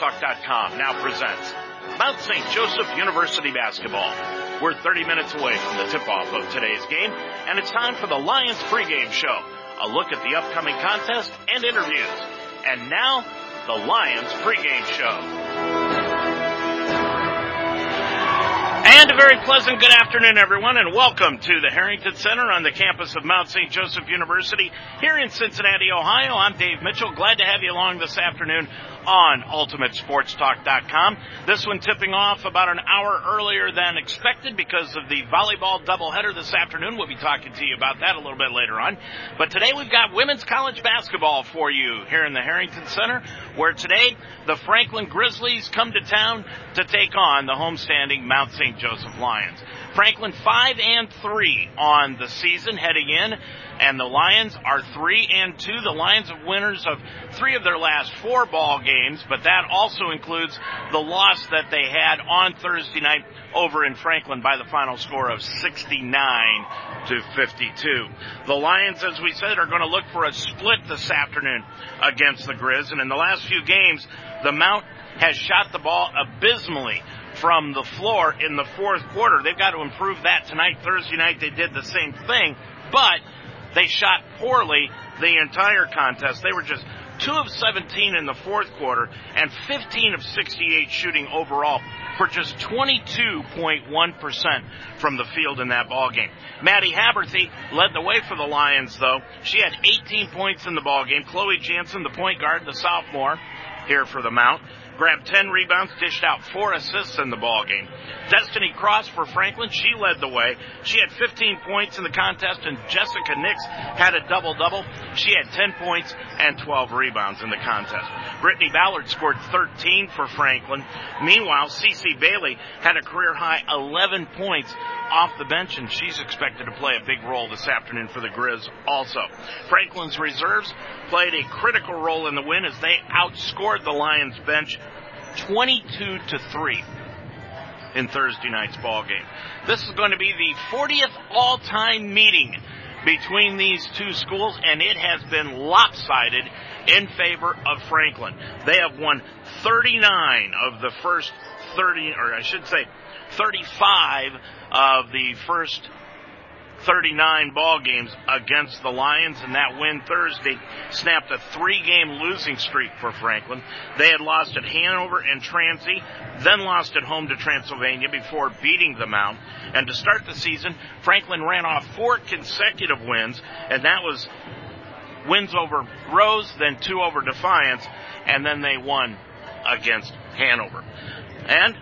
SportsTalk.com now presents Mount St. Joseph University basketball. We're 30 minutes away from the tip-off of today's game, and it's time for the Lions pregame show. A look at the upcoming contest and interviews. And now, the Lions pregame show. And a very pleasant good afternoon, everyone, and welcome to the Harrington Center on the campus of Mount St. Joseph University here in Cincinnati, Ohio. I'm Dave Mitchell. Glad to have you along this afternoon on UltimateSportsTalk.com. This one tipping off about an hour earlier than expected because of the volleyball doubleheader this afternoon. We'll be talking to you about that a little bit later on. But today we've got women's college basketball for you here in the Harrington Center, where today the Franklin Grizzlies come to town to take on the homestanding Mount St. Joseph Lions. Franklin 5 and 3 on the season heading in and the Lions are three and two. The Lions are winners of three of their last four ball games, but that also includes the loss that they had on Thursday night over in Franklin by the final score of 69 to 52. The Lions, as we said, are going to look for a split this afternoon against the Grizz, and in the last few games, the Mount has shot the ball abysmally from the floor in the fourth quarter. They've got to improve that tonight. Thursday night they did the same thing, but they shot poorly the entire contest. They were just 2 of 17 in the fourth quarter and 15 of 68 shooting overall for just 22.1% from the field in that ball game. Maddie Haberthy led the way for the Lions though. She had 18 points in the ball game. Chloe Jansen, the point guard, the sophomore here for the Mount, grabbed 10 rebounds, dished out four assists in the ball game. Destiny Cross for Franklin, she led the way. She had 15 points in the contest, and Jessica Nix had a double double. She had 10 points and 12 rebounds in the contest. Brittany Ballard scored 13 for Franklin. Meanwhile, Cece Bailey had a career high 11 points off the bench, and she's expected to play a big role this afternoon for the Grizz also. Franklin's reserves played a critical role in the win as they outscored the Lions bench 22 to 3 in Thursday night's ball game. This is going to be the 40th all-time meeting between these two schools, and it has been lopsided in favor of Franklin. They have won 39 of the first 30, or I should say 35 of the first 39 ball games against the Lions, and that win Thursday snapped a three-game losing streak for Franklin. They had lost at Hanover and Transy, then lost at home to Transylvania before beating them out. And to start the season, Franklin ran off four consecutive wins, and that was wins over Rose, then two over Defiance, and then they won against Hanover. And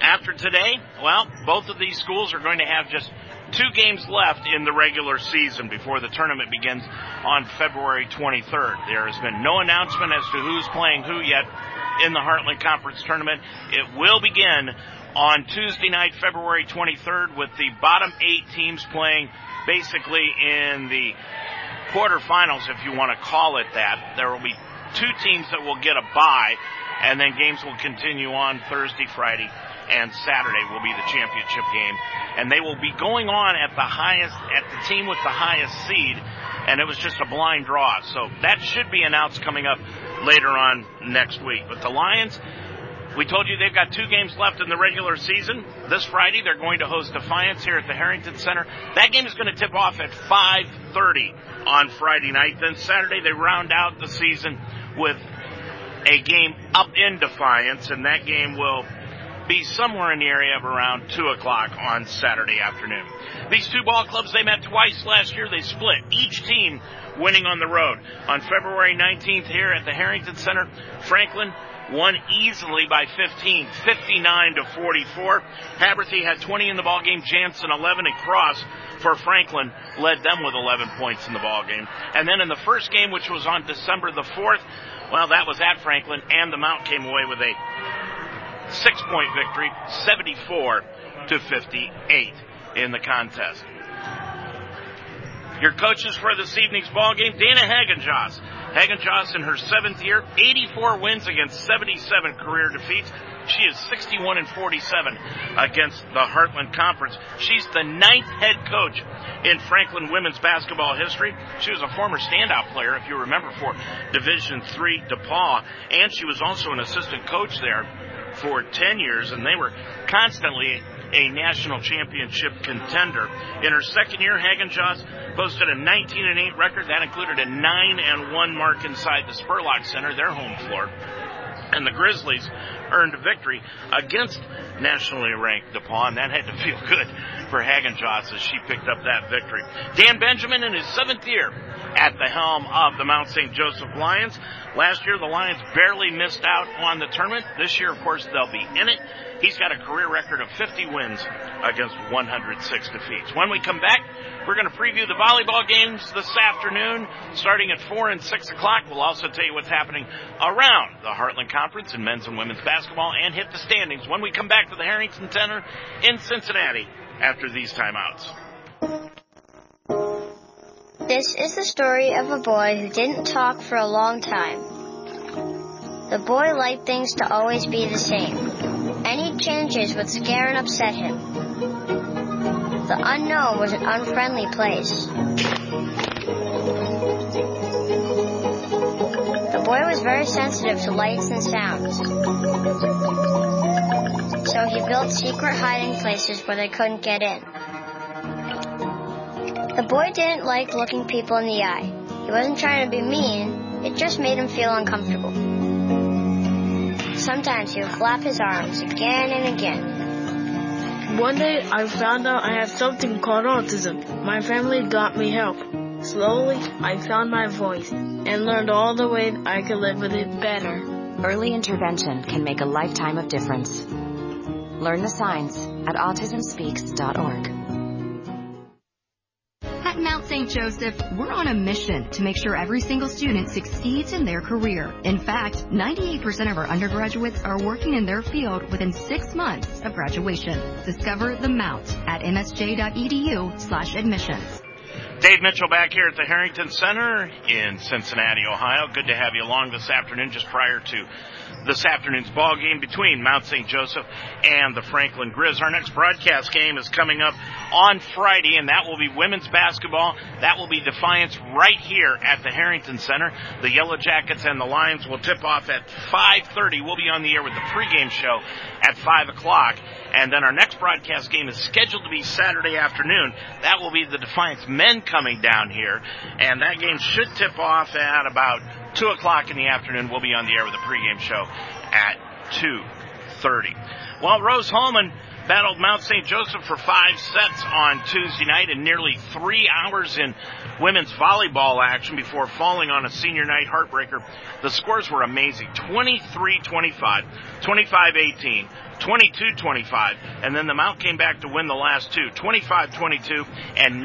after today, well, both of these schools are going to have just two games left in the regular season before the tournament begins on February 23rd. There has been no announcement as to who's playing who yet in the Heartland Conference tournament. It will begin on Tuesday night, February 23rd, with the bottom eight teams playing basically in the quarterfinals, if you want to call it that. There will be two teams that will get a bye, and then games will continue on Thursday, Friday, and Saturday will be the championship game. And they will be going on at the highest, at the team with the highest seed. And it was just a blind draw. So that should be announced coming up later on next week. But the Lions, we told you they've got two games left in the regular season. This Friday, they're going to host Defiance here at the Harrington Center. That game is going to tip off at 5.30 on Friday night. Then Saturday, they round out the season with a game up in Defiance, and that game will be somewhere in the area of around 2 o'clock on Saturday afternoon. These two ball clubs, they met twice last year. They split, each team winning on the road. On February 19th here at the Harrington Center, Franklin won easily by 15, 59 to 44. Haberthy had 20 in the ball game, Jansen 11, and Cross for Franklin led them with 11 points in the ball game. And then in the first game, which was on December the 4th, well, that was at Franklin, and the Mount came away with a six point victory, 74 to 58 in the contest. Your coaches for this evening's ball game, Dana Hagenjoss. Hagenjoss in her seventh year, 84 wins against 77 career defeats. She is 61 and 47 against the Heartland Conference. She's the ninth head coach in Franklin women's basketball history. She was a former standout player, if you remember, for Division Three DePauw, and she was also an assistant coach there for 10 years, and they were constantly a national championship contender. In her second year, Hagen-Joss posted a 19 and 8 record. That included a 9 and 1 mark inside the Spurlock Center, their home floor. And the Grizzlies earned victory against nationally ranked DePauw, and that had to feel good for Hagen-Joss as she picked up that victory. Dan Benjamin in his seventh year at the helm of the Mount St. Joseph Lions. Last year, the Lions barely missed out on the tournament. This year, of course, they'll be in it. He's got a career record of 50 wins against 106 defeats. When we come back, we're going to preview the volleyball games this afternoon, starting at 4 and 6 o'clock. We'll also tell you what's happening around the Heartland Conference in men's and women's basketball and hit the standings when we come back to the Harrington Center in Cincinnati after these timeouts. This is the story of a boy who didn't talk for a long time. The boy liked things to always be the same. Any changes would scare and upset him. The unknown was an unfriendly place. Boy was very sensitive to lights and sounds. So he built secret hiding places where they couldn't get in. The boy didn't like looking people in the eye. He wasn't trying to be mean, it just made him feel uncomfortable. Sometimes he would flap his arms again and again. One day I found out I had something called autism. My family got me help. Slowly, I found my voice and learned all the ways I could live with it better. Early intervention can make a lifetime of difference. Learn the signs at autismspeaks.org. At Mount St. Joseph, we're on a mission to make sure every single student succeeds in their career. In fact, 98% of our undergraduates are working in their field within six months of graduation. Discover the Mount at msj.edu slash admissions. Dave Mitchell back here at the Harrington Center in Cincinnati, Ohio. Good to have you along this afternoon just prior to this afternoon's ball game between Mount St. Joseph and the Franklin Grizz. Our next broadcast game is coming up on Friday, and that will be women's basketball. That will be Defiance right here at the Harrington Center. The Yellow Jackets and the Lions will tip off at 5:30. We'll be on the air with the pregame show at 5 o'clock, and then our next broadcast game is scheduled to be Saturday afternoon. That will be the Defiance men coming down here, and that game should tip off at about 2 o'clock in the afternoon. We'll be on the air with a pregame show at 2.30. Well, Rose-Hulman battled Mount St. Joseph for five sets on Tuesday night and nearly three hours in women's volleyball action before falling on a senior night heartbreaker. The scores were amazing 23 25, 25 18, 22-25, and then the Mount came back to win the last two, 25-22 and 19-17.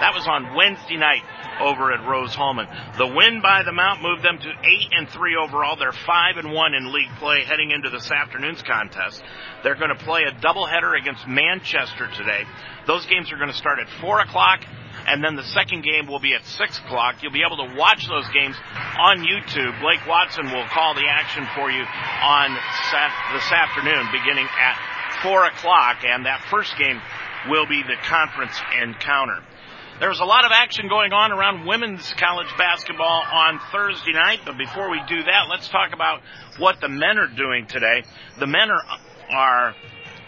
That was on Wednesday night over at Rose Hulman. The win by the Mount moved them to 8 and 3 overall. They're 5 and 1 in league play heading into this afternoon's contest. They're going to play a doubleheader against Manchester today. Those games are going to start at 4 o'clock and then the second game will be at 6 o'clock. You'll be able to watch those games on YouTube. Blake Watson will call the action for you on sat- this afternoon beginning at 4 o'clock, and that first game will be the conference encounter. There's a lot of action going on around women's college basketball on Thursday night, but before we do that, let's talk about what the men are doing today. The men are, are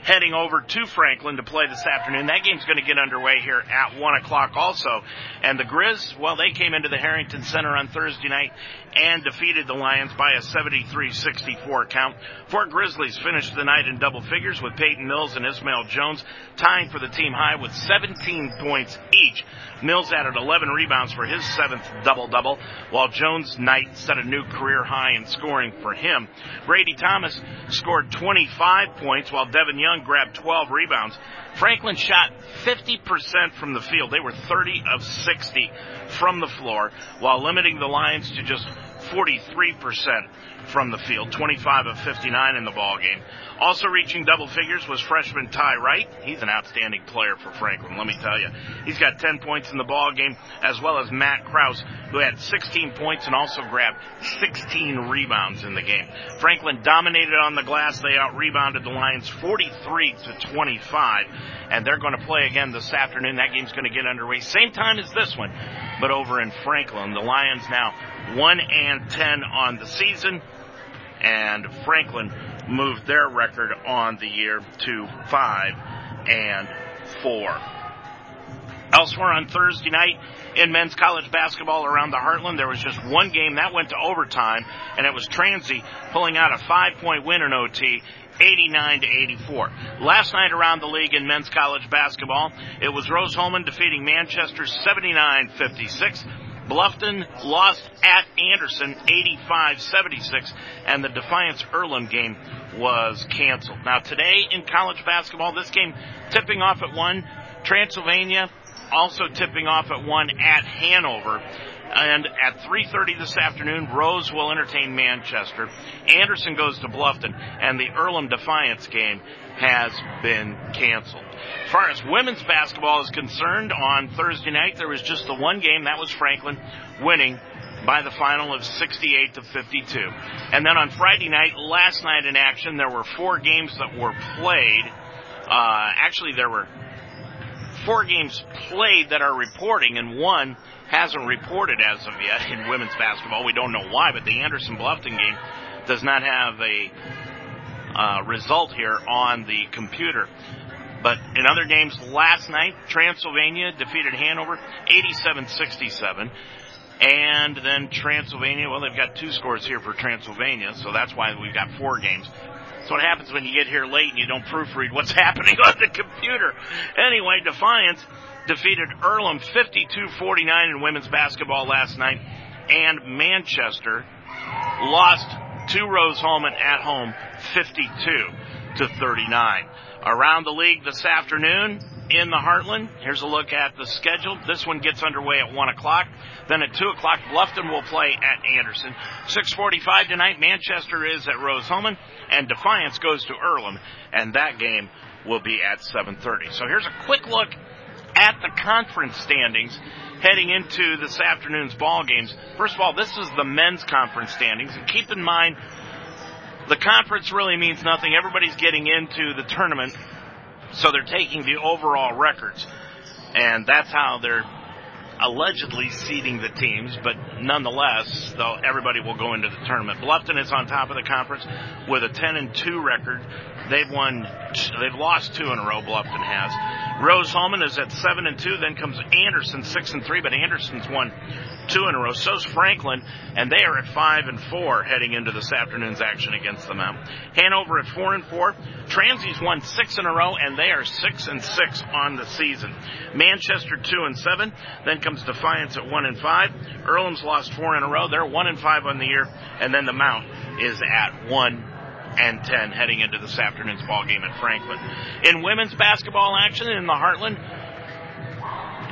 heading over to Franklin to play this afternoon. That game's going to get underway here at 1 o'clock also. And the Grizz, well, they came into the Harrington Center on Thursday night and defeated the Lions by a 73-64 count. Fort Grizzlies finished the night in double figures with Peyton Mills and Ismail Jones tying for the team high with 17 points each. Mills added 11 rebounds for his seventh double-double, while Jones' night set a new career high in scoring for him. Brady Thomas scored 25 points, while Devin Young grabbed 12 rebounds. Franklin shot 50% from the field. They were 30 of 60 from the floor, while limiting the Lions to just 43% from the field, 25 of 59 in the ball game. Also reaching double figures was freshman Ty Wright. He's an outstanding player for Franklin, let me tell you. He's got 10 points in the ball game, as well as Matt Kraus, who had 16 points and also grabbed 16 rebounds in the game. Franklin dominated on the glass. They out rebounded the Lions 43 to 25, and they're going to play again this afternoon. That game's going to get underway same time as this one, but over in Franklin. The Lions now 1 and 10 on the season, and Franklin moved their record on the year to 5 and 4. Elsewhere on Thursday night in men's college basketball around the Heartland, there was just one game that went to overtime, and it was Transy pulling out a five point win in OT 89 to 84. Last night around the league in men's college basketball, it was Rose-Hulman defeating Manchester 79-56. Bluffton lost at Anderson 85-76 and the Defiance Earlham game was canceled. Now today in college basketball, this game tipping off at 1, Transylvania also tipping off at 1 at Hanover. And at 3.30 this afternoon, Rose will entertain Manchester. Anderson goes to Bluffton, and the Earlham Defiance game has been canceled. As far as women's basketball is concerned, on Thursday night, there was just the one game, that was Franklin, winning by the final of 68 to 52. And then on Friday night, last night in action, there were four games that were played. Uh, actually, there were four games played that are reporting, and one hasn't reported as of yet in women's basketball. We don't know why, but the Anderson Bluffton game does not have a uh, result here on the computer. But in other games last night, Transylvania defeated Hanover 87-67. And then Transylvania, well, they've got two scores here for Transylvania, so that's why we've got four games. That's what happens when you get here late and you don't proofread what's happening on the computer. Anyway, Defiance defeated Earlham 52-49 in women's basketball last night, and Manchester lost to Rose-Hulman at home 52 to 39. Around the league this afternoon in the Heartland, here's a look at the schedule. This one gets underway at 1 o'clock. Then at 2 o'clock, Bluffton will play at Anderson. 6.45 tonight, Manchester is at Rose-Hulman, and Defiance goes to Earlham, and that game will be at 7.30. So here's a quick look at the conference standings heading into this afternoon's ball games. First of all, this is the men's conference standings, and keep in mind the conference really means nothing. Everybody's getting into the tournament, so they're taking the overall records, and that's how they're allegedly seeding the teams, but nonetheless, though everybody will go into the tournament. Bluffton is on top of the conference with a 10 and 2 record. They've won, they've lost two in a row. Bluffton has. Rose-Hulman is at seven and two. Then comes Anderson six and three, but Anderson's won two in a row. So's Franklin, and they are at five and four heading into this afternoon's action against the Mount. Hanover at four and four. Transy's won six in a row, and they are six and six on the season. Manchester two and seven. Then comes Defiance at one and five. Earlham's lost four in a row. They're one and five on the year, and then the Mount is at one and 10 heading into this afternoon's ball game at Franklin. In women's basketball action in the Heartland,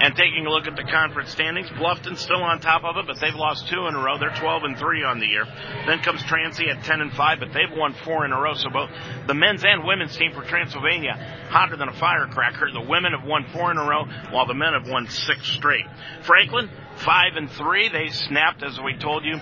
and taking a look at the conference standings, Bluffton still on top of it, but they've lost two in a row. They're 12 and 3 on the year. Then comes Transy at 10 and 5, but they've won four in a row. So both the men's and women's team for Transylvania hotter than a firecracker. The women have won four in a row, while the men have won six straight. Franklin, five and three. They snapped, as we told you,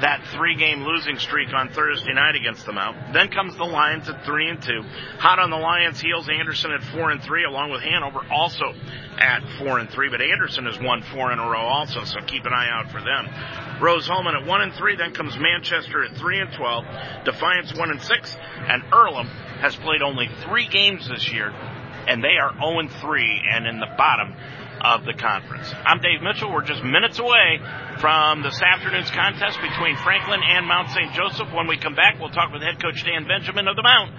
that three game losing streak on Thursday night against the Mount. Then comes the Lions at three and two. Hot on the Lions heels, Anderson at four and three, along with Hanover also at four and three. But Anderson has won four in a row also, so keep an eye out for them. Rose-Hulman at one and three, then comes Manchester at three and twelve, Defiance one and six, and Earlham has played only three games this year, and they are 0 and 3 and in the bottom of the conference. I'm Dave Mitchell. We're just minutes away from this afternoon's contest between Franklin and Mount St. Joseph. When we come back, we'll talk with head coach Dan Benjamin of the Mount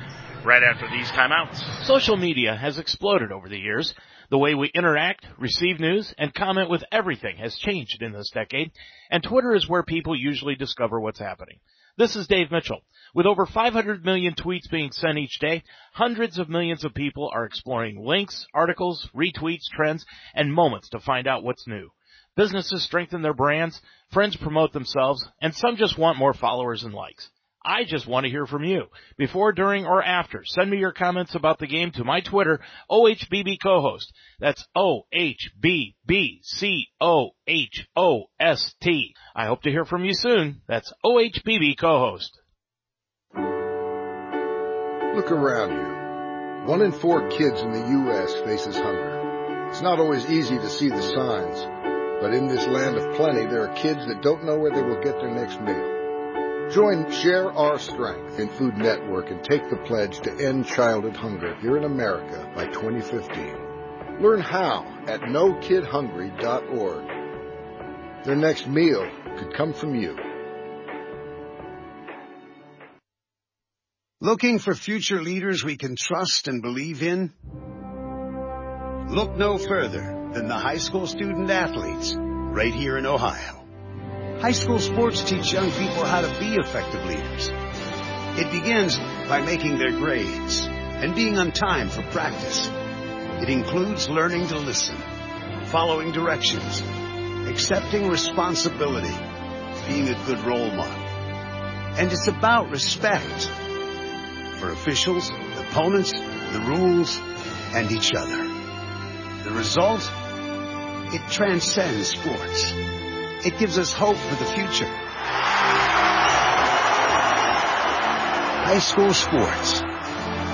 right after these timeouts. Social media has exploded over the years. The way we interact, receive news, and comment with everything has changed in this decade, and Twitter is where people usually discover what's happening. This is Dave Mitchell. With over 500 million tweets being sent each day, hundreds of millions of people are exploring links, articles, retweets, trends, and moments to find out what's new. Businesses strengthen their brands, friends promote themselves, and some just want more followers and likes. I just want to hear from you. Before, during, or after, send me your comments about the game to my Twitter, OHBB co-host. That's O-H-B-B-C-O-H-O-S-T. I hope to hear from you soon. That's OHBB. Look around you. One in four kids in the U.S. faces hunger. It's not always easy to see the signs, but in this land of plenty, there are kids that don't know where they will get their next meal. Join Share Our Strength in Food Network and take the pledge to end childhood hunger here in America by 2015. Learn how at NoKidHungry.org. Their next meal could come from you. Looking for future leaders we can trust and believe in? Look no further than the high school student athletes right here in Ohio. High school sports teach young people how to be effective leaders. It begins by making their grades and being on time for practice. It includes learning to listen, following directions, accepting responsibility, being a good role model. And it's about respect for officials, opponents, the rules, and each other. The result? It transcends sports. It gives us hope for the future. High school sports.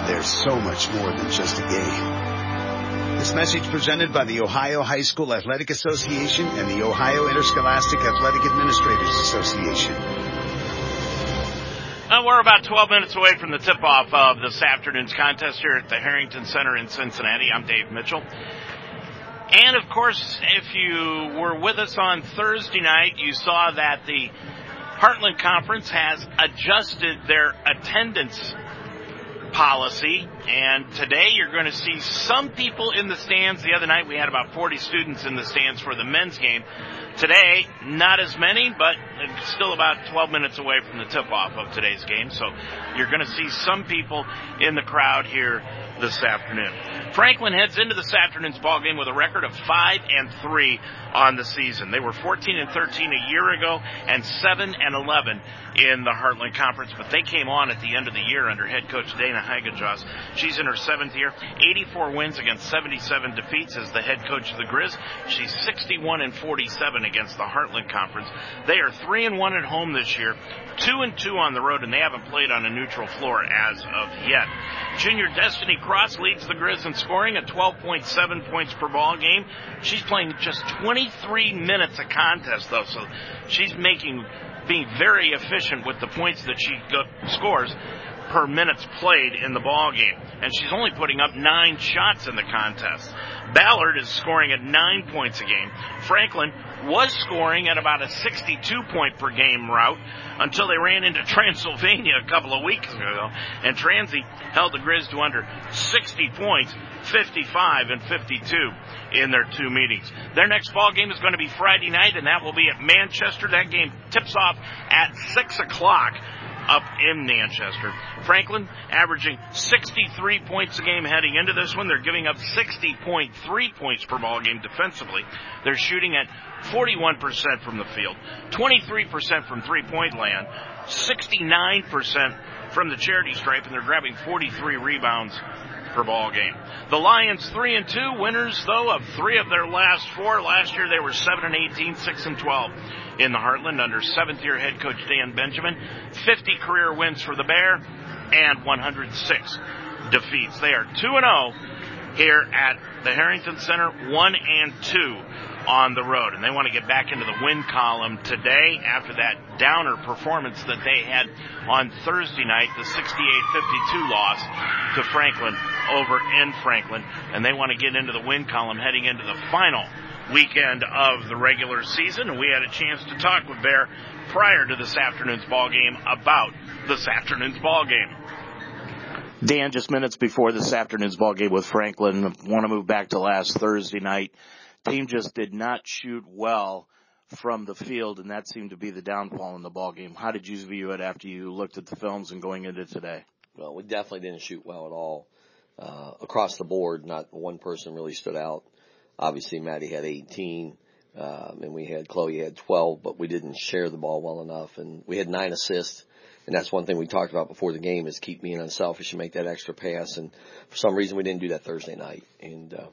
There's so much more than just a game. This message presented by the Ohio High School Athletic Association and the Ohio Interscholastic Athletic Administrators Association. Uh, we're about 12 minutes away from the tip-off of this afternoon's contest here at the Harrington Center in Cincinnati. I'm Dave Mitchell. And of course, if you were with us on Thursday night, you saw that the Heartland Conference has adjusted their attendance policy. And today you're going to see some people in the stands. The other night we had about 40 students in the stands for the men's game. Today, not as many, but still about 12 minutes away from the tip off of today's game. So you're going to see some people in the crowd here this afternoon. Franklin heads into this afternoon's ball game with a record of 5 and 3 on the season. They were 14 and 13 a year ago and 7 and 11 in the Heartland Conference, but they came on at the end of the year under head coach Dana Hagejos. She's in her seventh year, 84 wins against 77 defeats as the head coach of the Grizz. She's 61 and 47 against the Heartland Conference. They are 3 and 1 at home this year, 2 and 2 on the road, and they haven't played on a neutral floor as of yet. Junior Destiny Cross leads the Grizz in scoring at 12.7 points per ball game. She's playing just 23 minutes a contest though, so she's making being very efficient with the points that she scores per minutes played in the ball game. And she's only putting up nine shots in the contest. Ballard is scoring at nine points a game. Franklin was scoring at about a 62 point per game route until they ran into Transylvania a couple of weeks ago. And Transy held the Grizz to under 60 points, 55 and 52 in their two meetings. Their next ball game is going to be Friday night, and that will be at Manchester. That game tips off at 6 o'clock up in Manchester. Franklin averaging 63 points a game heading into this one. They're giving up 60.3 points per ball game defensively. They're shooting at 41% from the field, 23% from three point land, 69% from the charity stripe, and they're grabbing 43 rebounds per ball game. The Lions three and two winners though of three of their last four. Last year they were seven and 18, six and 12 in the Heartland under seventh year head coach Dan Benjamin. 50 career wins for the Bear and 106 defeats. They are 2 0 here at the Harrington Center, 1 and 2 on the road. And they want to get back into the win column today after that downer performance that they had on Thursday night, the 68-52 loss to Franklin over in Franklin. And they want to get into the win column heading into the final weekend of the regular season. And we had a chance to talk with Bear prior to this afternoon's ball game about this afternoon's ball game. Dan, just minutes before this afternoon's ball game with Franklin, want to move back to last Thursday night. Team just did not shoot well from the field, and that seemed to be the downfall in the ball game. How did you view it after you looked at the films and going into today? Well, we definitely didn't shoot well at all uh, across the board. Not one person really stood out. Obviously, Maddie had 18. Um, and we had Chloe had 12, but we didn't share the ball well enough. And we had nine assists. And that's one thing we talked about before the game is keep being unselfish and make that extra pass. And for some reason we didn't do that Thursday night. And, uh,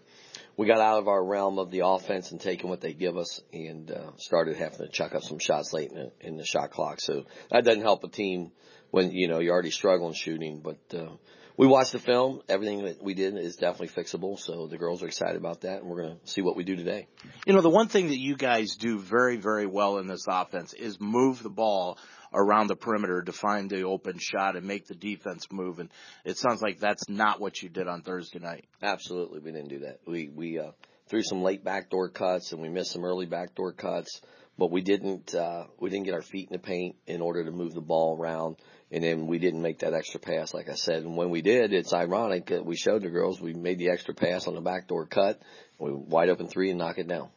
we got out of our realm of the offense and taking what they give us and, uh, started having to chuck up some shots late in the, in the shot clock. So that doesn't help a team when, you know, you're already struggling shooting, but, uh, we watched the film. Everything that we did is definitely fixable. So the girls are excited about that, and we're going to see what we do today. You know, the one thing that you guys do very, very well in this offense is move the ball around the perimeter to find the open shot and make the defense move. And it sounds like that's not what you did on Thursday night. Absolutely, we didn't do that. We we uh, threw some late backdoor cuts and we missed some early backdoor cuts, but we didn't uh, we didn't get our feet in the paint in order to move the ball around and then we didn't make that extra pass, like I said. And when we did, it's ironic that we showed the girls we made the extra pass on the backdoor cut, we wide open three and knock it down.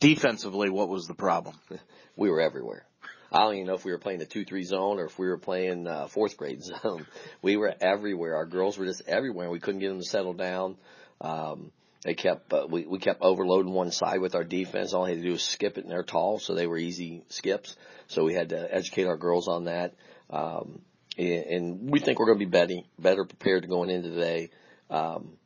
Defensively, what was the problem? we were everywhere. I don't even know if we were playing the two three zone or if we were playing uh, fourth grade zone. we were everywhere. Our girls were just everywhere. We couldn't get them to settle down. Um, they kept uh, we we kept overloading one side with our defense. All they had to do was skip it, and they're tall, so they were easy skips. So we had to educate our girls on that. Um, and we think we're going to be better, better prepared to going into today. Um,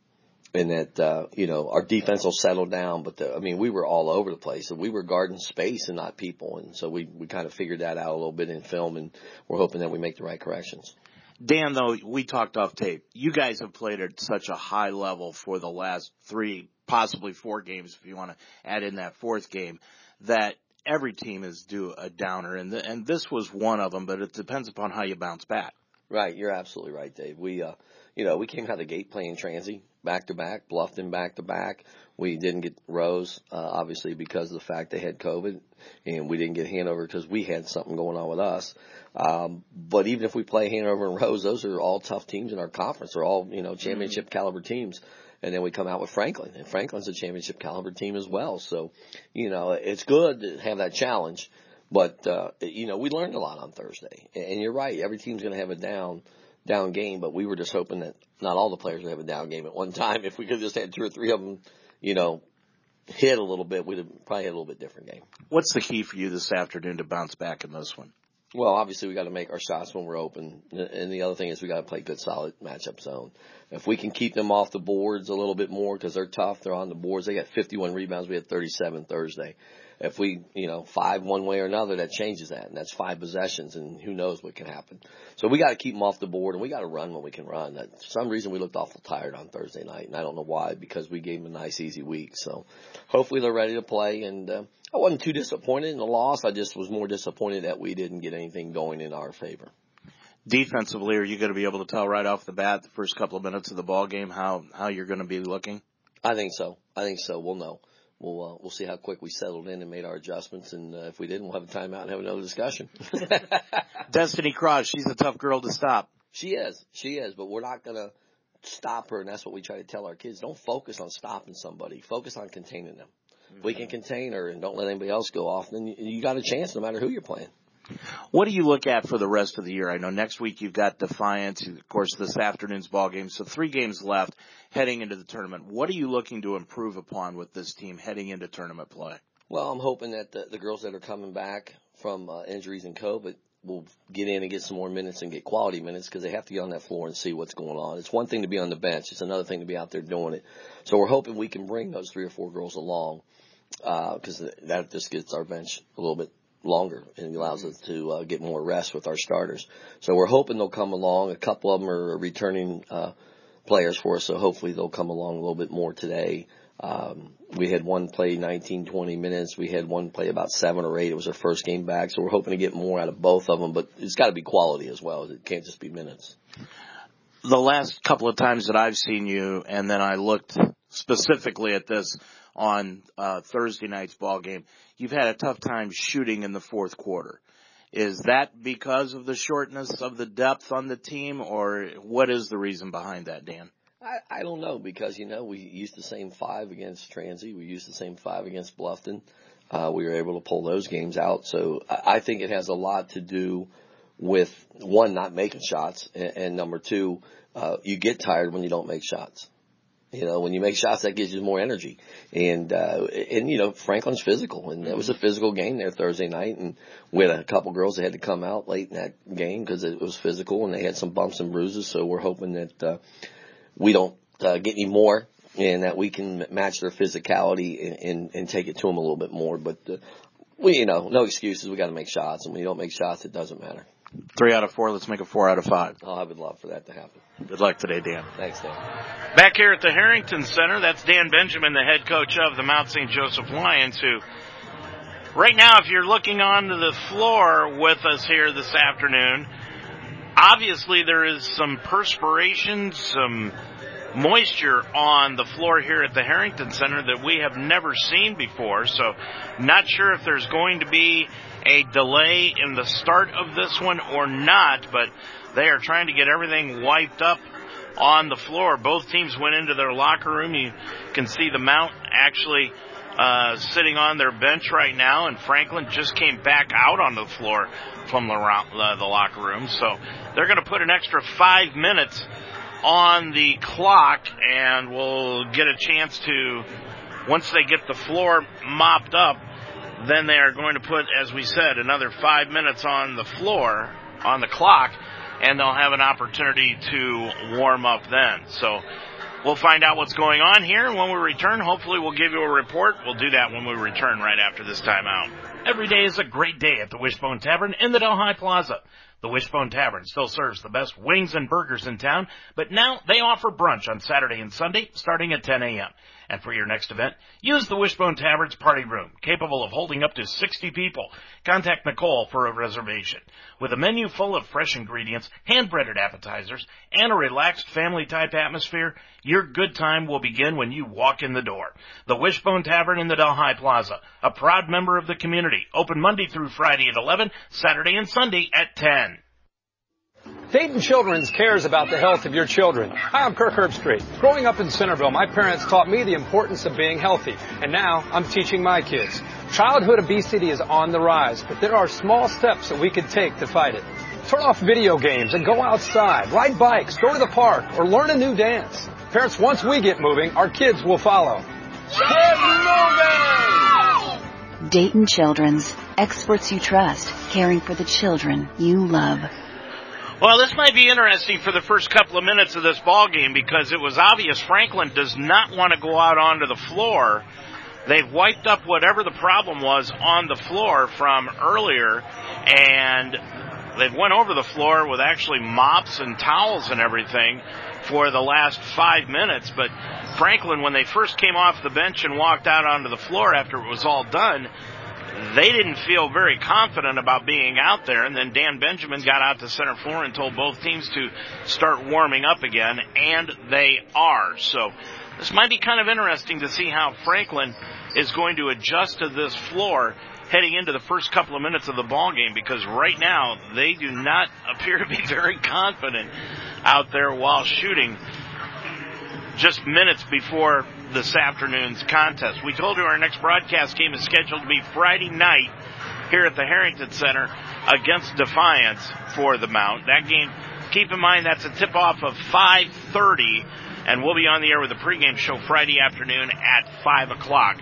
and that, uh, you know, our defense will settle down, but the, I mean, we were all over the place and we were guarding space and not people. And so we, we kind of figured that out a little bit in film and we're hoping that we make the right corrections. Dan, though, we talked off tape. You guys have played at such a high level for the last three, possibly four games, if you want to add in that fourth game, that every team is due a downer, and the, and this was one of them. But it depends upon how you bounce back. Right, you're absolutely right, Dave. We, uh, you know, we came out of the gate playing Transy back to back, Bluffton back to back. We didn't get Rose, uh, obviously because of the fact they had COVID, and we didn't get Hanover because we had something going on with us. Um, but even if we play Hanover and Rose, those are all tough teams in our conference. They're all, you know, championship mm-hmm. caliber teams and then we come out with Franklin, and Franklin's a championship caliber team as well. So, you know, it's good to have that challenge, but uh, you know, we learned a lot on Thursday. And you're right, every team's going to have a down down game, but we were just hoping that not all the players would have a down game at one time. If we could just had two or three of them, you know, hit a little bit, we'd have probably had a little bit different game. What's the key for you this afternoon to bounce back in this one? Well, obviously we got to make our shots when we're open, and the other thing is we got to play good, solid matchup zone. If we can keep them off the boards a little bit more because they're tough, they're on the boards. They got 51 rebounds. We had 37 Thursday. If we, you know, five one way or another, that changes that, and that's five possessions, and who knows what can happen. So we got to keep them off the board, and we got to run when we can run. That, for some reason, we looked awful tired on Thursday night, and I don't know why because we gave them a nice, easy week. So hopefully they're ready to play, and uh, I wasn't too disappointed in the loss. I just was more disappointed that we didn't get anything going in our favor defensively, are you going to be able to tell right off the bat, the first couple of minutes of the ball game, how how you're going to be looking? I think so. I think so. We'll know. We'll uh, we'll see how quick we settled in and made our adjustments, and uh, if we didn't, we'll have a timeout and have another discussion. Destiny Cross, she's a tough girl to stop. She is. She is, but we're not going to stop her, and that's what we try to tell our kids. Don't focus on stopping somebody. Focus on containing them. Mm-hmm. If we can contain her and don't let anybody else go off, then you, you got a chance no matter who you're playing. What do you look at for the rest of the year? I know next week you've got Defiance, of course, this afternoon's ball game. So three games left heading into the tournament. What are you looking to improve upon with this team heading into tournament play? Well, I'm hoping that the, the girls that are coming back from uh, injuries and COVID will get in and get some more minutes and get quality minutes because they have to get on that floor and see what's going on. It's one thing to be on the bench. It's another thing to be out there doing it. So we're hoping we can bring those three or four girls along because uh, that just gets our bench a little bit longer and allows us to uh, get more rest with our starters. So we're hoping they'll come along. A couple of them are returning uh, players for us, so hopefully they'll come along a little bit more today. Um, we had one play 19, 20 minutes. We had one play about seven or eight. It was our first game back, so we're hoping to get more out of both of them. But it's got to be quality as well. It can't just be minutes. The last couple of times that I've seen you, and then I looked specifically at this on uh, Thursday night's ball game, you've had a tough time shooting in the fourth quarter. Is that because of the shortness of the depth on the team, or what is the reason behind that, Dan? I, I don't know because you know we used the same five against Transy, we used the same five against Bluffton. Uh, we were able to pull those games out, so I, I think it has a lot to do with one not making shots, and, and number two, uh, you get tired when you don't make shots. You know, when you make shots, that gives you more energy. And, uh, and, you know, Franklin's physical and it was a physical game there Thursday night. And we had a couple girls that had to come out late in that game because it was physical and they had some bumps and bruises. So we're hoping that, uh, we don't, uh, get any more and that we can match their physicality and, and, and take it to them a little bit more. But, uh, we, you know, no excuses. We got to make shots and when you don't make shots, it doesn't matter. Three out of four. Let's make it four out of five. Oh, I would love for that to happen. Good luck today, Dan. Thanks, Dan. Back here at the Harrington Center, that's Dan Benjamin, the head coach of the Mount St. Joseph Lions, who right now, if you're looking onto the floor with us here this afternoon, obviously there is some perspiration, some moisture on the floor here at the Harrington Center that we have never seen before. So not sure if there's going to be a delay in the start of this one or not, but they are trying to get everything wiped up on the floor. Both teams went into their locker room. You can see the Mount actually uh, sitting on their bench right now, and Franklin just came back out onto the floor from the, uh, the locker room. So they're going to put an extra five minutes on the clock, and we'll get a chance to, once they get the floor mopped up, then they are going to put, as we said, another five minutes on the floor, on the clock, and they'll have an opportunity to warm up then. So we'll find out what's going on here, and when we return, hopefully we'll give you a report. We'll do that when we return right after this timeout. Every day is a great day at the Wishbone Tavern in the Delhi Plaza. The Wishbone Tavern still serves the best wings and burgers in town, but now they offer brunch on Saturday and Sunday starting at 10 a.m. And for your next event, use the Wishbone Tavern's party room, capable of holding up to 60 people. Contact Nicole for a reservation. With a menu full of fresh ingredients, hand-breaded appetizers, and a relaxed family-type atmosphere, your good time will begin when you walk in the door. The Wishbone Tavern in the Delhi Plaza, a proud member of the community, open Monday through Friday at 11, Saturday and Sunday at 10. Dayton Children's cares about the health of your children. Hi, I'm Kirk Herbstreit. Growing up in Centerville, my parents taught me the importance of being healthy, and now I'm teaching my kids. Childhood obesity is on the rise, but there are small steps that we can take to fight it. Turn off video games and go outside, ride bikes, go to the park, or learn a new dance. Parents, once we get moving, our kids will follow. Get moving! Dayton Children's, experts you trust, caring for the children you love. Well, this might be interesting for the first couple of minutes of this ball game because it was obvious Franklin does not want to go out onto the floor. They've wiped up whatever the problem was on the floor from earlier, and they've went over the floor with actually mops and towels and everything for the last five minutes. But Franklin, when they first came off the bench and walked out onto the floor after it was all done, they didn't feel very confident about being out there. And then Dan Benjamin got out to center floor and told both teams to start warming up again, and they are. So this might be kind of interesting to see how Franklin is going to adjust to this floor heading into the first couple of minutes of the ball game because right now they do not appear to be very confident out there while shooting just minutes before this afternoon's contest. We told you our next broadcast game is scheduled to be Friday night here at the Harrington Center against Defiance for the Mount. That game, keep in mind that's a tip off of 5:30, and we'll be on the air with a pregame show Friday afternoon at 5 o'clock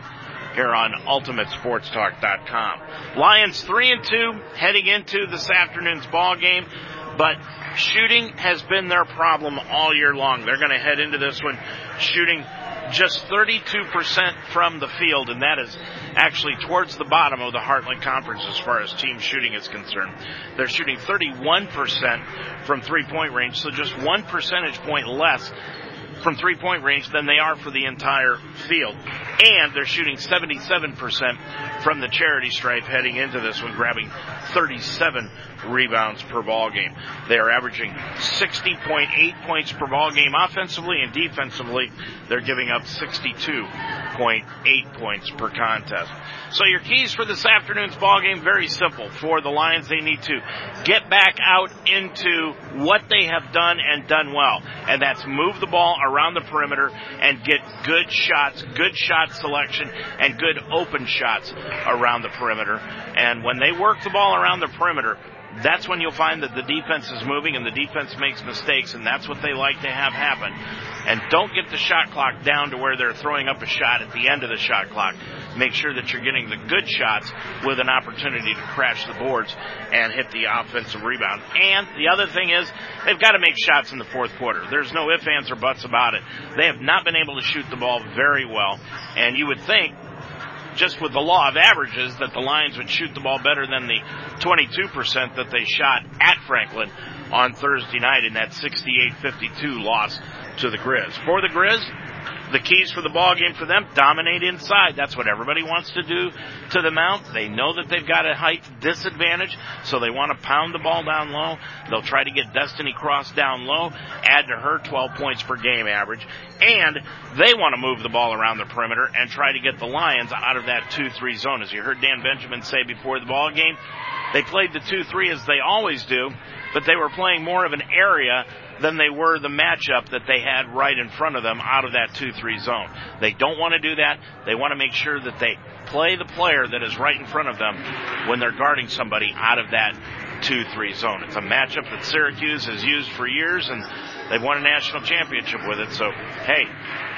here on UltimateSportsTalk.com. Lions three and two heading into this afternoon's ball game, but shooting has been their problem all year long. They're going to head into this one shooting just 32% from the field, and that is actually towards the bottom of the Heartland Conference as far as team shooting is concerned. They're shooting 31% from three point range, so just one percentage point less from three point range than they are for the entire field. And they're shooting 77% from the charity stripe heading into this one, grabbing 37 rebounds per ball game. They are averaging 60.8 points per ball game offensively and defensively. They're giving up 62.8 points per contest. So your keys for this afternoon's ball game very simple. For the Lions, they need to get back out into what they have done and done well, and that's move the ball around the perimeter and get good shots, good shot selection, and good open shots around the perimeter. And when they work the ball around the perimeter, that's when you'll find that the defense is moving and the defense makes mistakes, and that's what they like to have happen. And don't get the shot clock down to where they're throwing up a shot at the end of the shot clock. Make sure that you're getting the good shots with an opportunity to crash the boards and hit the offensive rebound. And the other thing is, they've got to make shots in the fourth quarter. There's no ifs, ands, or buts about it. They have not been able to shoot the ball very well. And you would think just with the law of averages that the Lions would shoot the ball better than the 22% that they shot at Franklin on Thursday night in that 68-52 loss to the Grizz. For the Grizz, the keys for the ball game for them dominate inside. That's what everybody wants to do to the mount. They know that they've got a height disadvantage, so they want to pound the ball down low. They'll try to get Destiny Cross down low, add to her 12 points per game average, and they want to move the ball around the perimeter and try to get the Lions out of that 2-3 zone. As you heard Dan Benjamin say before the ball game, they played the 2-3 as they always do, but they were playing more of an area than they were the matchup that they had right in front of them out of that 2-3 zone. They don't want to do that. They want to make sure that they play the player that is right in front of them when they're guarding somebody out of that 2-3 zone. It's a matchup that Syracuse has used for years and they've won a national championship with it. So, hey,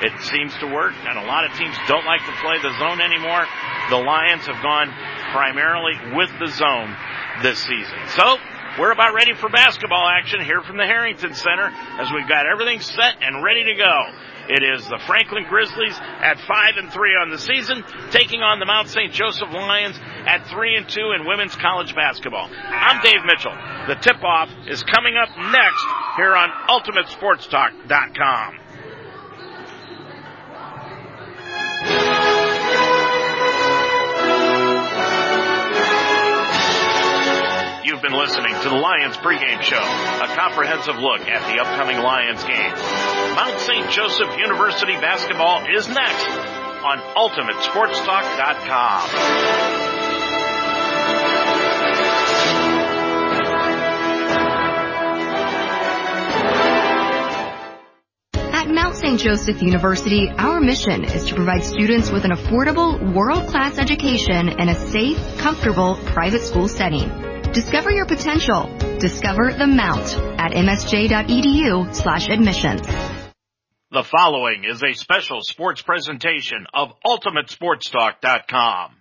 it seems to work and a lot of teams don't like to play the zone anymore. The Lions have gone primarily with the zone this season. So, we're about ready for basketball action here from the Harrington Center as we've got everything set and ready to go. It is the Franklin Grizzlies at five and three on the season, taking on the Mount St. Joseph Lions at three and two in women's college basketball. I'm Dave Mitchell. The tip off is coming up next here on UltimateSportsTalk.com. You've been listening to the Lions pregame show, a comprehensive look at the upcoming Lions game. Mount St. Joseph University basketball is next on UltimateSportsTalk.com. At Mount St. Joseph University, our mission is to provide students with an affordable, world-class education in a safe, comfortable private school setting. Discover your potential. Discover the Mount at msj.edu slash admissions. The following is a special sports presentation of UltimateSportsTalk.com.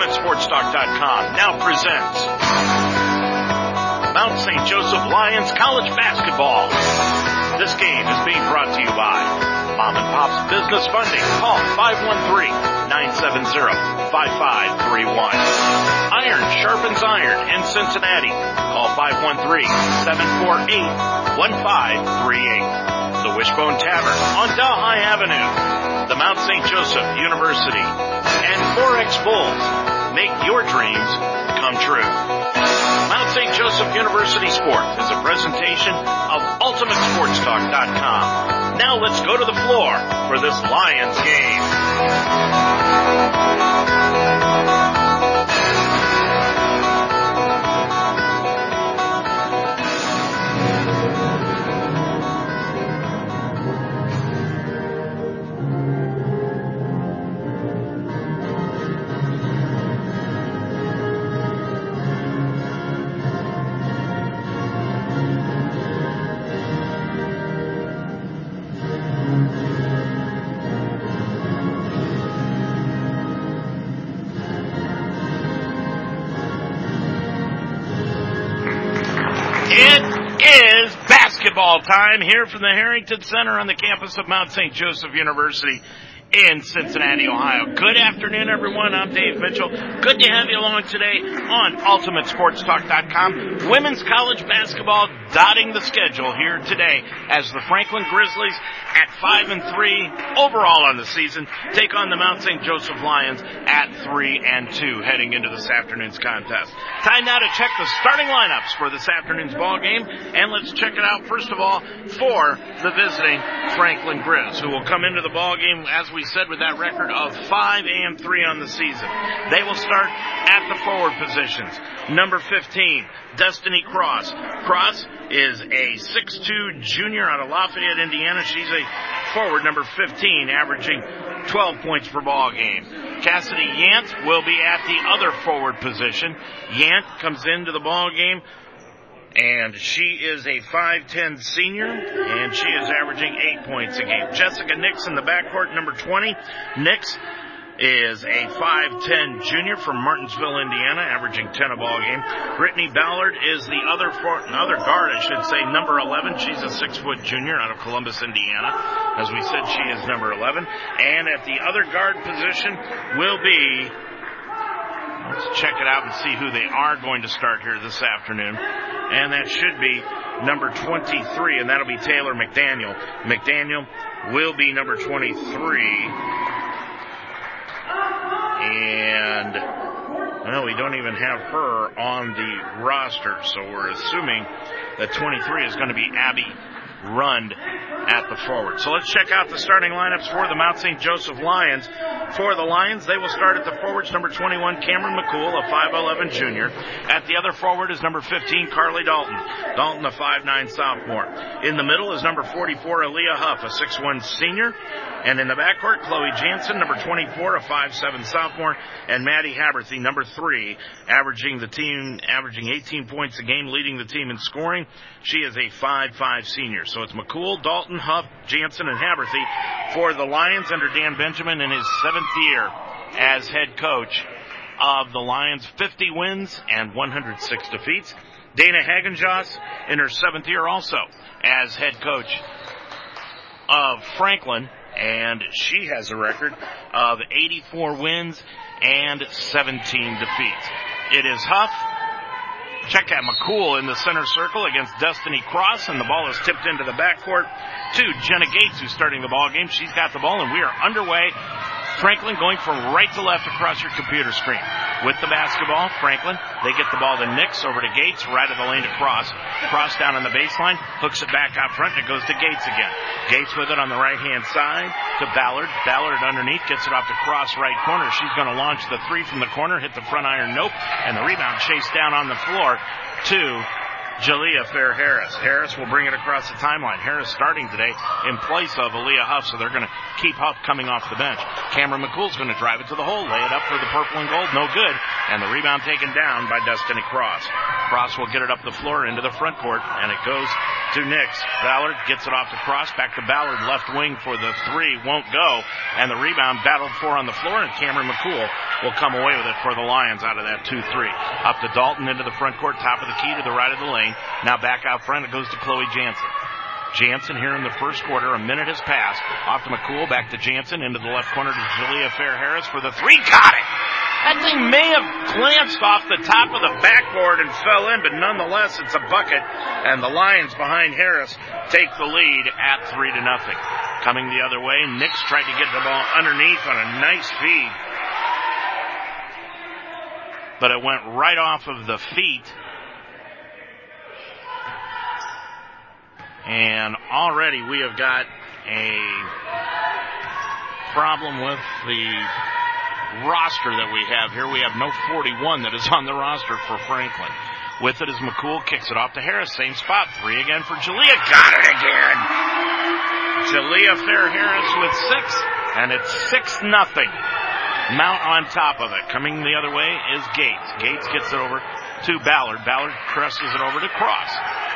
UltimateSportsTalk.com now presents Mount St. Joseph Lions College Basketball. This game is being brought to you by Mom and Pop's Business Funding. Call 513-970-5531. Iron sharpens iron in Cincinnati. Call 513-748-1538. The Wishbone Tavern on Delhi Avenue. The Mount St. Joseph University. And Forex Bulls. Make your dreams come true. Mount St. Joseph University Sports is a presentation of UltimateSportsTalk.com. Now let's go to the floor for this Lions game. Time here from the Harrington Center on the campus of Mount St. Joseph University in Cincinnati, Ohio. Good afternoon, everyone. I'm Dave Mitchell. Good to have you along today on UltimateSportsTalk.com. Women's college basketball dotting the schedule here today as the Franklin Grizzlies at five and three overall on the season take on the Mount St. Joseph Lions at three and two heading into this afternoon's contest. Time now to check the starting lineups for this afternoon's ball game, and let's check it out first of all for the visiting Franklin Grizz, who will come into the ball game as we said with that record of five and three on the season. They will start at the forward positions. Number 15, Destiny Cross. Cross is a 6'2 junior out of Lafayette, Indiana. She's a forward number 15, averaging 12 points per ball game. Cassidy Yant will be at the other forward position. Yant comes into the ball game and she is a 5'10 senior, and she is averaging eight points a game. Jessica Nix in the backcourt, number 20. Nix is a 5'10 junior from Martinsville, Indiana, averaging 10 a ball game. Brittany Ballard is the other for, other guard, I should say, number 11. She's a six foot junior out of Columbus, Indiana. As we said, she is number 11. And at the other guard position will be Let's check it out and see who they are going to start here this afternoon. And that should be number 23, and that'll be Taylor McDaniel. McDaniel will be number 23. And, well, we don't even have her on the roster, so we're assuming that 23 is going to be Abby Rund at the forward. So let's check out the starting lineups for the Mount St. Joseph Lions. For the Lions, they will start at the forwards, number 21, Cameron McCool, a 5'11 junior. At the other forward is number 15, Carly Dalton. Dalton, a 5'9 sophomore. In the middle is number 44, Aaliyah Huff, a 6'1 senior. And in the backcourt, Chloe Jansen, number 24, a 5'7 sophomore, and Maddie Haberthy, number 3, averaging the team, averaging 18 points a game, leading the team in scoring. She is a 5-5 senior. So it's McCool, Dalton, Huff, Jansen, and Haberthy for the Lions under Dan Benjamin in his seventh year as head coach of the Lions. 50 wins and 106 defeats. Dana Hagenjoss in her seventh year also as head coach of Franklin and she has a record of 84 wins and 17 defeats. It is Huff. Check out McCool in the center circle against Destiny Cross, and the ball is tipped into the backcourt to Jenna Gates, who's starting the ball game. She's got the ball, and we are underway Franklin going from right to left across your computer screen. With the basketball, Franklin, they get the ball to Nix over to Gates, right of the lane to Cross. Cross down on the baseline, hooks it back out front, and it goes to Gates again. Gates with it on the right hand side to Ballard. Ballard underneath, gets it off to Cross right corner. She's going to launch the three from the corner, hit the front iron, nope, and the rebound chased down on the floor to Jalea Fair Harris. Harris will bring it across the timeline. Harris starting today in place of Aaliyah Huff, so they're going to keep Huff coming off the bench. Cameron McCool's going to drive it to the hole, lay it up for the purple and gold, no good, and the rebound taken down by Destiny Cross. Cross will get it up the floor into the front court, and it goes to Nix. Ballard gets it off the cross, back to Ballard, left wing for the three, won't go, and the rebound battled for on the floor, and Cameron McCool will come away with it for the Lions out of that 2-3. Up to Dalton into the front court, top of the key to the right of the lane. Now back out front, it goes to Chloe Jansen. Jansen here in the first quarter. A minute has passed. Off to McCool, back to Jansen, into the left corner to Jalea Fair Harris for the three. Got it! That thing may have glanced off the top of the backboard and fell in, but nonetheless, it's a bucket. And the Lions behind Harris take the lead at three to nothing. Coming the other way, Nix tried to get the ball underneath on a nice feed. But it went right off of the feet And already we have got a problem with the roster that we have here. We have no 41 that is on the roster for Franklin. With it is McCool, kicks it off to Harris, same spot, three again for Jalea, got it again! Jalea Fair Harris with six, and it's six nothing. Mount on top of it. Coming the other way is Gates. Gates gets it over to Ballard. Ballard presses it over to Cross.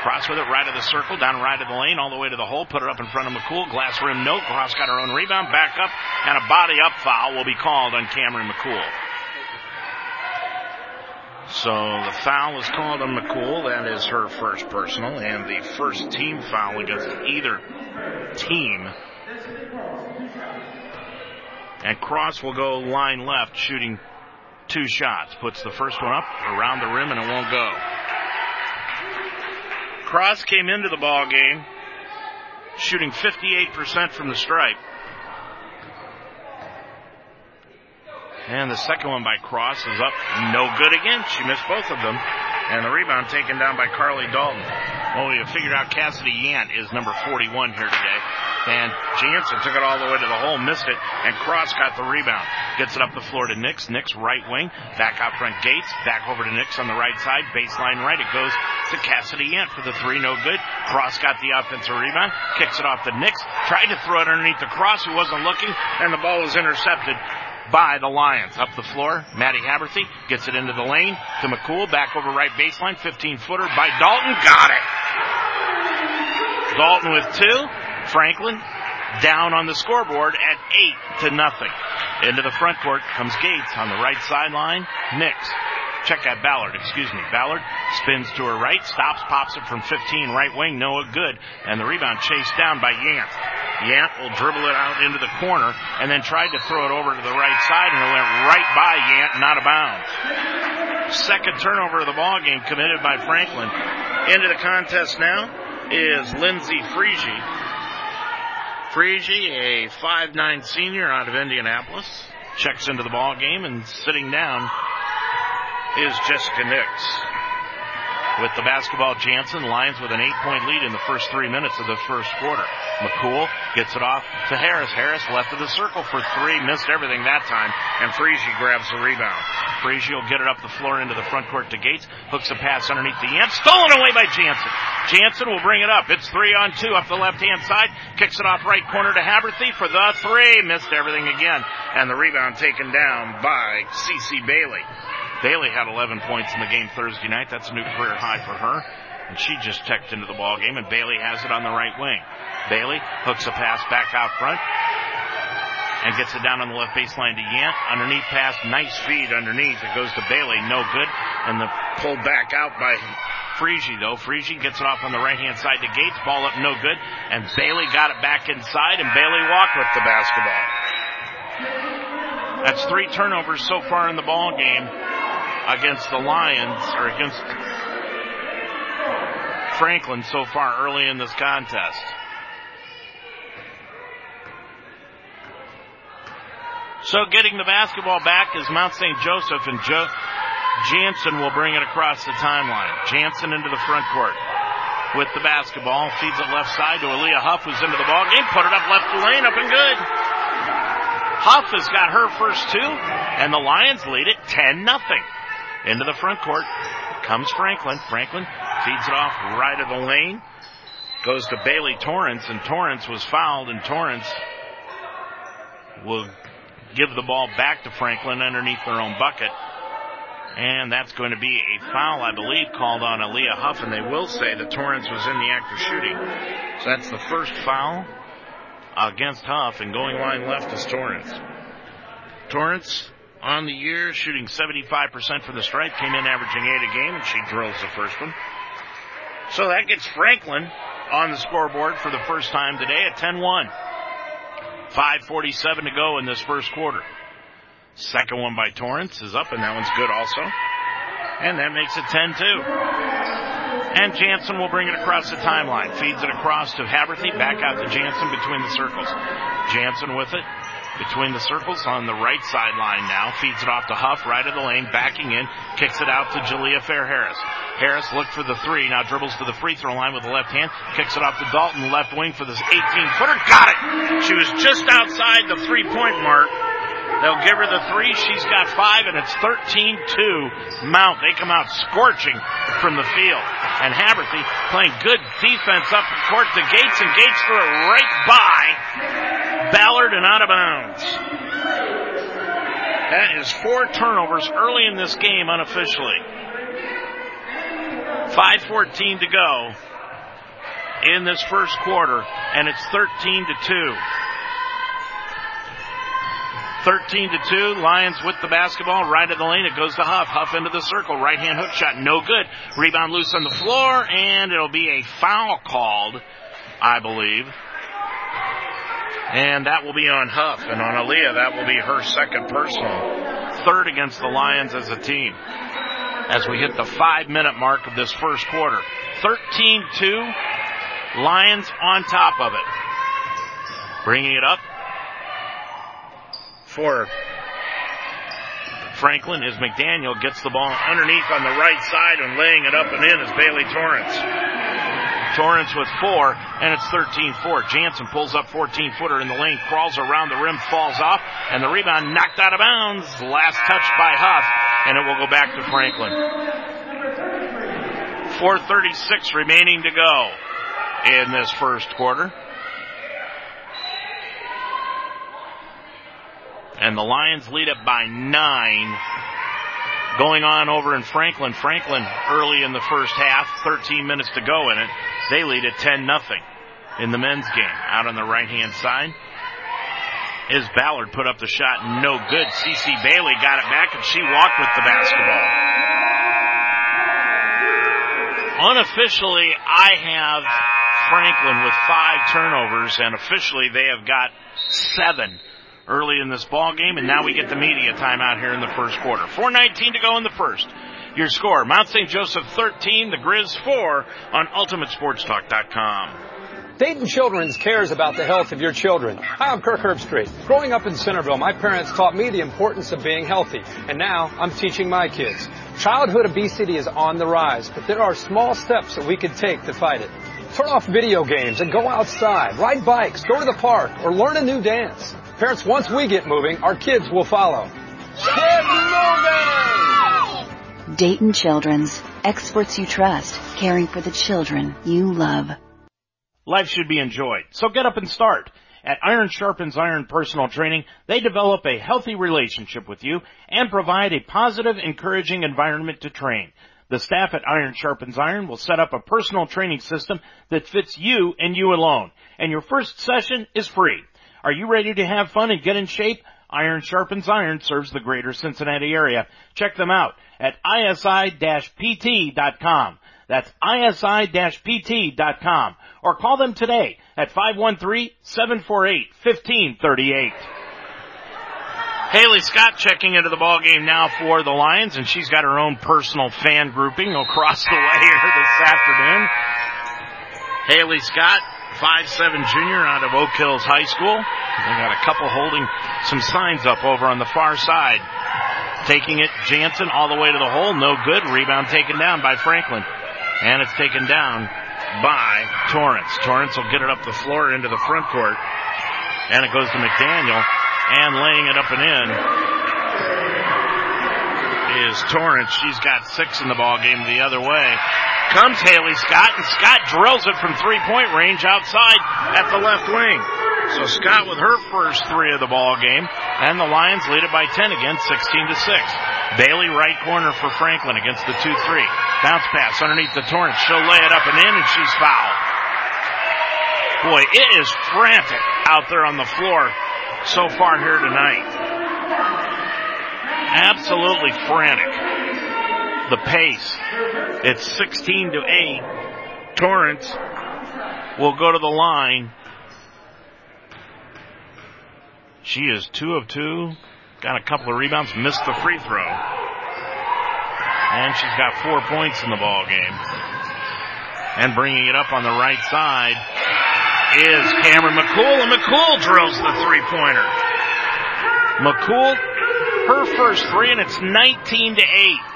Cross with it right of the circle, down right of the lane, all the way to the hole, put it up in front of McCool. Glass rim no. Cross got her own rebound, back up, and a body up foul will be called on Cameron McCool. So the foul is called on McCool. That is her first personal and the first team foul against either team. And Cross will go line left, shooting two shots. Puts the first one up around the rim and it won't go. Cross came into the ball game shooting 58% from the stripe. And the second one by Cross is up. No good again. She missed both of them. And the rebound taken down by Carly Dalton. Well, we figured out Cassidy Yant is number 41 here today. And Jansen took it all the way to the hole, missed it, and Cross got the rebound. Gets it up the floor to Nix. Nix right wing, back out front Gates, back over to Nix on the right side, baseline right. It goes to Cassidy Yant for the three, no good. Cross got the offensive rebound, kicks it off to Nix, tried to throw it underneath the cross, who wasn't looking, and the ball was intercepted by the Lions. Up the floor, Maddie Haberthy gets it into the lane to McCool, back over right baseline, 15 footer by Dalton, got it. Dalton with two, Franklin down on the scoreboard at eight to nothing. Into the front court comes Gates on the right sideline. Nix check that Ballard, excuse me. Ballard spins to her right, stops, pops it from 15 right wing, Noah good, and the rebound chased down by Yant. Yant will dribble it out into the corner and then tried to throw it over to the right side and it went right by Yant, not a bounds. Second turnover of the ball game committed by Franklin. Into the contest now is Lindsay Frege. Frege, a 5'9 senior out of Indianapolis, checks into the ball game and sitting down is Jessica Nix. With the basketball, Jansen lines with an eight point lead in the first three minutes of the first quarter. McCool gets it off to Harris. Harris left of the circle for three, missed everything that time, and Frege grabs the rebound. Frege will get it up the floor into the front court to Gates, hooks a pass underneath the amp, stolen away by Jansen. Jansen will bring it up. It's three on two up the left hand side, kicks it off right corner to Haberthy for the three, missed everything again, and the rebound taken down by CC Bailey. Bailey had 11 points in the game Thursday night. That's a new career high for her. And she just checked into the ball game, and Bailey has it on the right wing. Bailey hooks a pass back out front and gets it down on the left baseline to Yant. Underneath pass, nice feed underneath. It goes to Bailey, no good. And the pull back out by Frege though. Frege gets it off on the right hand side to Gates. Ball up, no good. And Bailey got it back inside, and Bailey walked with the basketball. That's three turnovers so far in the ball game against the Lions or against Franklin so far early in this contest. So getting the basketball back is Mount St. Joseph and jo- Jansen will bring it across the timeline. Jansen into the front court with the basketball, feeds it left side to Aaliyah Huff who's into the ball game, put it up left lane, up and good. Huff has got her first two, and the Lions lead it 10 nothing. Into the front court comes Franklin. Franklin feeds it off right of the lane. Goes to Bailey Torrance, and Torrance was fouled, and Torrance will give the ball back to Franklin underneath their own bucket. And that's going to be a foul, I believe, called on Aaliyah Huff, and they will say that Torrance was in the act of shooting. So that's the first foul against Huff, and going line left is Torrance. Torrance on the year, shooting 75% from the stripe, came in averaging eight a game, and she drills the first one. So that gets Franklin on the scoreboard for the first time today at 10-1. 5.47 to go in this first quarter. Second one by Torrance is up, and that one's good also. And that makes it 10-2. And Jansen will bring it across the timeline. Feeds it across to Haberthy, back out to Jansen between the circles. Jansen with it between the circles on the right sideline now. Feeds it off to Huff, right of the lane, backing in, kicks it out to Jalea Fair Harris. Harris looked for the three, now dribbles to the free throw line with the left hand, kicks it off to Dalton, left wing for this 18 footer. Got it! She was just outside the three point mark. They'll give her the three. She's got five, and it's 13-2 Mount. They come out scorching from the field. And Haberthy playing good defense up court to Gates, and Gates threw it right by Ballard and out of bounds. That is four turnovers early in this game unofficially. 5.14 to go in this first quarter, and it's 13 to 2. 13 to 2. Lions with the basketball right of the lane. It goes to Huff. Huff into the circle. Right hand hook shot. No good. Rebound loose on the floor and it'll be a foul called, I believe. And that will be on Huff and on Aaliyah. That will be her second personal. Third against the Lions as a team. As we hit the five minute mark of this first quarter. 13-2. Lions on top of it. Bringing it up for Franklin is McDaniel gets the ball underneath on the right side and laying it up and in is Bailey Torrance. Torrance with four, and it's 13-4. Jansen pulls up 14-footer in the lane, crawls around the rim, falls off, and the rebound knocked out of bounds. Last touch by Huff, and it will go back to Franklin. 4.36 remaining to go in this first quarter. And the Lions lead it by nine Going on over in Franklin. Franklin early in the first half, 13 minutes to go in it. They lead it 10 nothing in the men's game. Out on the right hand side is Ballard put up the shot. No good. CC Bailey got it back and she walked with the basketball. Unofficially, I have Franklin with five turnovers and officially they have got seven early in this ball game, and now we get the media timeout here in the first quarter. 4:19 to go in the first. Your score: Mount St. Joseph 13, the Grizz 4 on UltimateSportsTalk.com. Dayton Children's cares about the health of your children. Hi, I'm Kirk Herbstreit. Growing up in Centerville, my parents taught me the importance of being healthy, and now I'm teaching my kids. Childhood obesity is on the rise, but there are small steps that we can take to fight it. Turn off video games and go outside, ride bikes, go to the park, or learn a new dance. Parents, once we get moving, our kids will follow. Get moving! Dayton Children's, experts you trust, caring for the children you love. Life should be enjoyed, so get up and start. At Iron Sharpens Iron Personal Training, they develop a healthy relationship with you and provide a positive, encouraging environment to train. The staff at Iron Sharpens Iron will set up a personal training system that fits you and you alone. And your first session is free. Are you ready to have fun and get in shape? Iron Sharpens Iron serves the greater Cincinnati area. Check them out at isi-pt.com. That's isi-pt.com. Or call them today at 513-748-1538. Haley Scott checking into the ball game now for the Lions, and she's got her own personal fan grouping across the way here this afternoon. Haley Scott five seven junior out of Oak Hills High School. They got a couple holding some signs up over on the far side. Taking it, Jansen all the way to the hole, no good. Rebound taken down by Franklin. And it's taken down by Torrance. Torrance will get it up the floor into the front court. And it goes to McDaniel. And laying it up and in is Torrance. She's got six in the ball game the other way comes Haley Scott, and Scott drills it from three point range outside at the left wing. So Scott with her first three of the ball game, and the Lions lead it by 10 again, 16 to 6. Bailey right corner for Franklin against the 2-3. Bounce pass underneath the Torrance. She'll lay it up and in, and she's fouled. Boy, it is frantic out there on the floor so far here tonight. Absolutely frantic the pace. It's 16 to 8. Torrance will go to the line. She is two of two. Got a couple of rebounds, missed the free throw. And she's got four points in the ball game. And bringing it up on the right side is Cameron McCool, and McCool drills the three pointer. McCool, her first three, and it's 19 to 8.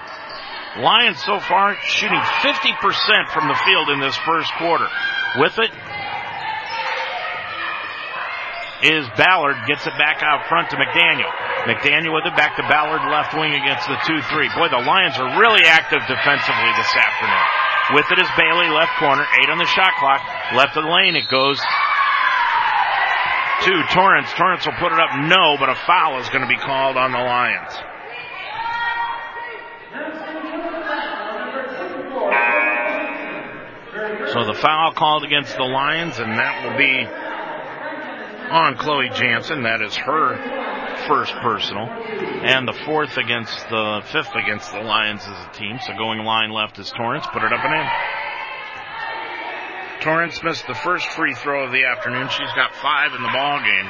Lions so far shooting 50% from the field in this first quarter. With it is Ballard, gets it back out front to McDaniel. McDaniel with it back to Ballard left wing against the 2-3. Boy, the Lions are really active defensively this afternoon. With it is Bailey left corner, eight on the shot clock, left of the lane it goes to Torrance. Torrance will put it up, no, but a foul is going to be called on the Lions. So the foul called against the Lions, and that will be on Chloe Jansen. That is her first personal. And the fourth against the fifth against the Lions as a team. So going line left is Torrance. Put it up and in. Torrance missed the first free throw of the afternoon. She's got five in the ball game.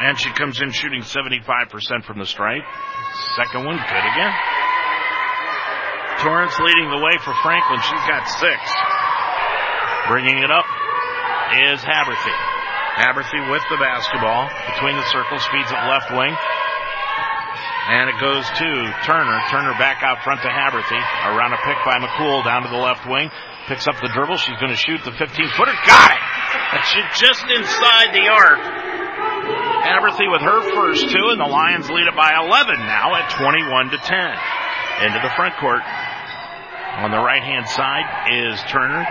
And she comes in shooting 75% from the stripe. Second one, good again. Torrance leading the way for Franklin. She's got six. Bringing it up is Haberthy. Haberthy with the basketball between the circles, feeds it left wing. And it goes to Turner. Turner back out front to Haberthy. Around a pick by McCool down to the left wing. Picks up the dribble. She's going to shoot the 15 footer. Got it! That's just inside the arc. Haberthy with her first two, and the Lions lead it by 11 now at 21 to 10. Into the front court. On the right hand side is Turner.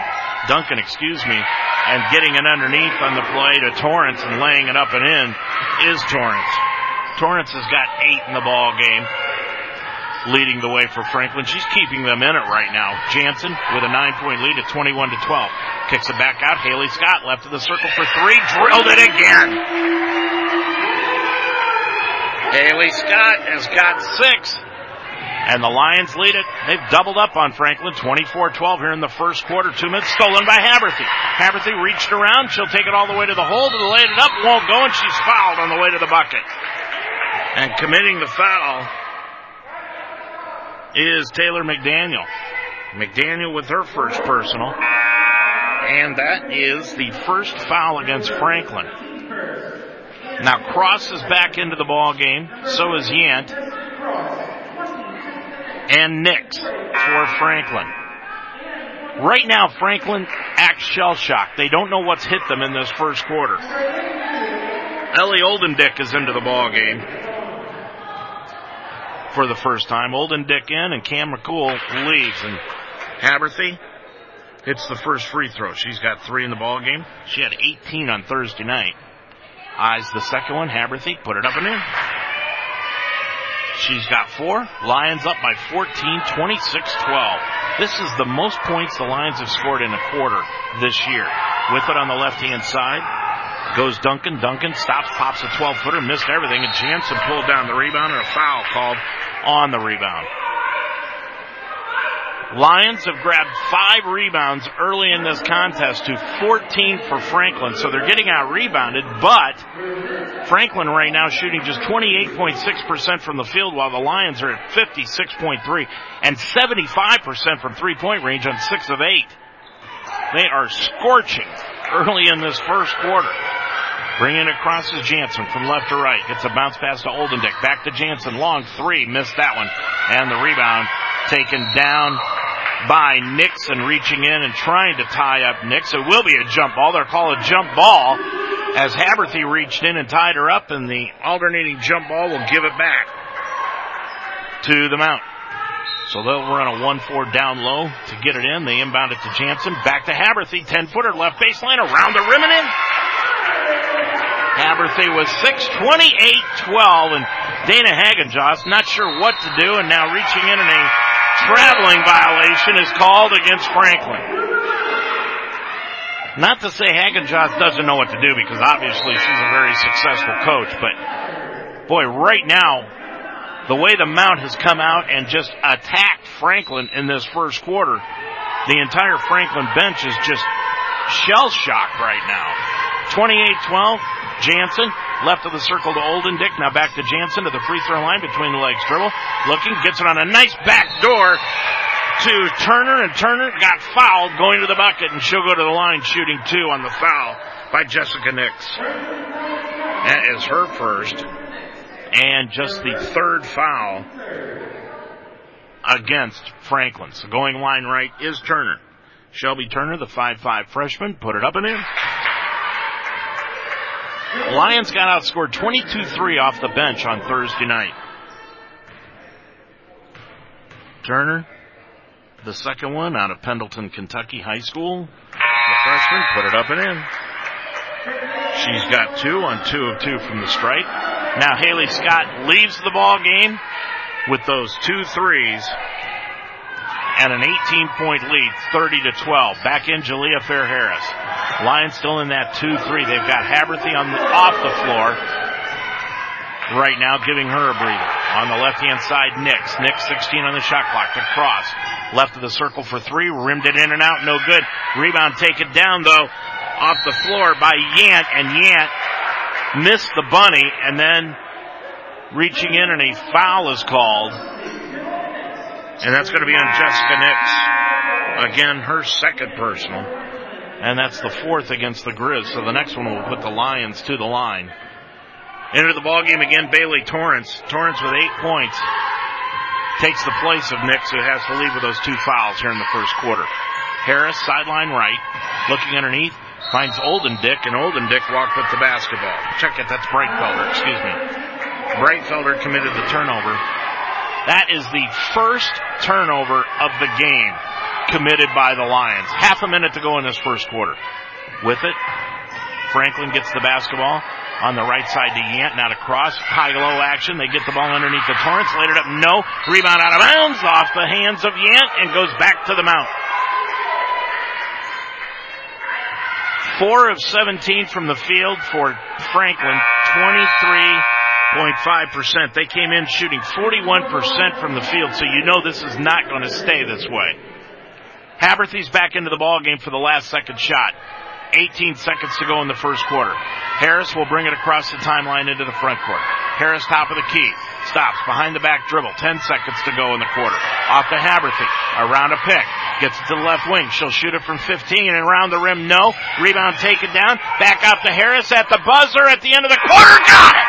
Duncan, excuse me, and getting it underneath on the play to Torrance and laying it up and in is Torrance. Torrance has got eight in the ball game, leading the way for Franklin. She's keeping them in it right now. Jansen with a nine-point lead at 21 to 12. Kicks it back out. Haley Scott left of the circle for three. Drilled it again. Haley Scott has got six. And the Lions lead it. They've doubled up on Franklin, 24-12 here in the first quarter. Two minutes stolen by Haberthy. Haberthy reached around. She'll take it all the way to the hole. To laid it up. Won't go, and she's fouled on the way to the bucket. And committing the foul is Taylor McDaniel. McDaniel with her first personal. And that is the first foul against Franklin. Now Cross is back into the ball game. So is Yant. And Nix for Franklin. Right now, Franklin acts shell shocked. They don't know what's hit them in this first quarter. Ellie Oldendick is into the ball game for the first time. Oldendick in and Cam McCool leaves and Haberthy hits the first free throw. She's got three in the ball game. She had 18 on Thursday night. Eyes the second one. Haberthy put it up and in. She's got four. Lions up by 14, 26-12. This is the most points the Lions have scored in a quarter this year. With it on the left-hand side, goes Duncan. Duncan stops, pops a 12-footer, missed everything, and Jansen pulled down the rebound and a foul called on the rebound. Lions have grabbed five rebounds early in this contest to 14 for Franklin, so they're getting out rebounded, but Franklin right now shooting just 28.6% from the field while the Lions are at 56.3 and 75% from three point range on six of eight. They are scorching early in this first quarter. Bringing it across is Jansen from left to right. Gets a bounce pass to Oldendick. Back to Jansen. Long three. Missed that one. And the rebound taken down by Nixon reaching in and trying to tie up Nix. It will be a jump ball. They're called a jump ball as Haberthy reached in and tied her up and the alternating jump ball will give it back to the Mount. So they'll run a 1-4 down low to get it in. They inbound it to Jansen. Back to Haberthy. 10 footer left baseline around the rim and in. Haberthy was 6, 28-12 and Dana Hagenjoss not sure what to do and now reaching in and a traveling violation is called against Franklin. Not to say Hagenjoss doesn't know what to do because obviously she's a very successful coach, but boy, right now, the way the Mount has come out and just attacked Franklin in this first quarter, the entire Franklin bench is just shell shocked right now. 28-12, Jansen left of the circle to Oldendick. Now back to Jansen to the free throw line between the legs. Dribble, looking, gets it on a nice back door to Turner, and Turner got fouled going to the bucket, and she'll go to the line shooting two on the foul by Jessica Nix. That is her first, and just the third foul against Franklin. So going line right is Turner. Shelby Turner, the 5'5 freshman, put it up and in. Lions got outscored 22-3 off the bench on Thursday night. Turner, the second one out of Pendleton, Kentucky High School. The freshman put it up and in. She's got two on two of two from the stripe. Now Haley Scott leaves the ball game with those two threes and an 18 point lead, 30 to 12. Back in Jalea Fair Harris. Lions still in that 2-3. They've got Haberthy on the, off the floor right now, giving her a breather. On the left hand side, Nix. Nix 16 on the shot clock to cross. Left of the circle for three, rimmed it in and out, no good. Rebound taken down though, off the floor by Yant, and Yant missed the bunny, and then reaching in and a foul is called. And that's going to be on Jessica Nix. Again, her second personal. And that's the fourth against the Grizz. So the next one will put the Lions to the line. Into the ball game again, Bailey Torrance. Torrance with eight points takes the place of Nix, who has to leave with those two fouls here in the first quarter. Harris, sideline right, looking underneath, finds Oldendick, and Oldendick walked with the basketball. Check it, that's Breitfelder, excuse me. Breitfelder committed the turnover. That is the first turnover of the game committed by the Lions. Half a minute to go in this first quarter. With it, Franklin gets the basketball. on the right side to Yant, not across. High-low action. They get the ball underneath the Torrance. Laid it up. No. Rebound out of bounds off the hands of Yant and goes back to the mount. Four of 17 from the field for Franklin. 23.5%. They came in shooting 41% from the field, so you know this is not going to stay this way. Haberthy's back into the ball game for the last second shot. 18 seconds to go in the first quarter. Harris will bring it across the timeline into the front court. Harris top of the key. Stops behind the back dribble. 10 seconds to go in the quarter. Off to Haberthy. Around a pick. Gets it to the left wing. She'll shoot it from 15 and around the rim. No. Rebound taken down. Back out to Harris at the buzzer at the end of the quarter. Got it!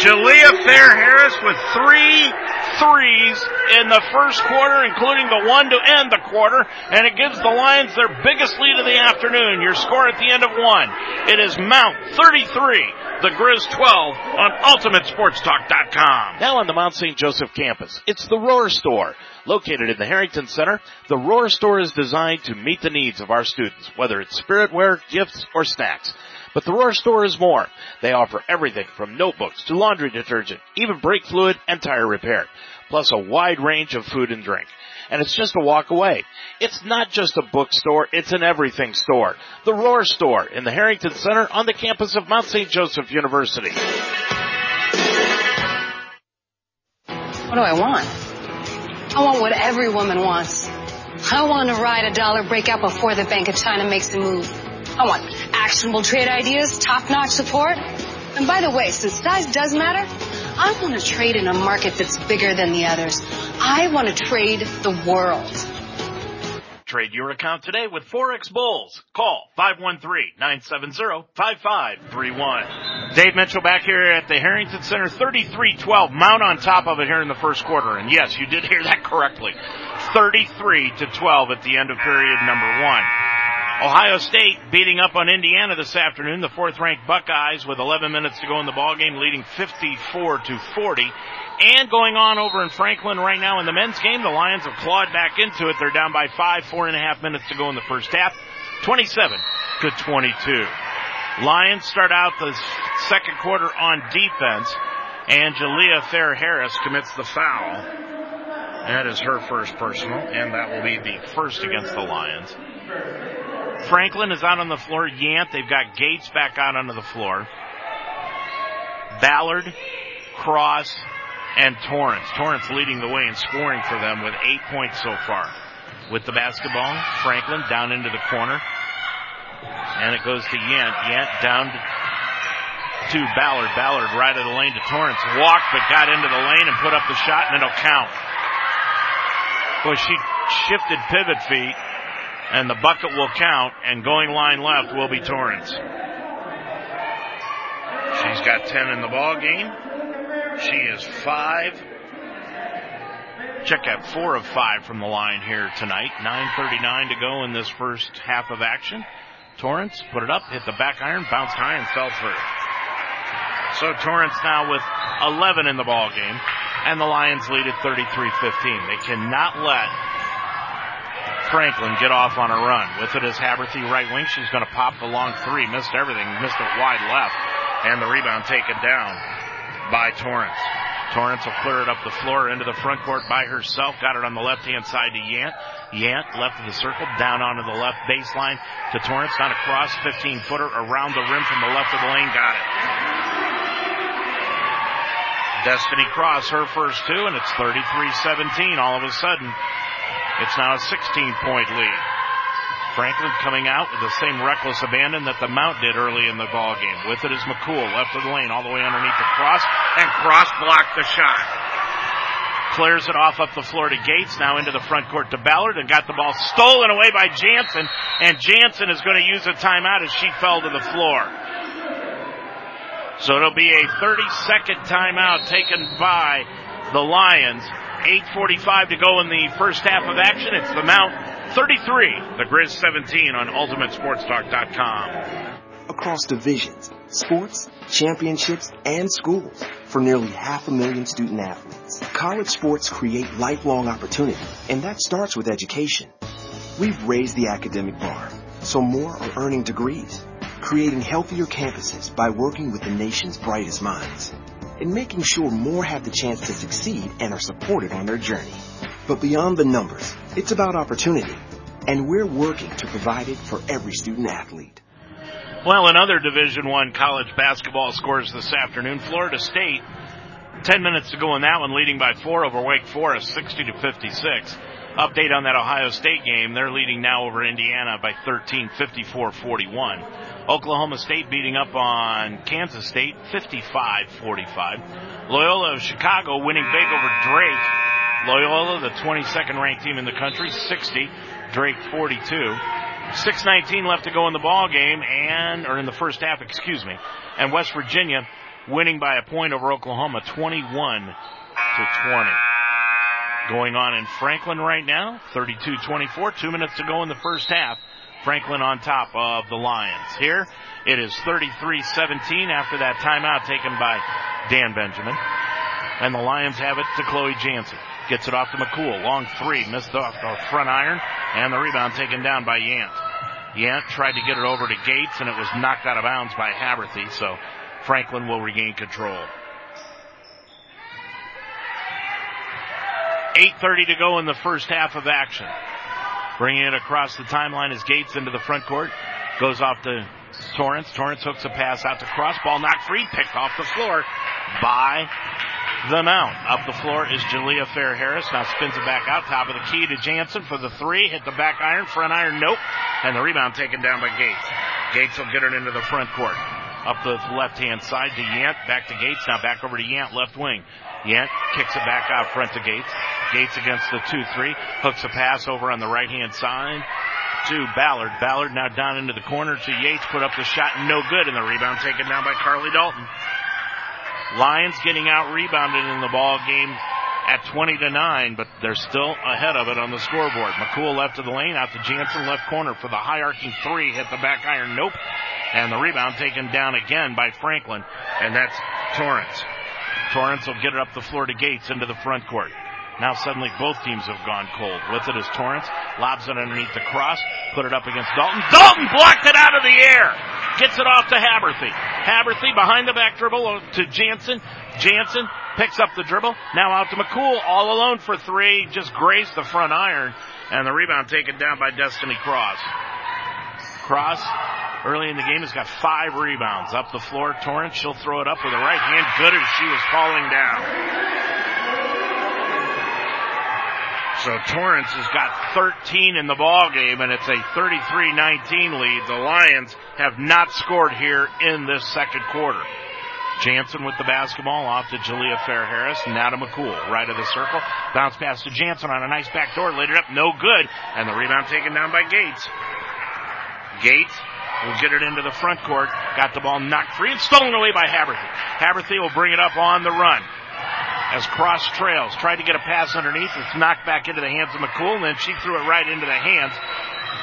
Jalea Fair Harris with three threes in the first quarter, including the one to end the quarter, and it gives the Lions their biggest lead of the afternoon. Your score at the end of one. It is Mount 33, the Grizz 12 on UltimateSportsTalk.com. Now on the Mount St. Joseph campus, it's the Roar Store. Located in the Harrington Center, the Roar Store is designed to meet the needs of our students, whether it's spiritware, gifts, or snacks. But the Roar Store is more. They offer everything from notebooks to laundry detergent, even brake fluid and tire repair, plus a wide range of food and drink. And it's just a walk away. It's not just a bookstore, it's an everything store. The Roar Store in the Harrington Center on the campus of Mount St. Joseph University. What do I want? I want what every woman wants. I want to ride a dollar breakout before the Bank of China makes a move. I want actionable trade ideas, top-notch support. And by the way, since size does matter, I want to trade in a market that's bigger than the others. I want to trade the world. Trade your account today with Forex Bulls. Call 513-970-5531. Dave Mitchell back here at the Harrington Center, 33-12. Mount on top of it here in the first quarter. And yes, you did hear that correctly. 33 to 12 at the end of period number one. Ohio State beating up on Indiana this afternoon. The fourth ranked Buckeyes with 11 minutes to go in the ball game, leading 54 to 40. And going on over in Franklin right now in the men's game, the Lions have clawed back into it. They're down by five, four and a half minutes to go in the first half, 27 to 22. Lions start out the second quarter on defense, and Jalea Fair Harris commits the foul. That is her first personal, and that will be the first against the Lions. Franklin is out on the floor. Yant, they've got Gates back out onto the floor. Ballard, Cross, and Torrance. Torrance leading the way in scoring for them with eight points so far. With the basketball, Franklin down into the corner. And it goes to Yant. Yant down to, Ballard. Ballard right of the lane to Torrance. Walked but got into the lane and put up the shot and it'll count. Boy, she shifted pivot feet and the bucket will count, and going line left will be Torrance. She's got 10 in the ball game. She is five. Check out four of five from the line here tonight. 9.39 to go in this first half of action. Torrance put it up, hit the back iron, bounced high, and fell through. So Torrance now with 11 in the ball game, and the Lions lead at 33-15. They cannot let Franklin get off on a run. With it is Haberthy right wing. She's going to pop the long three. Missed everything. Missed it wide left. And the rebound taken down by Torrance. Torrance will clear it up the floor into the front court by herself. Got it on the left hand side to Yant. Yant left of the circle down onto the left baseline to Torrance. Down across 15 footer around the rim from the left of the lane. Got it. Destiny Cross, her first two, and it's 33-17 all of a sudden. It's now a 16 point lead. Franklin coming out with the same reckless abandon that the Mount did early in the ball game. With it is McCool, left of the lane, all the way underneath the cross, and cross blocked the shot. Clears it off up the floor to Gates, now into the front court to Ballard, and got the ball stolen away by Jansen, and Jansen is going to use a timeout as she fell to the floor. So it'll be a 30 second timeout taken by the Lions 8.45 to go in the first half of action. It's the Mount 33, the Grizz 17 on UltimateSportsTalk.com. Across divisions, sports, championships, and schools for nearly half a million student athletes. College sports create lifelong opportunity, and that starts with education. We've raised the academic bar, so more are earning degrees creating healthier campuses by working with the nation's brightest minds, and making sure more have the chance to succeed and are supported on their journey. But beyond the numbers, it's about opportunity, and we're working to provide it for every student athlete. Well, another Division One college basketball scores this afternoon, Florida State, 10 minutes to go in that one, leading by four over Wake Forest, 60 to 56. Update on that Ohio State game. They're leading now over Indiana by 13, 54-41. Oklahoma State beating up on Kansas State, 55-45. Loyola of Chicago winning big over Drake. Loyola, the 22nd ranked team in the country, 60. Drake, 42. 6:19 left to go in the ball game, and or in the first half, excuse me. And West Virginia winning by a point over Oklahoma, 21 to 20. Going on in Franklin right now, 32-24. Two minutes to go in the first half. Franklin on top of the Lions. Here it is 33-17 after that timeout taken by Dan Benjamin. And the Lions have it to Chloe Jansen. Gets it off to McCool. Long three. Missed off the front iron. And the rebound taken down by Yant. Yant tried to get it over to Gates and it was knocked out of bounds by Haberthy. So Franklin will regain control. 8.30 to go in the first half of action. Bringing it across the timeline is Gates into the front court. Goes off to Torrance. Torrance hooks a pass out to cross. Ball knocked free. Picked off the floor by the mount. Up the floor is Jalea Fair Harris. Now spins it back out. Top of the key to Jansen for the three. Hit the back iron. Front iron. Nope. And the rebound taken down by Gates. Gates will get it into the front court. Up the left hand side to Yant. Back to Gates. Now back over to Yant. Left wing. Yant kicks it back out front to Gates. Gates against the 2-3. Hooks a pass over on the right hand side to Ballard. Ballard now down into the corner to Yates. Put up the shot. No good. And the rebound taken down by Carly Dalton. Lions getting out rebounded in the ball game at 20 to 9, but they're still ahead of it on the scoreboard. McCool left of the lane, out to Jansen, left corner for the high arcing three, hit the back iron, nope. And the rebound taken down again by Franklin, and that's Torrance. Torrance will get it up the floor to Gates into the front court. Now suddenly both teams have gone cold. With it is Torrance. Lobs it underneath the cross. Put it up against Dalton. Dalton blocked it out of the air. Gets it off to Haberthy. Haberthy behind the back dribble to Jansen. Jansen picks up the dribble. Now out to McCool. All alone for three. Just grazed the front iron. And the rebound taken down by Destiny Cross. Cross early in the game has got five rebounds. Up the floor, Torrance. She'll throw it up with the right hand. Good as she was falling down. So Torrance has got 13 in the ball game, and it's a 33-19 lead. The Lions have not scored here in this second quarter. Jansen with the basketball off to Jalea Fair Harris. Now McCool, right of the circle. Bounce pass to Jansen on a nice back door. Laid it up, no good. And the rebound taken down by Gates. Gates will get it into the front court. Got the ball knocked free and stolen away by Haberthy. Haberthy will bring it up on the run as Cross trails. Tried to get a pass underneath. It's knocked back into the hands of McCool, and then she threw it right into the hands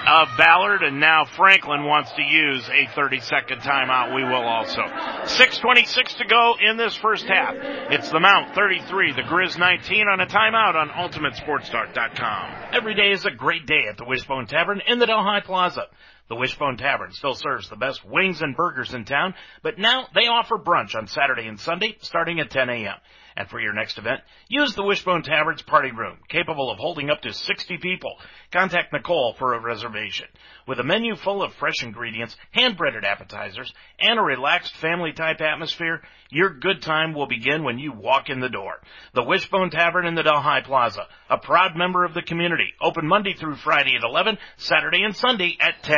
of Ballard, and now Franklin wants to use a 30 second timeout. We will also. 6.26 to go in this first half. It's the Mount 33, the Grizz 19 on a timeout on UltimateSportsTalk.com. Every day is a great day at the Wishbone Tavern in the Delhi Plaza. The Wishbone Tavern still serves the best wings and burgers in town, but now they offer brunch on Saturday and Sunday starting at 10 a.m. And for your next event, use the Wishbone Tavern's party room, capable of holding up to 60 people. Contact Nicole for a reservation. With a menu full of fresh ingredients, hand-breaded appetizers, and a relaxed family-type atmosphere, your good time will begin when you walk in the door. The Wishbone Tavern in the Delhi Plaza, a proud member of the community, open Monday through Friday at 11, Saturday and Sunday at 10.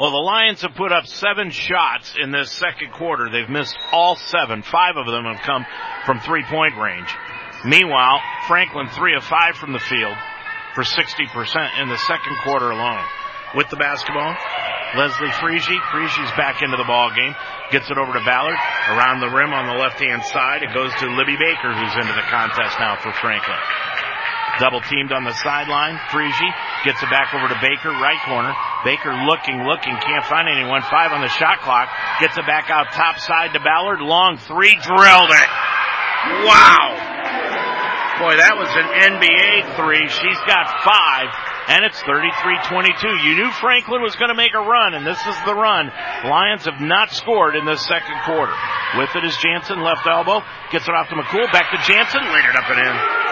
Well, the Lions have put up seven shots in this second quarter. They've missed all seven. Five of them have come from three point range. Meanwhile, Franklin three of five from the field for 60% in the second quarter alone. With the basketball, Leslie Frigie. Frigie's back into the ball game. Gets it over to Ballard. Around the rim on the left hand side. It goes to Libby Baker who's into the contest now for Franklin. Double teamed on the sideline. Frigie gets it back over to Baker, right corner. Baker looking, looking, can't find anyone. Five on the shot clock. Gets it back out top side to Ballard. Long three, drilled it. Wow. Boy, that was an NBA three. She's got five, And it's 33-22. You knew Franklin was going to make a run, and this is the run. Lions have not scored in this second quarter. With it is Jansen, left elbow, gets it off to McCool, back to Jansen, laid it up and in.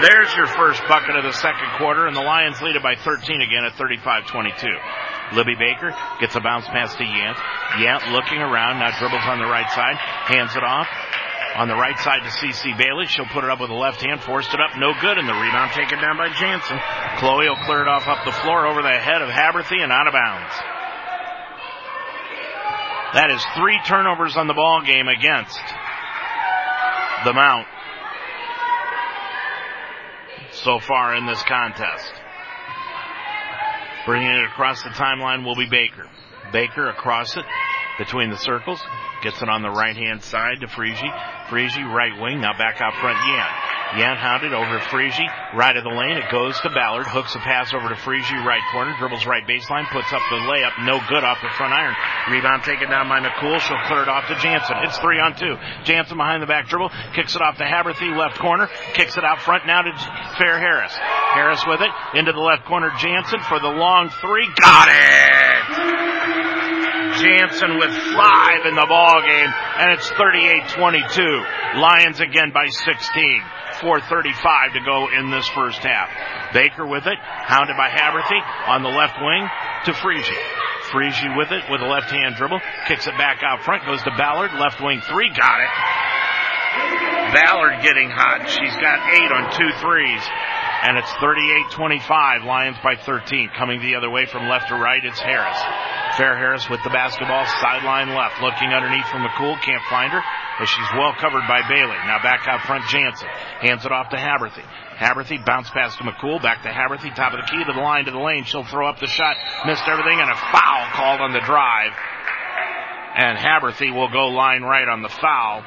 There's your first bucket of the second quarter, and the Lions lead it by 13 again at 35-22. Libby Baker gets a bounce pass to Yant. Yant looking around, now dribbles on the right side, hands it off. On the right side to CC Bailey. She'll put it up with the left hand, forced it up, no good, and the rebound taken down by Jansen. Chloe will clear it off up the floor over the head of Haberthy and out of bounds. That is three turnovers on the ball game against the Mount so far in this contest. Bringing it across the timeline will be Baker. Baker across it between the circles. Gets it on the right hand side to Frigi. Frigi right wing. Now back out front Yan. Yan hounded over Frigi. Right of the lane. It goes to Ballard. Hooks a pass over to Frigi right corner. Dribbles right baseline. Puts up the layup. No good off the front iron. Rebound taken down by McCool. She'll clear it off to Jansen. It's three on two. Jansen behind the back dribble. Kicks it off to Haberthy. Left corner. Kicks it out front now to Fair Harris. Harris with it. Into the left corner. Jansen for the long three. Got it! Jansen with five in the ball game, and it's 38-22. Lions again by 16. 4.35 to go in this first half. Baker with it, hounded by Haberthy on the left wing to Frigi. Frigi with it with a left hand dribble, kicks it back out front, goes to Ballard, left wing three, got it. Ballard getting hot. She's got eight on two threes. And it's 38-25, Lions by 13. Coming the other way from left to right, it's Harris. Fair Harris with the basketball, sideline left, looking underneath from McCool, can't find her, as she's well covered by Bailey. Now back out front, Jansen. Hands it off to Haberthy. Haberthy bounce pass to McCool, back to Haberthy, top of the key to the line to the lane. She'll throw up the shot, missed everything, and a foul called on the drive. And Haberthy will go line right on the foul.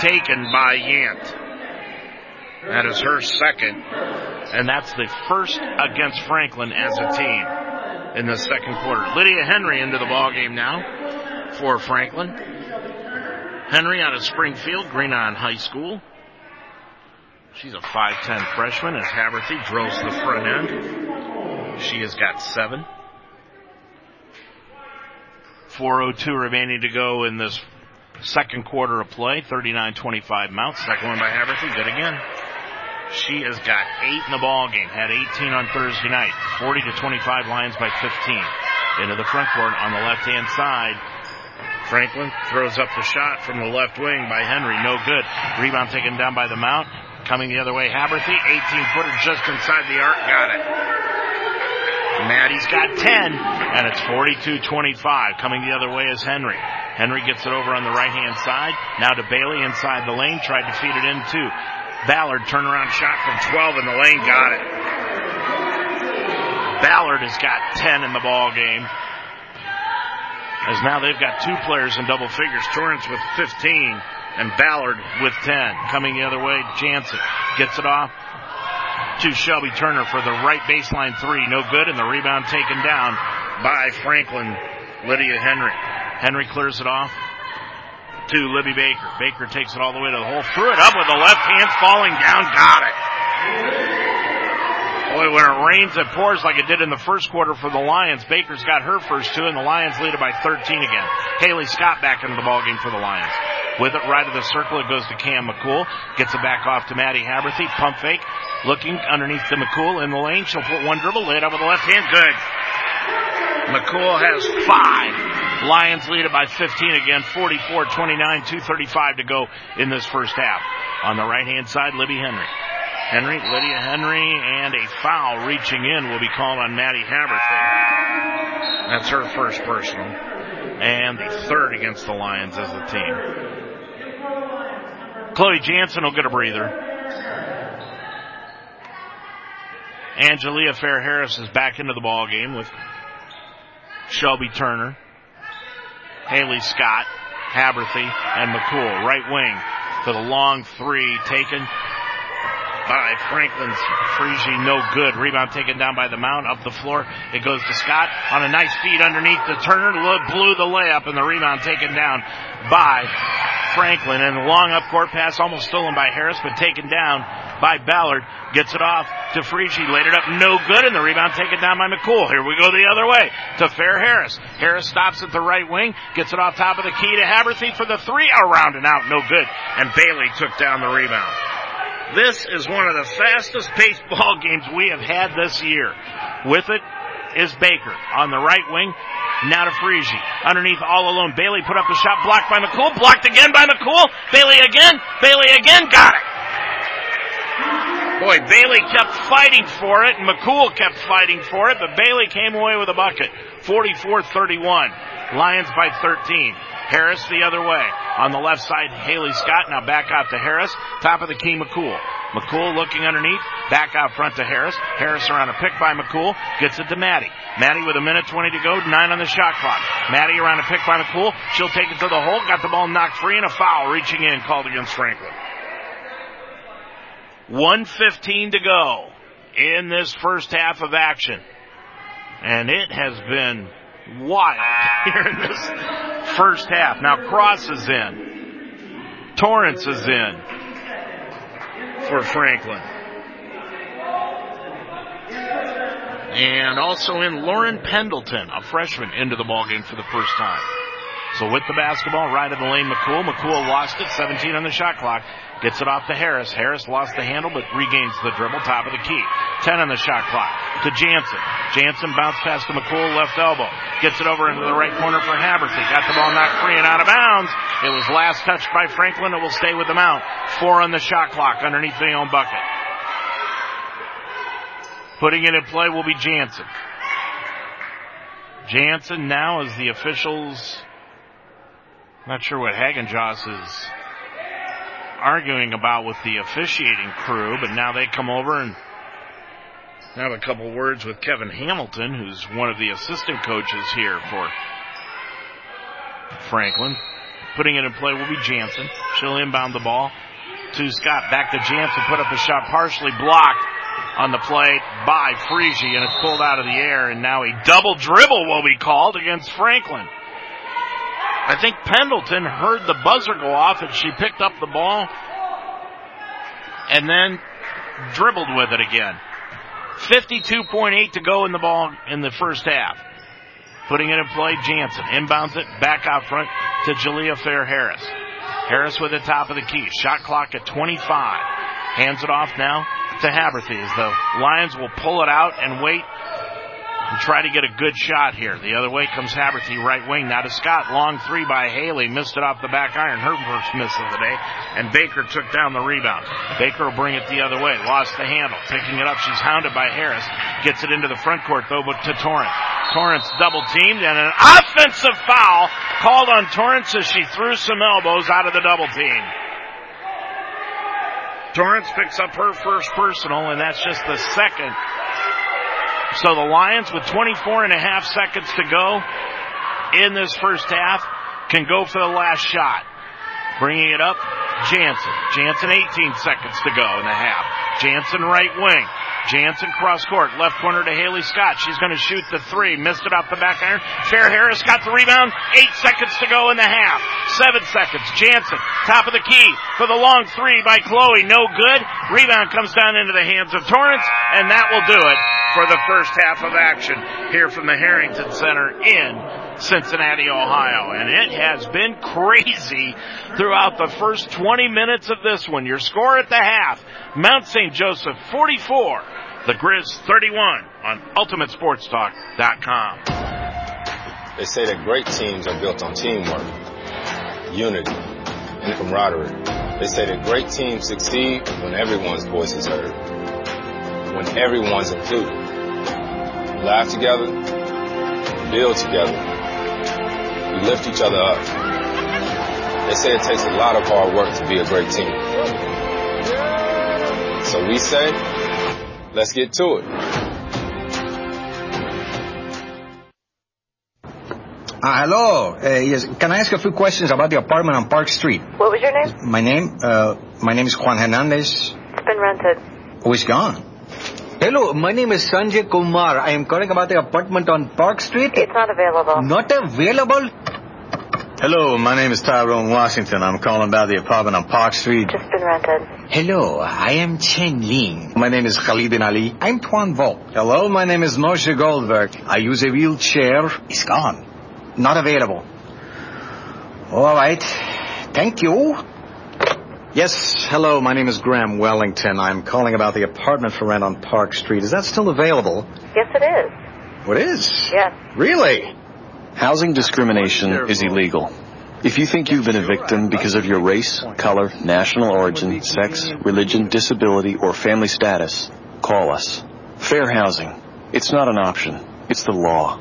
Taken by Yant. That is her second. And that's the first against Franklin as a team in the second quarter. Lydia Henry into the ball game now for Franklin. Henry out of Springfield, Green Island High School. She's a 5'10 freshman as Haberthy drills the front end. She has got seven. 402 remaining to go in this second quarter of play. 39-25 Mount. Second one by Haberthy. Good again. She has got eight in the ball game. Had 18 on Thursday night. 40 to 25 Lions by 15. Into the front court on the left hand side. Franklin throws up the shot from the left wing by Henry. No good. Rebound taken down by the Mount. Coming the other way, Haberthy. 18 footer just inside the arc. Got it. Maddie's got 10, and it's 42-25. Coming the other way is Henry. Henry gets it over on the right hand side. Now to Bailey inside the lane. Tried to feed it in too. Ballard turnaround shot from 12 in the lane. Got it. Ballard has got 10 in the ball game. As now they've got two players in double figures. Torrance with 15 and Ballard with 10. Coming the other way, Jansen gets it off to Shelby Turner for the right baseline three. No good, and the rebound taken down by Franklin Lydia Henry. Henry clears it off to Libby Baker. Baker takes it all the way to the hole, threw it up with the left hand, falling down, got it. Boy, when it rains, it pours like it did in the first quarter for the Lions. Baker's got her first two, and the Lions lead it by 13 again. Haley Scott back into the ballgame for the Lions. With it right of the circle, it goes to Cam McCool. Gets it back off to Maddie Haberthy. Pump fake. Looking underneath to McCool in the lane. She'll put one dribble, lay it up with the left hand. Good. McCool has five. Lions lead it by 15 again, 44-29, 235 to go in this first half. On the right hand side, Libby Henry. Henry, Lydia Henry, and a foul reaching in will be called on Maddie Haberthy. That's her first personal. And the third against the Lions as a team. Chloe Jansen will get a breather. Angelia Fair Harris is back into the ball game with Shelby Turner, Haley Scott, Haberthy, and McCool. Right wing for the long three taken by Franklin Frigi. No good. Rebound taken down by the Mount. Up the floor. It goes to Scott on a nice feed underneath the Turner. Blew the layup and the rebound taken down by Franklin. And the long up court pass almost stolen by Harris, but taken down by Ballard. Gets it off to Frigi. Laid it up. No good. And the rebound taken down by McCool. Here we go the other way to Fair Harris. Harris stops at the right wing. Gets it off top of the key to Haberthy for the three. Around and out. No good. And Bailey took down the rebound. This is one of the fastest paced ball games we have had this year. With it is Baker on the right wing. Now to Frigi. Underneath all alone. Bailey put up the shot blocked by McCool. Blocked again by McCool. Bailey again. Bailey again. Got it. Boy, Bailey kept fighting for it and McCool kept fighting for it, but Bailey came away with a bucket. 44-31. Lions by 13. Harris the other way. On the left side, Haley Scott. Now back out to Harris. Top of the key, McCool. McCool looking underneath. Back out front to Harris. Harris around a pick by McCool. Gets it to Maddie. Maddie with a minute 20 to go. Nine on the shot clock. Maddie around a pick by McCool. She'll take it to the hole. Got the ball knocked free and a foul reaching in called against Franklin. 115 to go in this first half of action. And it has been wild here in this first half. Now Cross is in. Torrance is in for Franklin. And also in Lauren Pendleton, a freshman, into the ballgame for the first time. So with the basketball, right in the lane, McCool. McCool lost it, 17 on the shot clock. Gets it off to Harris. Harris lost the handle, but regains the dribble, top of the key. 10 on the shot clock to Jansen. Jansen bounced past to McCool, left elbow. Gets it over into the right corner for Haberthy. Got the ball knocked free and out of bounds. It was last touched by Franklin. It will stay with them out. Four on the shot clock underneath the own bucket. Putting it in play will be Jansen. Jansen now is the officials. Not sure what Hagenjoss is arguing about with the officiating crew, but now they come over and have a couple words with Kevin Hamilton, who's one of the assistant coaches here for Franklin. Putting it in play will be Jansen. She'll inbound the ball to Scott. Back to Jansen. Put up a shot partially blocked on the play by Frigi, and it's pulled out of the air, and now a double dribble will be called against Franklin. I think Pendleton heard the buzzer go off and she picked up the ball and then dribbled with it again. 52.8 to go in the ball in the first half. Putting it in play, Jansen inbounds it back out front to Jalea Fair Harris. Harris with the top of the key. Shot clock at 25. Hands it off now to Haberthy as the Lions will pull it out and wait and try to get a good shot here. The other way comes Haberthy, right wing. Now to Scott. Long three by Haley. Missed it off the back iron. Her first miss of the day. And Baker took down the rebound. Baker will bring it the other way. Lost the handle. Picking it up. She's hounded by Harris. Gets it into the front court though, but to Torrance. Torrance double teamed and an offensive foul called on Torrance as she threw some elbows out of the double team. Torrance picks up her first personal, and that's just the second so the Lions with 24 and a half seconds to go in this first half can go for the last shot. Bringing it up, Jansen. Jansen 18 seconds to go in the half. Jansen right wing. Jansen cross court, left corner to Haley Scott. She's going to shoot the three. Missed it off the back iron. Fair Harris got the rebound. Eight seconds to go in the half. Seven seconds. Jansen, top of the key for the long three by Chloe. No good. Rebound comes down into the hands of Torrance, and that will do it for the first half of action here from the Harrington Center in Cincinnati, Ohio. And it has been crazy throughout the first 20 minutes of this one. Your score at the half, Mount St. Joseph 44, the Grizz 31 on UltimateSportsTalk.com. They say that great teams are built on teamwork, unity, and camaraderie. They say that great teams succeed when everyone's voice is heard, when everyone's included. Laugh together, build together, we lift each other up. They say it takes a lot of hard work to be a great team. So we say, let's get to it. Uh, hello. Uh, yes, can I ask a few questions about the apartment on Park Street? What was your name? My name, uh, my name is Juan Hernandez. It's been rented. Oh, it's gone? Hello, my name is Sanjay Kumar. I am calling about the apartment on Park Street. It's not available. Not available? Hello, my name is Tyrone Washington. I'm calling about the apartment on Park Street. Just been rented. Hello, I am Chen Ling. My name is Khalid bin Ali. I'm Tuan Vo. Hello, my name is Moshe Goldberg. I use a wheelchair. It's gone. Not available. All right. Thank you. Yes, hello, my name is Graham Wellington. I'm calling about the apartment for rent on Park Street. Is that still available? Yes, it is. Oh, what is? Yes. Really? Housing discrimination is illegal. If you think you've been a victim because of your race, color, national origin, sex, religion, disability, or family status, call us. Fair housing. It's not an option. It's the law.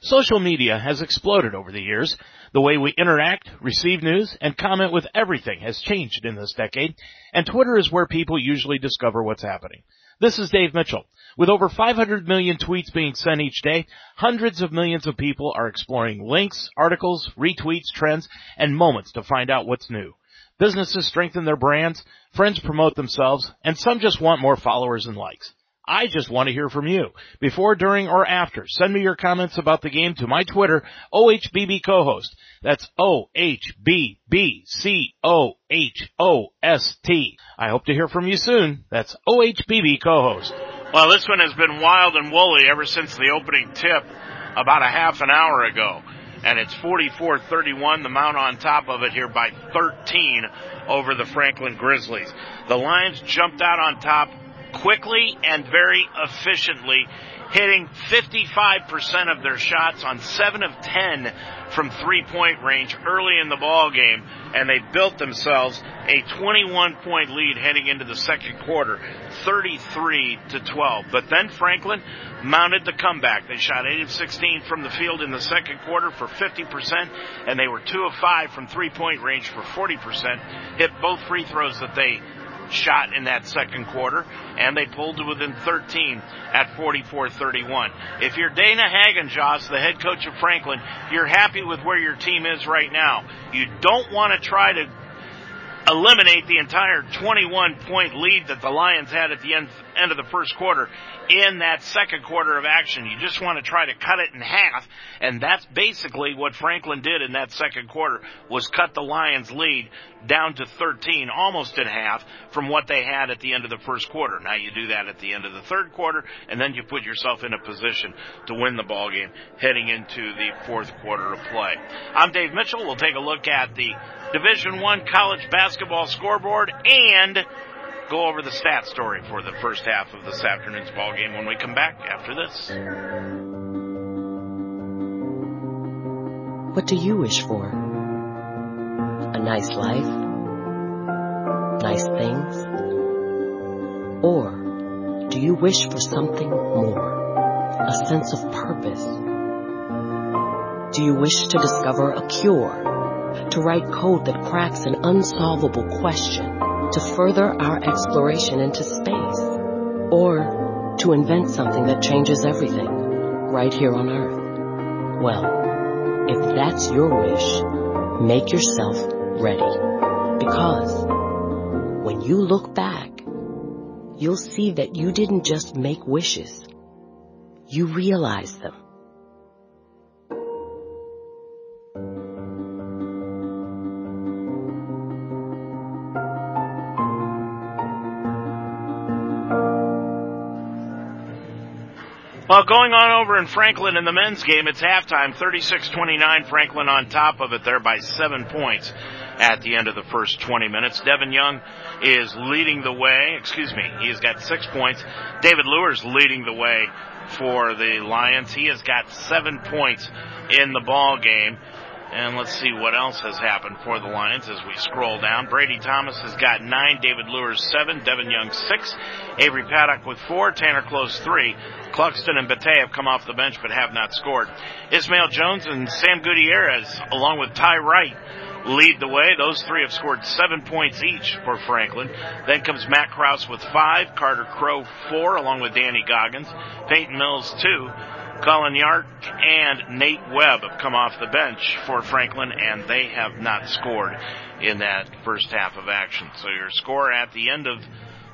Social media has exploded over the years. The way we interact, receive news, and comment with everything has changed in this decade, and Twitter is where people usually discover what's happening. This is Dave Mitchell. With over 500 million tweets being sent each day, hundreds of millions of people are exploring links, articles, retweets, trends, and moments to find out what's new. Businesses strengthen their brands, friends promote themselves, and some just want more followers and likes. I just want to hear from you. Before, during, or after, send me your comments about the game to my Twitter, OHBB co-host. That's O-H-B-B-C-O-H-O-S-T. I hope to hear from you soon. That's OHBB co-host. Well, this one has been wild and woolly ever since the opening tip about a half an hour ago. And it's 44-31, the Mount on top of it here by 13 over the Franklin Grizzlies. The Lions jumped out on top quickly and very efficiently, hitting 55% of their shots on 7 of 10 from three-point range early in the ball game, and they built themselves a 21-point lead heading into the second quarter, 33 to 12. But then Franklin mounted the comeback. They shot 8 of 16 from the field in the second quarter for 50%, and they were 2 of 5 from three-point range for 40%. Hit both free throws that they shot in that second quarter, and they pulled to within 13 at 44-31. If you're Dana Hagenjoss, the head coach of Franklin, you're happy with where your team is right now. You don't want to try to eliminate the entire 21 point lead that the Lions had at the end, end of the first quarter in that second quarter of action. You just want to try to cut it in half, and that's basically what Franklin did in that second quarter was cut the Lions lead down to 13, almost in half from what they had at the end of the first quarter. Now you do that at the end of the third quarter, and then you put yourself in a position to win the ball game heading into the fourth quarter of play. I'm Dave Mitchell. We'll take a look at the Division One college basketball scoreboard and go over the stat story for the first half of this afternoon's ball game when we come back after this. What do you wish for? A nice life? Nice things? Or do you wish for something more? A sense of purpose? Do you wish to discover a cure? To write code that cracks an unsolvable question? To further our exploration into space, or to invent something that changes everything right here on Earth. Well, if that's your wish, make yourself ready. Because when you look back, you'll see that you didn't just make wishes, you realized them. Well, going on over in Franklin in the men's game, it's halftime, 36-29, Franklin on top of it there by seven points at the end of the first 20 minutes. Devin Young is leading the way, excuse me, he has got six points. David Luers leading the way for the Lions. He has got seven points in the ball game. And let's see what else has happened for the Lions as we scroll down. Brady Thomas has got nine, David Luers seven, Devin Young six, Avery Paddock with four, Tanner Close three. Cluxton and Bate have come off the bench but have not scored. Ismail Jones and Sam Gutierrez, along with Ty Wright, lead the way. Those three have scored seven points each for Franklin. Then comes Matt Kraus with five, Carter Crow four, along with Danny Goggins, Peyton Mills two, Colin Yark and Nate Webb have come off the bench for Franklin, and they have not scored in that first half of action. So your score at the end of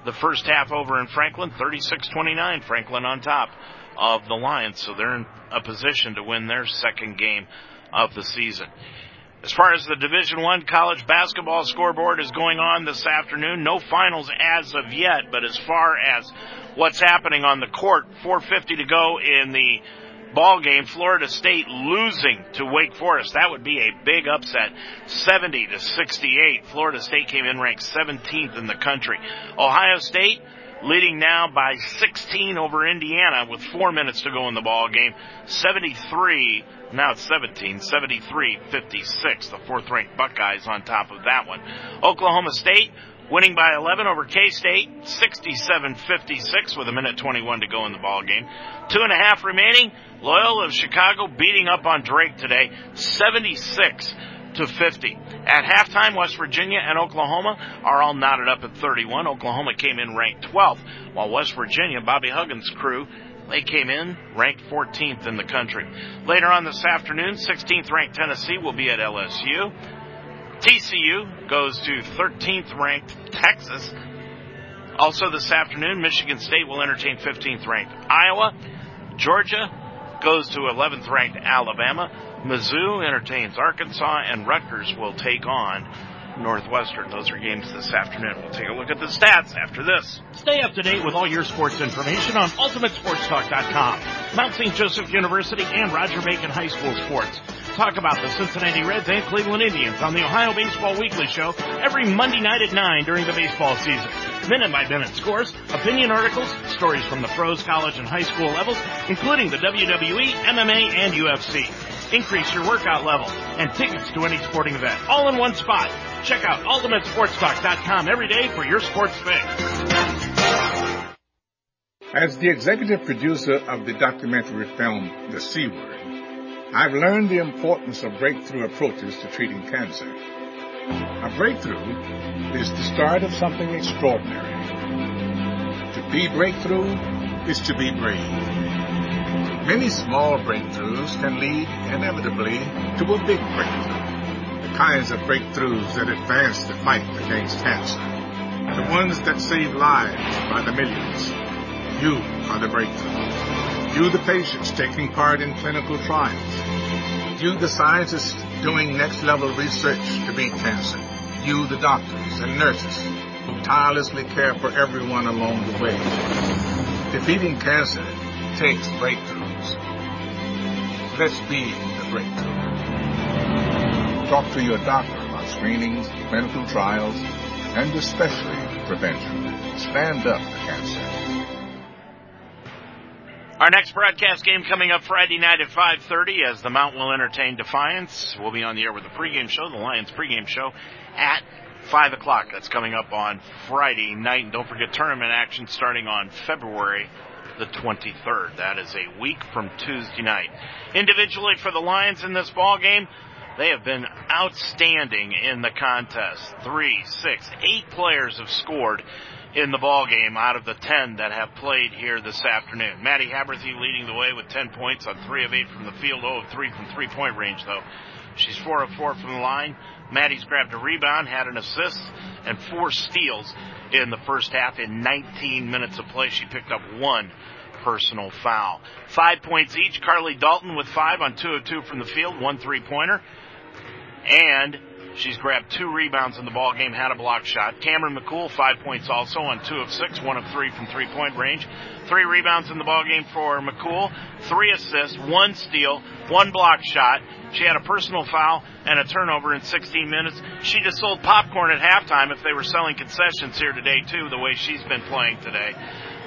the first half over in Franklin, 36-29, Franklin on top of the Lions. So they're in a position to win their second game of the season. As far as the Division One college basketball scoreboard is going on this afternoon, no finals as of yet, but as far as what's happening on the court, 450 to go in the ball game. Florida State losing to Wake Forest. That would be a big upset. 70 to 68. Florida State came in ranked 17th in the country. Ohio State leading now by 16 over Indiana with four minutes to go in the ball game. 73, now it's 17, 73, 56. The fourth ranked Buckeyes on top of that one. Oklahoma State winning by 11 over K-State, 67-56 with a minute 21 to go in the ball game. Two and a half remaining. Loyola of Chicago beating up on Drake today, 76 to 50. At halftime, West Virginia and Oklahoma are all knotted up at 31. Oklahoma came in ranked 12th, while West Virginia, Bobby Huggins' crew, they came in ranked 14th in the country. Later on this afternoon, 16th ranked Tennessee will be at LSU. TCU goes to 13th ranked Texas. Also this afternoon, Michigan State will entertain 15th ranked Iowa. Georgia goes to 11th ranked Alabama. Mizzou entertains Arkansas, and Rutgers will take on Northwestern. Those are games this afternoon. We'll take a look at the stats after this. Stay up to date with all your sports information on UltimateSportsTalk.com. Mount St. Joseph University and Roger Bacon High School sports. Talk about the Cincinnati Reds and Cleveland Indians on the Ohio Baseball Weekly Show every Monday night at 9 during the baseball season. Minute by minute scores, opinion articles, stories from the pros, college, and high school levels, including the WWE, MMA, and UFC. Increase your workout level and tickets to any sporting event all in one spot. Check out UltimateSportsTalk.com every day for your sports fix. As the executive producer of the documentary film The C Word, I've learned the importance of breakthrough approaches to treating cancer. A breakthrough is the start of something extraordinary. To be breakthrough is to be brave. Many small breakthroughs can lead inevitably to a big breakthrough. The kinds of breakthroughs that advance the fight against cancer. The ones that save lives by the millions. You are the breakthrough. You the patients taking part in clinical trials. You the scientists doing next level research to beat cancer. You the doctors and nurses who tirelessly care for everyone along the way. Defeating cancer takes breakthroughs. Let's be the breakthrough. Talk to your doctor about screenings, clinical trials, and especially prevention. Stand up to cancer. Our next broadcast game coming up Friday night at 5:30 as the Mount will entertain Defiance. We'll be on the air with the pregame show, the Lions pregame show, at 5 o'clock. That's coming up on Friday night. And don't forget tournament action starting on February the 23rd. That is a week from Tuesday night. Individually for the Lions in this ball game, they have been outstanding in the contest. Three, six, eight players have scored in the ball game out of the 10 that have played here this afternoon. Maddie Haberthy leading the way with 10 points on 3 of 8 from the field, 0 of 3 from three point range though. She's 4 of 4 from the line. Maddie's grabbed a rebound, had an assist, and four steals in the first half in 19 minutes of play. She picked up one personal foul. Five points each. Carly Dalton with five on two of two from the field, one three pointer. And she's grabbed two rebounds in the ball game, had a block shot. Cameron McCool, five points also on two of six, one of three from three point range. Three rebounds in the ball game for McCool, three assists, one steal, one block shot. She had a personal foul and a turnover in 16 minutes. She just sold popcorn at halftime if they were selling concessions here today too, the way she's been playing today.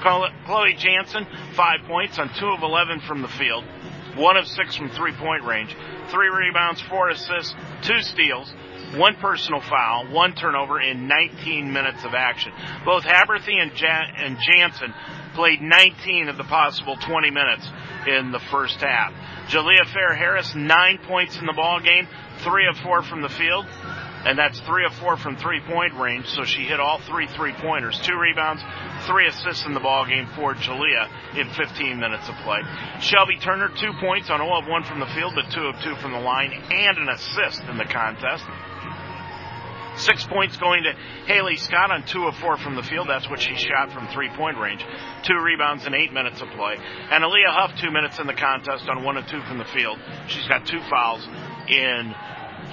Chloe Jansen, five points on two of 11 from the field, one of six from three point range, three rebounds, four assists, two steals, one personal foul, one turnover in 19 minutes of action. Both Haberthy and, ja- and Jansen played 19 of the possible 20 minutes in the first half. Jalea Fair Harris, nine points in the ball game, three of four from the field, and that's three of four from three point range. So she hit all three three pointers, two rebounds, three assists in the ball game for Jalea in 15 minutes of play. Shelby Turner, two points on 0 of 1 from the field, but 2 of 2 from the line, and an assist in the contest. Six points going to Haley Scott on two of four from the field. That's what she shot from three point range. Two rebounds in eight minutes of play. And Aaliyah Huff, two minutes in the contest on one of two from the field. She's got two fouls in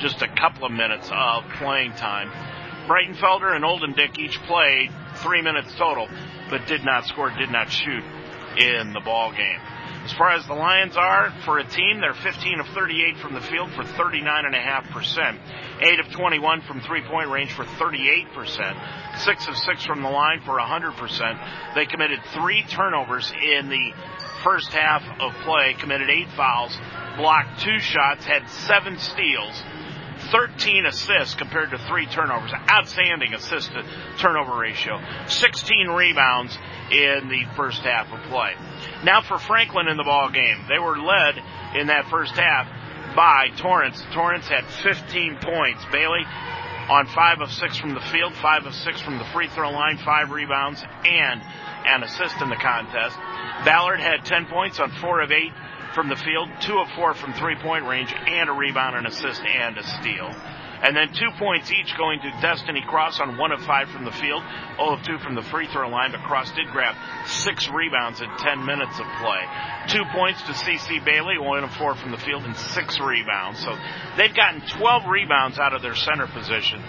just a couple of minutes of playing time. Breitenfelder and Oldendick each played three minutes total, but did not score, did not shoot in the ball game. As far as the Lions are, for a team, they're 15 of 38 from the field for 39.5%. 8 of 21 from three point range for 38%. 6 of 6 from the line for 100%. They committed three turnovers in the first half of play, committed eight fouls, blocked two shots, had seven steals, 13 assists compared to three turnovers. Outstanding assist to turnover ratio. 16 rebounds in the first half of play. Now for Franklin in the ball game. They were led in that first half by Torrance. Torrance had 15 points. Bailey on 5 of 6 from the field, 5 of 6 from the free throw line, 5 rebounds, and an assist in the contest. Ballard had 10 points on 4 of 8 from the field, 2 of 4 from three point range, and a rebound, an assist, and a steal. And then two points each going to Destiny Cross on one of five from the field, 0 of two from the free throw line, but Cross did grab six rebounds in 10 minutes of play. Two points to CC Bailey, one of four from the field, and six rebounds. So they've gotten 12 rebounds out of their center position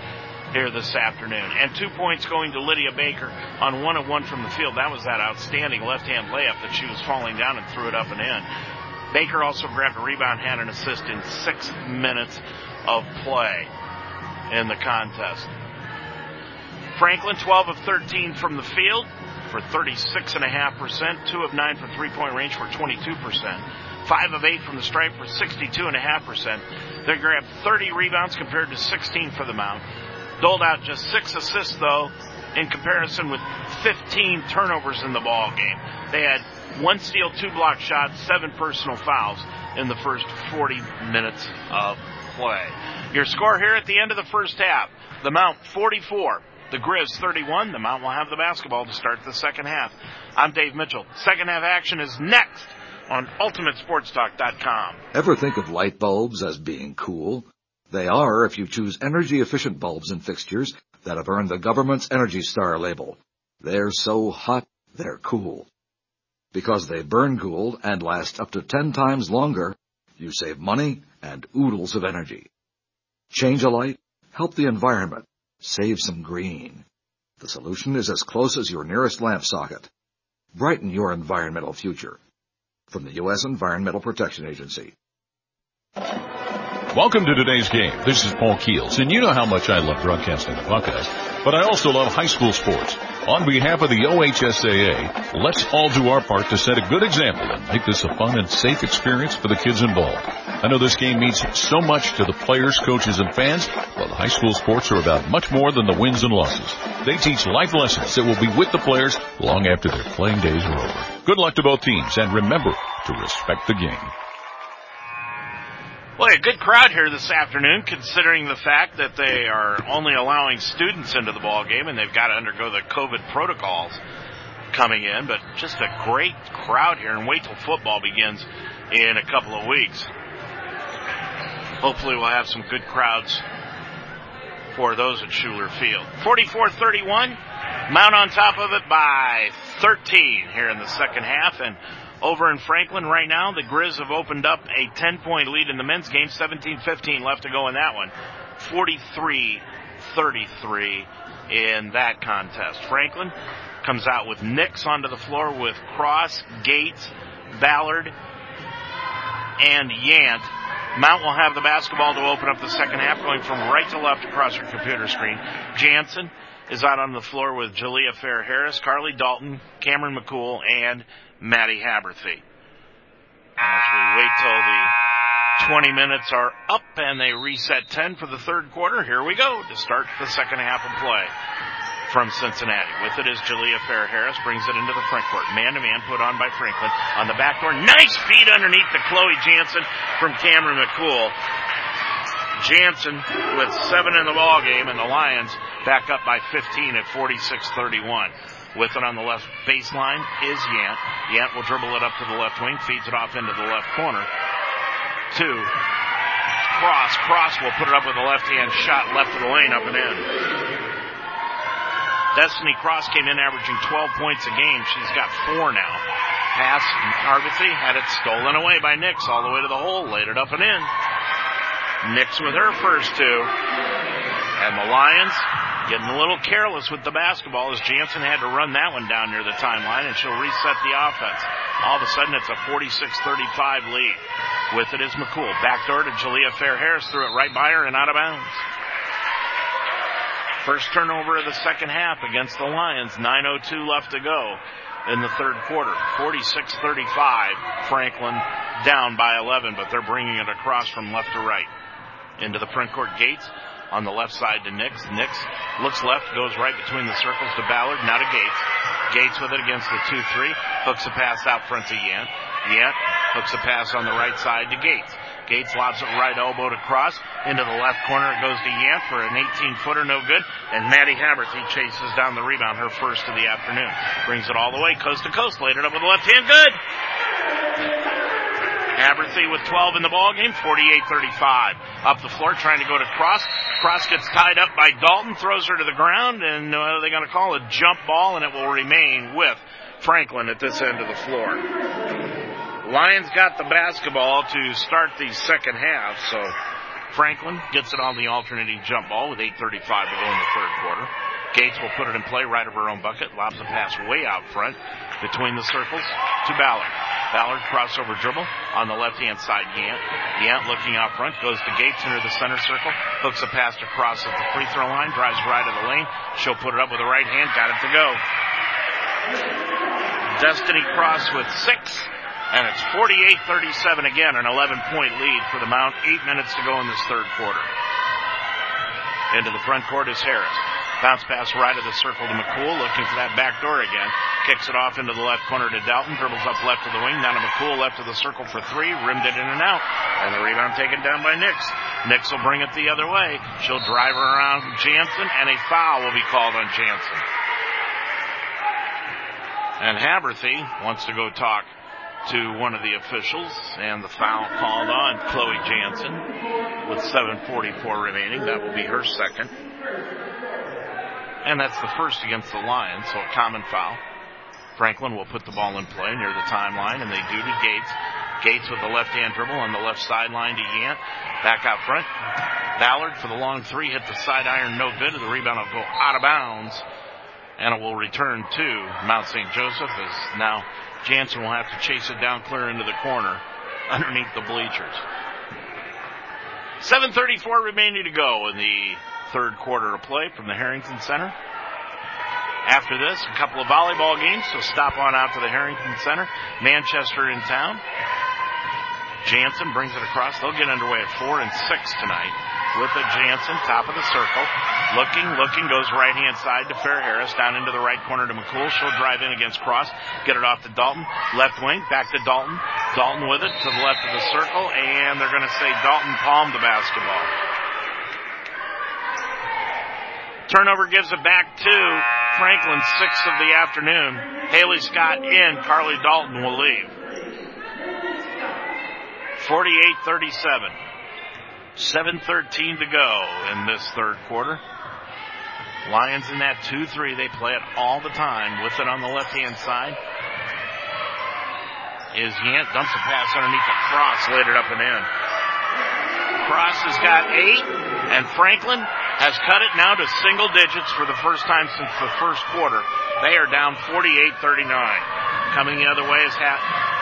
here this afternoon. And two points going to Lydia Baker on one of one from the field. That was that outstanding left hand layup that she was falling down and threw it up and in. Baker also grabbed a rebound, had an assist in six minutes of play in the contest. Franklin, 12 of 13 from the field for 36.5%, 2 of 9 from three point range for 22%, 5 of 8 from the stripe for 62.5%. They grabbed 30 rebounds compared to 16 for the Mount. Doled out just 6 assists, though, in comparison with 15 turnovers in the ball game. They had one steal, two block shots, seven personal fouls in the first 40 minutes of play. Your score here at the end of the first half. The Mount 44. The Grizz 31. The Mount will have the basketball to start the second half. I'm Dave Mitchell. Second half action is next on UltimateSportsTalk.com. Ever think of light bulbs as being cool? They are if you choose energy efficient bulbs and fixtures that have earned the government's Energy Star label. They're so hot, they're cool. Because they burn cool and last up to 10 times longer, you save money and oodles of energy. Change a light, help the environment, save some green. The solution is as close as your nearest lamp socket. Brighten your environmental future. From the U.S. Environmental Protection Agency. Welcome to today's game. This is Paul Keels, and you know how much I love broadcasting the Buckeyes, but I also love high school sports. On behalf of the OHSAA, let's all do our part to set a good example and make this a fun and safe experience for the kids involved. I know this game means so much to the players, coaches, and fans, but high school sports are about much more than the wins and losses. They teach life lessons that will be with the players long after their playing days are over. Good luck to both teams, and remember to respect the game. Boy, a good crowd here this afternoon, considering the fact that they are only allowing students into the ball game and they've got to undergo the COVID protocols coming in. But just a great crowd here, and wait till football begins in a couple of weeks. Hopefully, we'll have some good crowds for those at Schuler Field. 44-31, Mount on top of it by 13 here in the second half, and over in Franklin right now, the Grizz have opened up a 10 point lead in the men's game, 17-15 left to go in that one. 43-33 in that contest. Franklin comes out with Nix onto the floor with Cross, Gates, Ballard, and Yant. Mount will have the basketball to open up the second half, going from right to left across your computer screen. Jansen is out on the floor with Jalea Fair Harris, Carly Dalton, Cameron McCool, and Maddie Haberthy. As we wait till the 20 minutes are up and they reset 10 for the third quarter, here we go to start the second half of play from Cincinnati. With it is Jalea Fair Harris, brings it into the front court. Man to man put on by Franklin on the back door. Nice feed underneath the Chloe Jansen from Cameron McCool. Jansen with seven in the ball game, and the Lions back up by 15 at 46-31. With it on the left baseline is Yant. Yant will dribble it up to the left wing, feeds it off into the left corner. Two. Cross. Cross will put it up with a left hand shot left of the lane up and in. Destiny Cross came in averaging 12 points a game. She's got four now. Pass, Haberthy had it stolen away by Nix all the way to the hole, laid it up and in. Nix with her first two. And the Lions getting a little careless with the basketball as Jansen had to run that one down near the timeline and she'll reset the offense. All of a sudden it's a 46-35 lead. With it is McCool. Backdoor to Jalea Fair Harris threw it right by her and out of bounds. First turnover of the second half against the Lions. 9.02 left to go in the third quarter. 46-35. Franklin down by 11, but they're bringing it across from left to right. Into the front court gates on the left side to Nix. Nix looks left, goes right between the circles to Ballard, now to Gates. Gates with it against the 2-3. Hooks a pass out front to Yant. Yant hooks a pass on the right side to Gates. Gates lobs it right elbow to cross. Into the left corner it goes to Yant for an 18 footer, no good. And Maddie Haberthy chases down the rebound, her first of the afternoon. Brings it all the way coast to coast, laid it up with the left hand, good! Haberthy with 12 in the ball game, 48-35. Up the floor, trying to go to Cross. Cross gets tied up by Dalton, throws her to the ground, and uh, they're going to call a jump ball, and it will remain with Franklin at this end of the floor. Lions got the basketball to start the second half, so Franklin gets it on the alternating jump ball with 8.35 to go in the third quarter. Gates will put it in play right of her own bucket, lobs a pass way out front between the circles to Ballard. Ballard crossover dribble on the left hand side. Yant. Yant looking out front, goes to Gates into the center circle, hooks a pass across at the free throw line, drives right of the lane. She'll put it up with the right hand, got it to go. Destiny Cross with six. And it's 48-37 again, an 11 point lead for the Mount. Eight minutes to go in this third quarter. Into the front court is Harris. Bounce pass right of the circle to McCool, looking for that back door again. Kicks it off into the left corner to Dalton, dribbles up left of the wing, down to McCool, left of the circle for three, rimmed it in and out. And the rebound taken down by Nix. Nix will bring it the other way. She'll drive her around Jansen, and a foul will be called on Jansen. And Haberthy wants to go talk to one of the officials, and the foul called on Chloe Jansen with 7.44 remaining. That will be her second. And that's the first against the Lions, so a common foul. Franklin will put the ball in play near the timeline, and they do to Gates. Gates with the left hand dribble on the left sideline to Yant. Back out front. Ballard for the long three hit the side iron, no good. The rebound will go out of bounds, and it will return to Mount St. Joseph as now Jansen will have to chase it down clear into the corner underneath the bleachers. 7.34 remaining to go in the third quarter of play from the Harrington Center. After this, a couple of volleyball games, so stop on out to the Harrington Center. Manchester in town. Jansen brings it across. They'll get underway at four and six tonight with a Jansen, top of the circle. Looking, looking, goes right hand side to Fair Harris, down into the right corner to McCool. She'll drive in against Cross, get it off to Dalton. Left wing, back to Dalton. Dalton with it to the left of the circle, and they're going to say Dalton palmed the basketball. Turnover gives it back to Franklin, sixth of the afternoon. Haley Scott in, Carly Dalton will leave. 48-37. 7.13 to go in this third quarter. Lions in that 2-3. They play it all the time with it on the left-hand side. Is Yant dumps a pass underneath the cross, laid it up and in. Cross has got eight, and Franklin has cut it now to single digits for the first time since the first quarter. They are down 48-39. Coming the other way is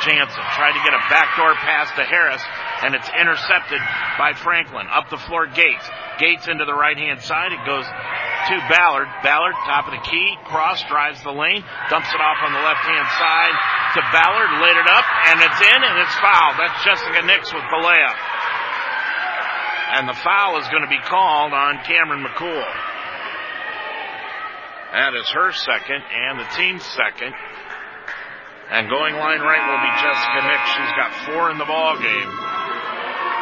Jansen. Tried to get a backdoor pass to Harris, and it's intercepted by Franklin. Up the floor, Gates. Gates into the right hand side. It goes to Ballard. Ballard, top of the key, cross, drives the lane, dumps it off on the left hand side to Ballard, laid it up, and it's in, and it's fouled. That's Jessica Nix with the layup. And the foul is going to be called on Cameron McCool. That is her second and the team's second. And going line right will be Jessica Nix. She's got four in the ball game.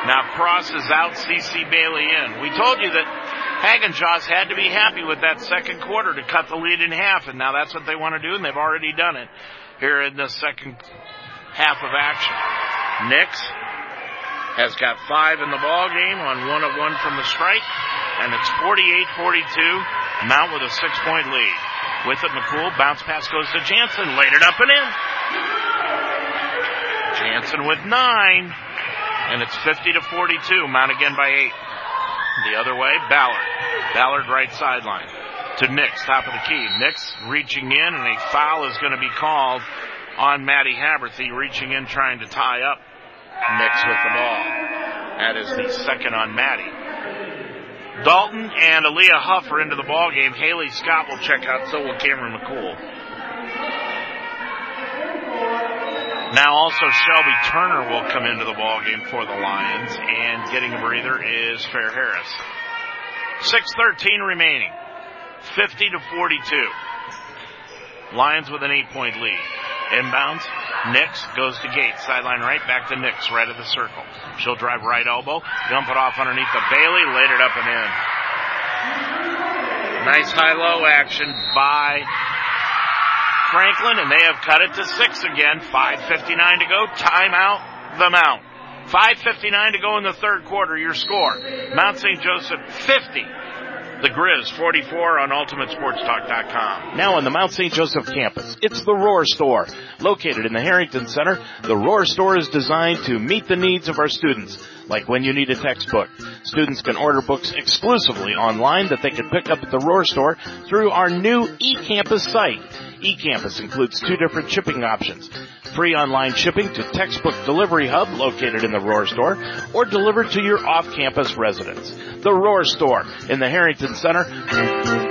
Now Cross is out, CC Bailey in. We told you that Hagenjoss had to be happy with that second quarter to cut the lead in half, and now that's what they want to do, and they've already done it here in the second half of action. Nix has got five in the ball game on one of one from the strike, and it's 48-42. Mount with a six-point lead. With it, McCool bounce pass goes to Jansen, laid it up and in. Jansen with nine. And it's 50 to 42. Mount again by eight. The other way, Ballard. Ballard right sideline to Nix, top of the key. Nix reaching in, and a foul is going to be called on Maddie Haberthy, reaching in trying to tie up Nix with the ball. That is the second on Maddie. Dalton and Aaliyah Huff are into the ball game. Haley Scott will check out, so will Cameron McCool. Now also Shelby Turner will come into the ball game for the Lions, and getting a breather is Fair Harris. 6:13 remaining, 50 to 42. Lions with an eight-point lead. Inbounds. Nix goes to Gates. Sideline right, back to Nix, right of the circle. She'll drive right elbow, dump it off underneath the Bailey, laid it up and in. Nice high-low action by Franklin, and they have cut it to six again. 5.59 to go. Timeout, the Mount. 5.59 to go in the third quarter. Your score. Mount St. Joseph 50. The Grizz 44 on UltimateSportsTalk.com. Now on the Mount St. Joseph campus, it's the Roar Store. Located in the Harrington Center, the Roar Store is designed to meet the needs of our students. Like when you need a textbook. Students can order books exclusively online that they can pick up at the Roar Store through our new eCampus site. eCampus includes two different shipping options. Free online shipping to Textbook Delivery Hub located in the Roar Store or delivered to your off-campus residence. The Roar Store in the Harrington Center.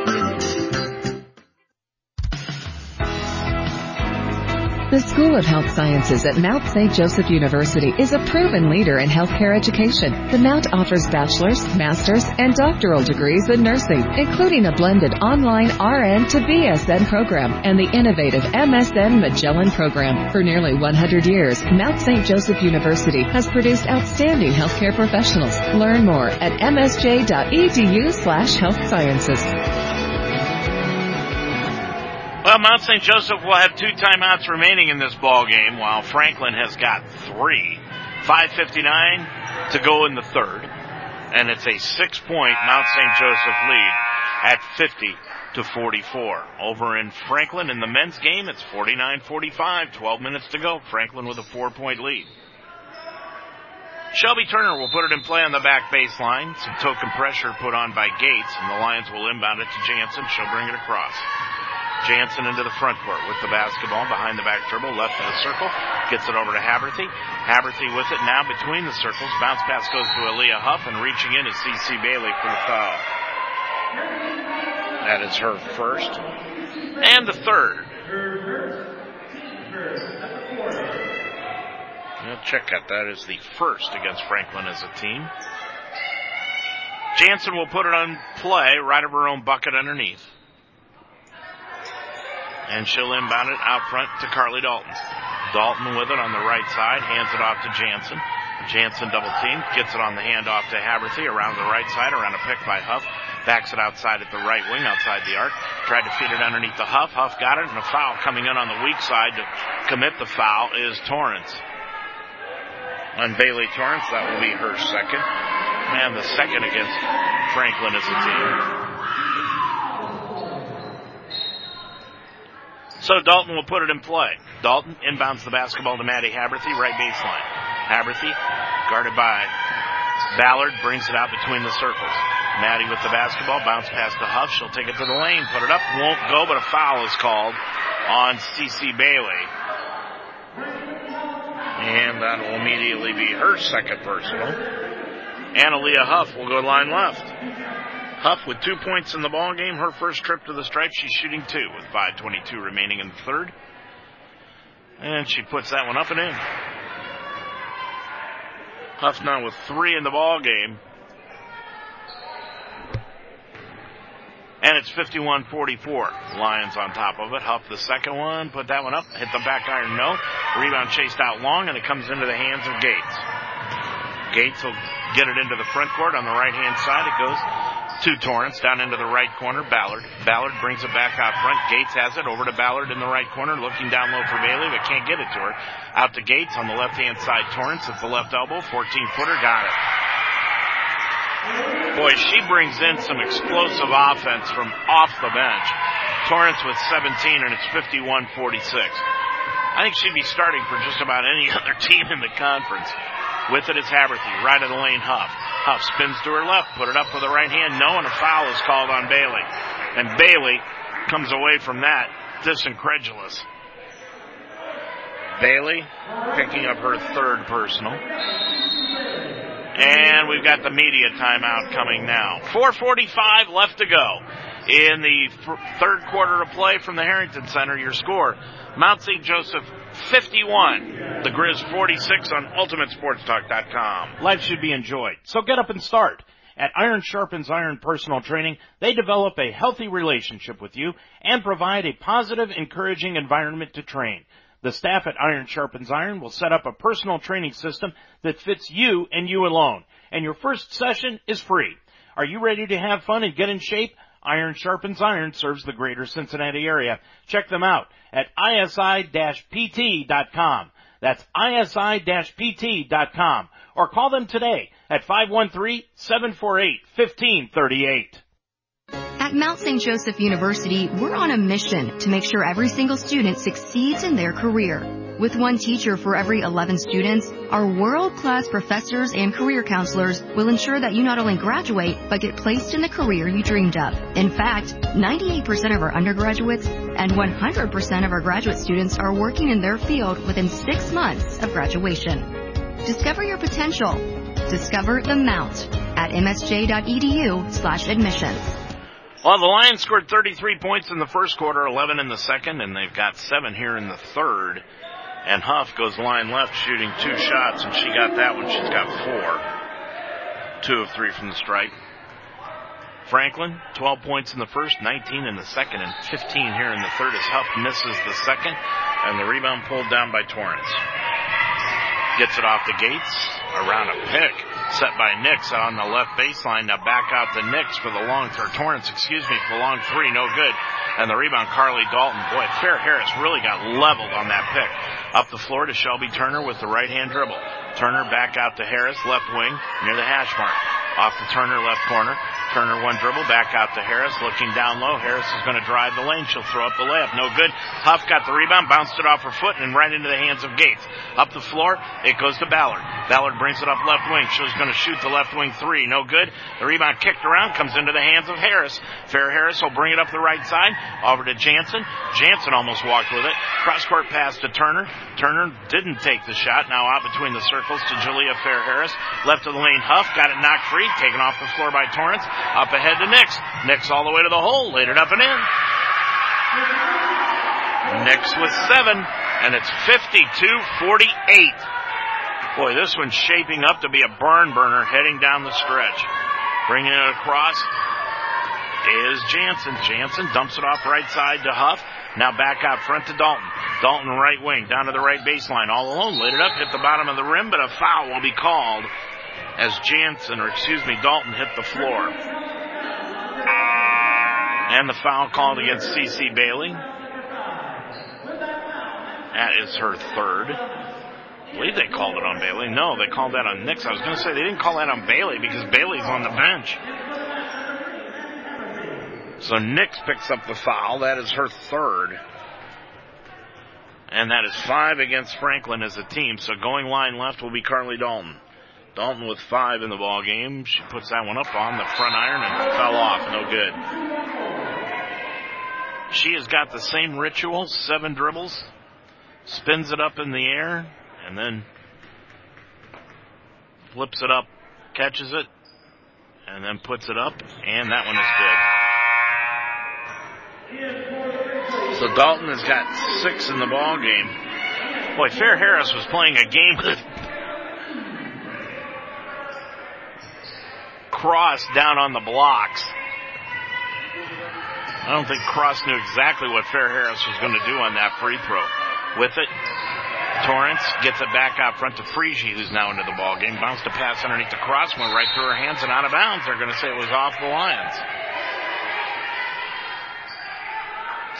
The School of Health Sciences at Mount St. Joseph University is a proven leader in healthcare education. The Mount offers bachelor's, master's, and doctoral degrees in nursing, including a blended online RN to BSN program and the innovative MSN Magellan program. For nearly 100 years, Mount St. Joseph University has produced outstanding healthcare professionals. Learn more at msj.edu slash health sciences. Well, Mount St. Joseph will have two timeouts remaining in this ball game, while Franklin has got three. 5:59 to go in the third, and it's a six-point Mount St. Joseph lead at 50 to 44. Over in Franklin in the men's game, it's 49-45. 12 minutes to go. Franklin with a four-point lead. Shelby Turner will put it in play on the back baseline. Some token pressure put on by Gates, and the Lions will inbound it to Jansen. She'll bring it across. Jansen into the front court with the basketball behind the back dribble, left of the circle, gets it over to Haberthy. Haberthy with it now between the circles. Bounce pass goes to Aaliyah Huff, and reaching in is CC Bailey for the foul. That is her first. And the third. Check out. That is the first against Franklin as a team. Jansen will put it on play right of her own bucket underneath. And she'll inbound it out front to Carly Dalton. Dalton with it on the right side, hands it off to Jansen. Jansen double team, gets it on the handoff to Haberthy around the right side, around a pick by Huff. Backs it outside at the right wing, outside the arc. Tried to feed it underneath the Huff. Huff got it, and a foul coming in on the weak side to commit the foul is Torrance. On Bailey Torrance, that will be her second. And the second against Franklin as a team. So Dalton will put it in play. Dalton inbounds the basketball to Maddie Haberthy, right baseline. Haberthy, guarded by Ballard, brings it out between the circles. Maddie with the basketball, bounce pass to Huff. She'll take it to the lane, put it up, won't go, but a foul is called on CC Bailey. And that will immediately be her second personal. Aaliyah Huff will go line left. Huff with two points in the ball game. Her first trip to the stripe, she's shooting two with 5:22 remaining in the third, and she puts that one up and in. Huff now with three in the ball game, and it's 51-44. Lions on top of it. Huff the second one, put that one up, hit the back iron, no. Rebound chased out long, and it comes into the hands of Gates. Gates will get it into the front court on the right hand side. It goes to Torrance down into the right corner. Ballard. Ballard brings it back out front. Gates has it over to Ballard in the right corner, looking down low for Bailey, but can't get it to her. Out to Gates on the left hand side. Torrance at the left elbow. 14 footer. Got it. Boy, she brings in some explosive offense from off the bench. Torrance with 17 and it's 51-46. I think she'd be starting for just about any other team in the conference. With it is Haberthy. Right of the lane, Huff. Huff spins to her left, put it up with the right hand. No, and a foul is called on Bailey. And Bailey comes away from that disincredulous. Bailey picking up her third personal. And we've got the media timeout coming now. 4.45 left to go in the third quarter of play from the Harrington Center. Your score, Mount St. Joseph 51, the Grizz 46 on UltimateSportsTalk.com. Life should be enjoyed, so get up and start. At Iron Sharpens Iron Personal Training, they develop a healthy relationship with you and provide a positive, encouraging environment to train. The staff at Iron Sharpens Iron will set up a personal training system that fits you and you alone. And your first session is free. Are you ready to have fun and get in shape? Iron Sharpens Iron serves the greater Cincinnati area. Check them out at isi-pt.com. That's isi-pt.com. Or call them today at 513-748-1538. At Mount St. Joseph University, we're on a mission to make sure every single student succeeds in their career. With one teacher for every 11 students, our world-class professors and career counselors will ensure that you not only graduate, but get placed in the career you dreamed of. In fact, 98% of our undergraduates and 100% of our graduate students are working in their field within six months of graduation. Discover your potential. Discover the Mount at msj.edu slash admissions. Well, the Lions scored 33 points in the first quarter, 11 in the second, and they've got seven here in the third. And Huff goes line left shooting two shots, and she got that one. She's got four. Two of three from the stripe. Franklin, 12 points in the first, 19 in the second, and 15 here in the third as Huff misses the second, and the rebound pulled down by Torrance. Gets it off the gates, around a pick, set by Nix on the left baseline. Now back out to Nix for the long, or Torrance, excuse me, for the long three, no good. And the rebound, Carly Dalton. Boy, Fair Harris really got leveled on that pick. Up the floor to Shelby Turner with the right hand dribble. Turner back out to Harris, left wing, near the hash mark. Off the Turner left corner. Turner one dribble, back out to Harris, looking down low. Harris is going to drive the lane. She'll throw up the layup. No good. Huff got the rebound, bounced it off her foot, and right into the hands of Gates. Up the floor, it goes to Ballard. Ballard brings it up left wing. She's going to shoot the left wing three. No good. The rebound kicked around, comes into the hands of Harris. Fair Harris will bring it up the right side, over to Jansen. Jansen almost walked with it. Cross court pass to Turner. Turner didn't take the shot. Now out between the circles to Jalea Fair Harris. Left of the lane, Huff got it knocked free, taken off the floor by Torrance. Up ahead to Nix. Nix all the way to the hole, laid it up and in. Nix with seven, and it's 52-48. Boy, this one's shaping up to be a burn burner heading down the stretch. Bringing it across is Jansen. Jansen dumps it off right side to Huff. Now back out front to Dalton. Dalton right wing, down to the right baseline, all alone, laid it up, hit the bottom of the rim, but a foul will be called as Jansen, or excuse me, Dalton hit the floor. And the foul called against CC Bailey. That is her third. I believe they called it on Bailey. No, they called that on Nix. I was going to say they didn't call that on Bailey because Bailey's on the bench. So Nix picks up the foul. That is her third. And that is five against Franklin as a team. So going line left will be Carly Dalton. Dalton with five in the ball game. She puts that one up on the front iron and fell off. No good. She has got the same ritual, seven dribbles, spins it up in the air, and then flips it up, catches it, and then puts it up, and that one is good. So Dalton has got six in the ball game. Boy, Fair Harris was playing a game with Cross down on the blocks. I don't think Cross knew exactly what Fair Harris was going to do on that free throw. With it, Torrance gets it back out front to Frigi, who's now into the ball game. Bounced a pass underneath the cross, went right through her hands and out of bounds. They're going to say it was off the Lions.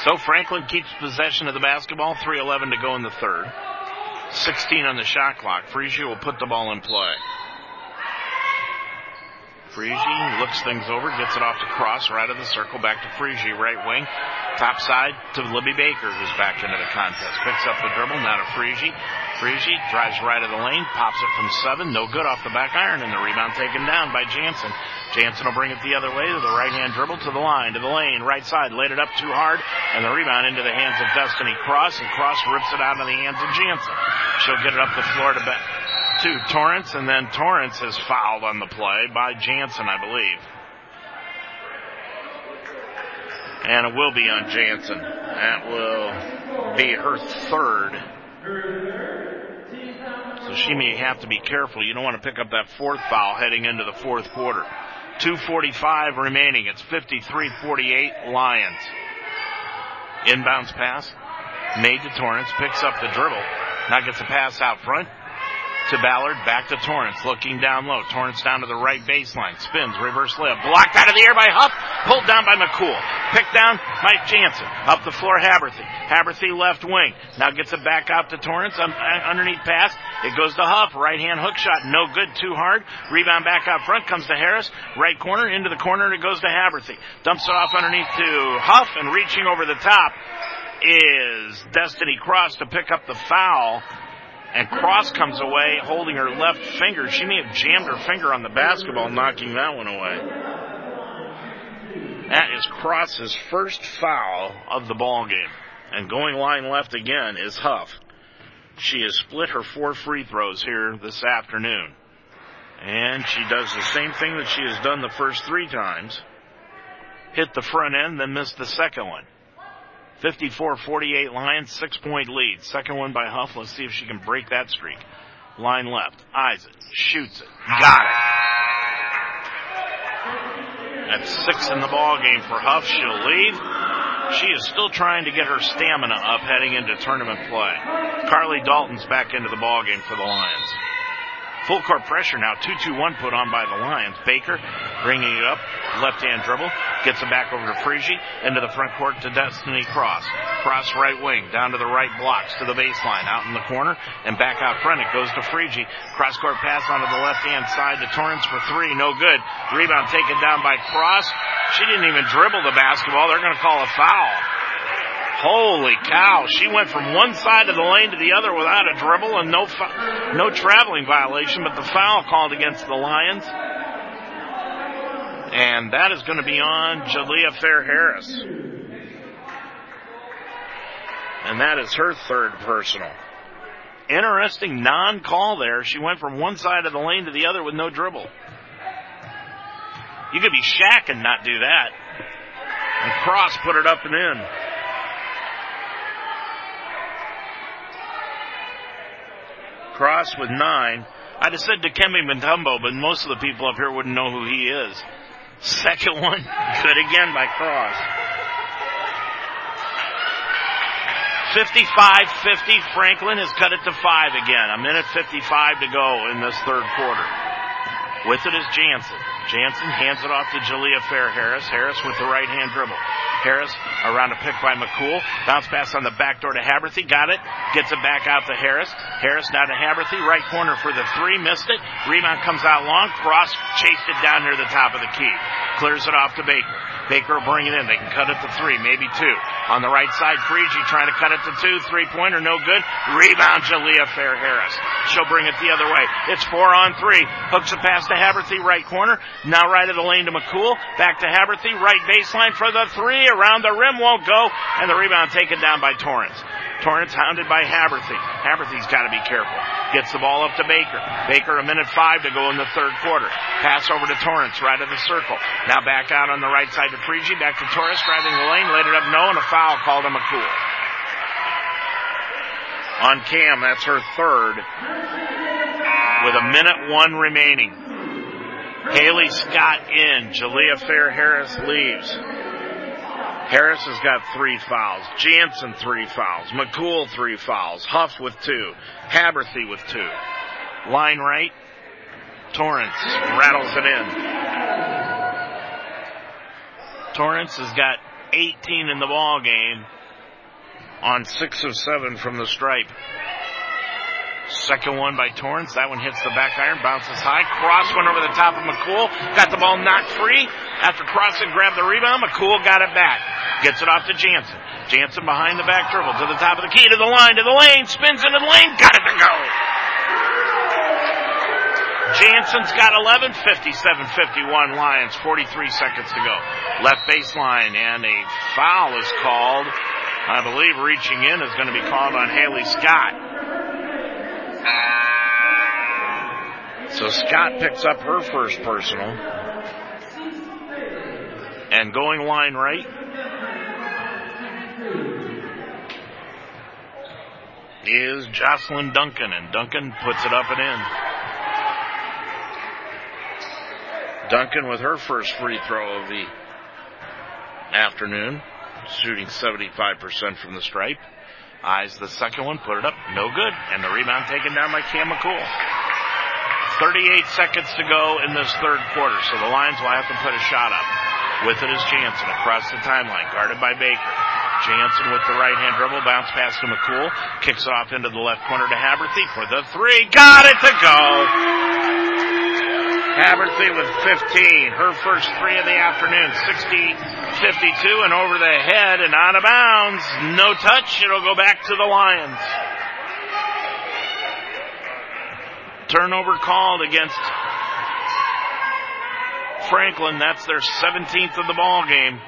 So Franklin keeps possession of the basketball. 3.11 to go in the third. 16 on the shot clock. Frigi will put the ball in play. Frigie looks things over, gets it off to Cross, right of the circle, back to Frigie, right wing, top side to Libby Baker, who's back into the contest. Picks up the dribble, now to Frigie. Frigie drives right of the lane, pops it from seven, no good off the back iron, and the rebound taken down by Jansen. Jansen will bring it the other way to the right hand dribble to the line, to the lane, right side, laid it up too hard, and the rebound into the hands of Destiny Cross, and Cross rips it out of the hands of Jansen. She'll get it up the floor to, to Torrance, and then Torrance is fouled on the play by Jansen, I believe. And it will be on Jansen. That will be her third. So she may have to be careful. You don't want to pick up that fourth foul heading into the fourth quarter. 2.45 remaining. It's 53-48 Lions. Inbounds pass. Made to Torrance. Picks up the dribble. Now gets a pass out front to Ballard, back to Torrance, looking down low. Torrance down to the right baseline, spins, reverse layup, blocked out of the air by Huff, pulled down by McCool, picked down by Jansen, up the floor Haberthy, Haberthy left wing, now gets it back out to Torrance, underneath pass, it goes to Huff, right hand hook shot, no good, too hard, rebound back out front, comes to Harris, right corner, into the corner, and it goes to Haberthy, dumps it off underneath to Huff, and reaching over the top is Destiny Cross to pick up the foul and Cross comes away holding her left finger. She may have jammed her finger on the basketball, knocking that one away. That is Cross's first foul of the ball game. And going line left again is Huff. She has split her four free throws here this afternoon. And she does the same thing that she has done the first three times. Hit the front end, then missed the second one. 54-48 Lions, six point lead. Second one by Huff. Let's see if she can break that streak. Line left. Eyes it. Shoots it. Got it. That's six in the ball game for Huff. She'll leave. She is still trying to get her stamina up heading into tournament play. Carly Dalton's back into the ball game for the Lions. Full court pressure now. 2-2-1 put on by the Lions. Baker bringing it up. Left hand dribble. Gets it back over to Frigie. Into the front court to Destiny Cross. Cross right wing. Down to the right blocks to the baseline. Out in the corner. And back out front. It goes to Frigie. Cross court pass onto the left hand side to Torrance for three. No good. Rebound taken down by Cross. She didn't even dribble the basketball. They're going to call a foul. Holy cow. She went from one side of the lane to the other without a dribble and no, no traveling violation, but the foul called against the Lions. And that is going to be on Jalea Fair Harris. And that is her third personal. Interesting non-call there. She went from one side of the lane to the other with no dribble. You could be Shaq and not do that. And Cross put it up and in. Cross with nine. I'd have said Dikembe Mutombo, but most of the people up here wouldn't know who he is. Second one, good again by Cross. 55-50, Franklin has cut it to five again. A minute 55 to go in this third quarter. With it is Jansen. Jansen hands it off to Jalea Fair Harris. Harris with the right hand dribble. Harris around a pick by McCool. Bounce pass on the back door to Haberthy. Got it. Gets it back out to Harris. Harris down to Haberthy. Right corner for the three. Missed it. Rebound comes out long. Cross chased it down near the top of the key. Clears it off to Baker. Baker will bring it in. They can cut it to three, maybe two. On the right side, Frigie trying to cut it to two. Three pointer, no good. Rebound, Jalea Fair Harris. She'll bring it the other way. It's four on three. Hooks a pass to Haberthy, right corner. Now right of the lane to McCool. Back to Haberthy, right baseline for the three. Around the rim won't go. And the rebound taken down by Torrance. Torrance hounded by Haberthy. Haberthy's got to be careful. Gets the ball up to Baker. Baker a minute five to go in the third quarter. Pass over to Torrance, right of the circle. Now back out on the right side to. Back to Torrance, driving the lane. Laid it up no, and a foul called on McCool. On Cam, that's her third. With a minute one remaining. Haley Scott in. Jalea Fair Harris leaves. Harris has got three fouls. Jansen three fouls. McCool three fouls. Huff with two. Haberthy with two. Line right. Torrance rattles it in. Torrance has got 18 in the ball game on six of seven from the stripe. Second one by Torrance. That one hits the back iron, bounces high. Cross one over the top of McCool. Got the ball knocked free. After crossing, grabbed the rebound. McCool got it back. Gets it off to Jansen. Jansen behind the back dribble to the top of the key, to the line, to the lane. Spins into the lane. Got it to go. Jansen's got 11, 57-51 Lions, 43 seconds to go. Left baseline and a foul is called. I believe reaching in is going to be called on Haley Scott. So Scott picks up her first personal. And going line right. Is Jocelyn Duncan, and Duncan puts it up and in. Duncan with her first free throw of the afternoon, shooting 75% from the stripe. Eyes the second one, put it up, no good, and the rebound taken down by Cam McCool. 38 seconds to go in this third quarter, so the Lions will have to put a shot up. With it is Jansen across the timeline, guarded by Baker. Jansen with the right hand dribble, bounce pass to McCool, kicks off into the left corner to Haberthy for the three. Got it to go! Haberthy with 15. Her first three of the afternoon. 60-52 and over the head and out of bounds. No touch. It'll go back to the Lions. Turnover called against Franklin. That's their 17th of the ball game.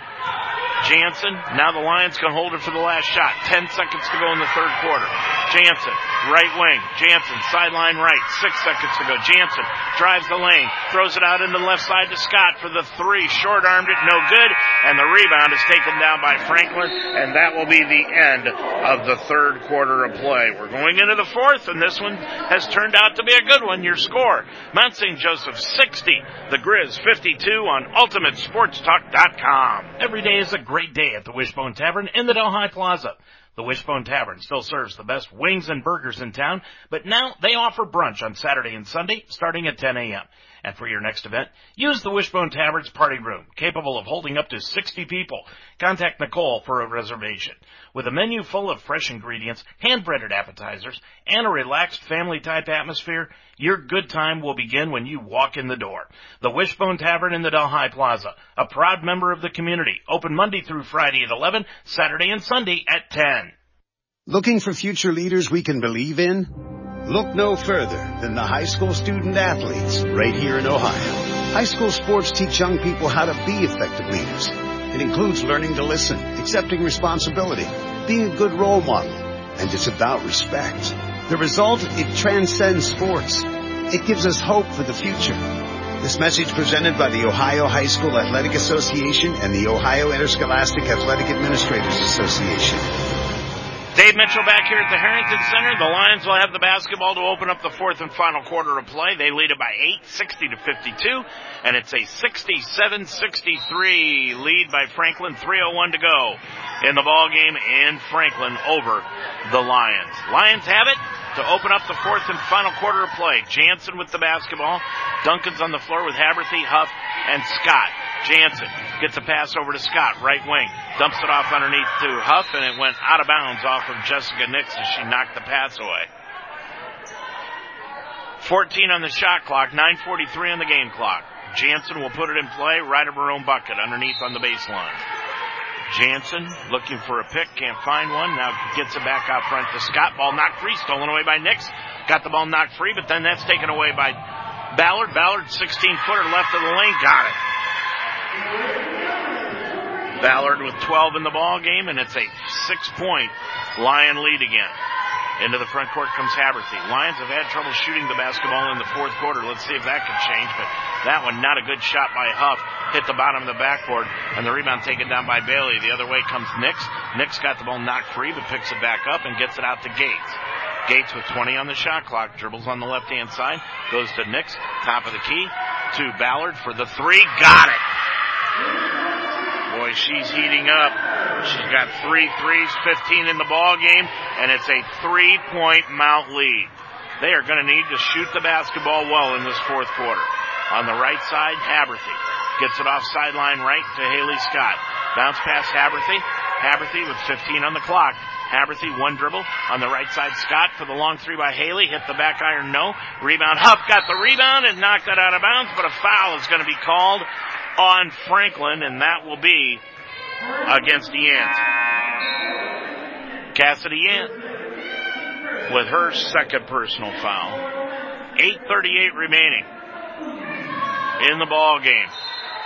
Jansen. Now the Lions can hold it for the last shot. Ten seconds to go in the third quarter. Jansen, right wing. Jansen, sideline right. Six seconds to go. Jansen drives the lane, throws it out into the left side to Scott for the three. Short armed it, no good. And the rebound is taken down by Franklin. And that will be the end of the third quarter of play. We're going into the fourth, and this one has turned out to be a good one. Your score, Mount St. Joseph 60, the Grizz 52 on UltimateSportsTalk.com. Every day is a great day at the Wishbone Tavern in the Delhi Plaza. The Wishbone Tavern still serves the best wings and burgers in town, but now they offer brunch on Saturday and Sunday starting at 10 a.m. And for your next event, use the Wishbone Tavern's party room, capable of holding up to 60 people. Contact Nicole for a reservation. With a menu full of fresh ingredients, hand-breaded appetizers, and a relaxed family-type atmosphere, your good time will begin when you walk in the door. The Wishbone Tavern in the Delhi Plaza, a proud member of the community, open Monday through Friday at 11, Saturday and Sunday at 10. Looking for future leaders we can believe in? Look no further than the high school student athletes right here in Ohio. High school sports teach young people how to be effective leaders. It includes learning to listen, accepting responsibility, being a good role model, and it's about respect. The result, it transcends sports. It gives us hope for the future. This message presented by the Ohio High School Athletic Association and the Ohio Interscholastic Athletic Administrators Association. Dave Mitchell back here at the Harrington Center. The Lions will have the basketball to open up the fourth and final quarter of play. They lead it by 8, 60 to 52, and it's a 67-63 lead by Franklin. 3:01 to go in the ball game in Franklin over the Lions. Lions have it to open up the fourth and final quarter of play. Jansen with the basketball. Duncan's on the floor with Haberthy, Huff, and Scott. Jansen gets a pass over to Scott, right wing. Dumps it off underneath to Huff, and it went out of bounds off of Jessica Nix as she knocked the pass away. 14 on the shot clock, 9.43 on the game clock. Jansen will put it in play right of her own bucket underneath on the baseline. Jansen looking for a pick, can't find one. Now gets it back out front to Scott. Ball knocked free, stolen away by Nix. Got the ball knocked free, but then that's taken away by Ballard. Ballard, 16 footer left of the lane, got it. Ballard with 12 in the ball game, and it's a six point Lion lead again. Into the front court comes Haberthy. Lions have had trouble shooting the basketball in the fourth quarter. Let's see if that can change, but that one not a good shot by Huff. Hit the bottom of the backboard, and the rebound taken down by Bailey. The other way comes Nix. Nix got the ball knocked free, but picks it back up and gets it out to Gates. Gates with 20 on the shot clock, dribbles on the left hand side, goes to Nix, top of the key, to Ballard for the three, got it! Boy, she's heating up. She's got three threes, 15 in the ball game, and it's a three-point Mount lead. They are going to need to shoot the basketball well in this fourth quarter. On the right side, Haberthy gets it off sideline right to Haley Scott. Bounce pass Haberthy. Haberthy with 15 on the clock Haberthy, one dribble on the right side. Scott for the long three by Haley. Hit the back iron, no. Rebound. Huff got the rebound and knocked that out of bounds, but a foul is going to be called on Franklin, and that will be against the Yant. Cassidy Yant with her second personal foul. 8.38 remaining in the ball game.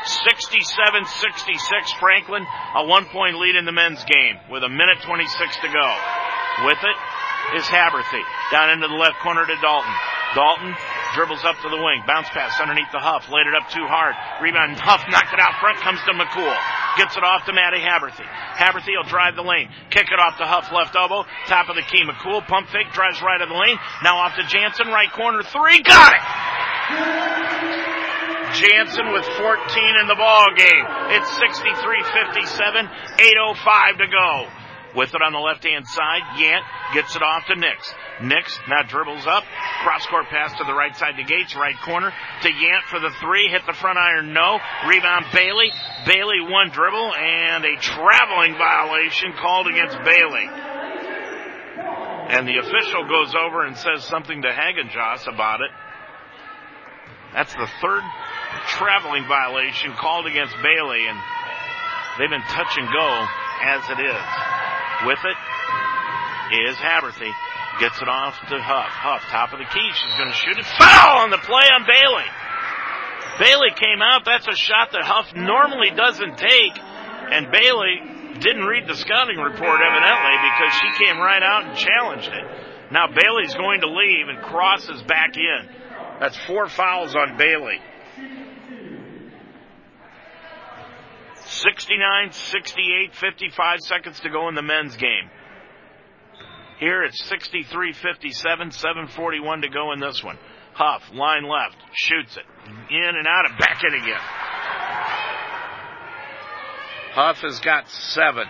67-66 Franklin, a one point lead in the men's game with a minute 26 to go. With it is Haberthy. Down into the left corner to Dalton. Dalton dribbles up to the wing. Bounce pass underneath the Huff. Laid it up too hard. Rebound. Huff knocked it out front. Comes to McCool. Gets it off to Maddie Haberthy. Haberthy will drive the lane. Kick it off to Huff left elbow. Top of the key. McCool pump fake. Drives right of the lane. Now off to Jansen. Right corner three. Got it! Jansen with 14 in the ball game. It's 63-57, 8.05 to go. With it on the left hand side, Yant gets it off to Nix. Nix now dribbles up, cross court pass to the right side to Gates, right corner to Yant for the three, hit the front iron, no. Rebound Bailey. Bailey one dribble and a traveling violation called against Bailey. And the official goes over and says something to Hagenjoss about it. That's the third traveling violation called against Bailey, and they've been touch and go as it is. With it is Haberthy. Gets it off to Huff. Huff, top of the key. She's going to shoot it. Foul on the play on Bailey. Bailey came out. That's a shot that Huff normally doesn't take. And Bailey didn't read the scouting report evidently because she came right out and challenged it. Now Bailey's going to leave and crosses back in. That's four fouls on Bailey. 69, 68, 55 seconds to go in the men's game. Here it's 63, 57, 741 to go in this one. Huff, line left, shoots it. In and out and back in again. Huff has got seven.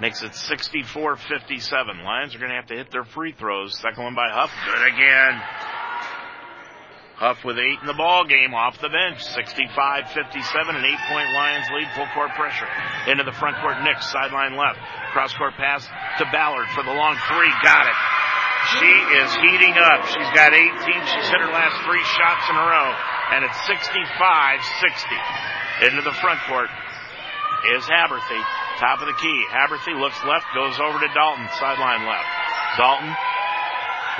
Makes it 64 57. Lions are going to have to hit their free throws. Second one by Huff. Good again. Huff with eight in the ball game off the bench. 65-57, an eight-point Lions lead. Full court pressure into the front court. Nix sideline left. Cross court pass to Ballard for the long three. Got it. She is heating up. She's got 18. She's hit her last three shots in a row, and it's 65-60. Into the front court is Haberthy. Top of the key. Haberthy looks left, goes over to Dalton. Sideline left. Dalton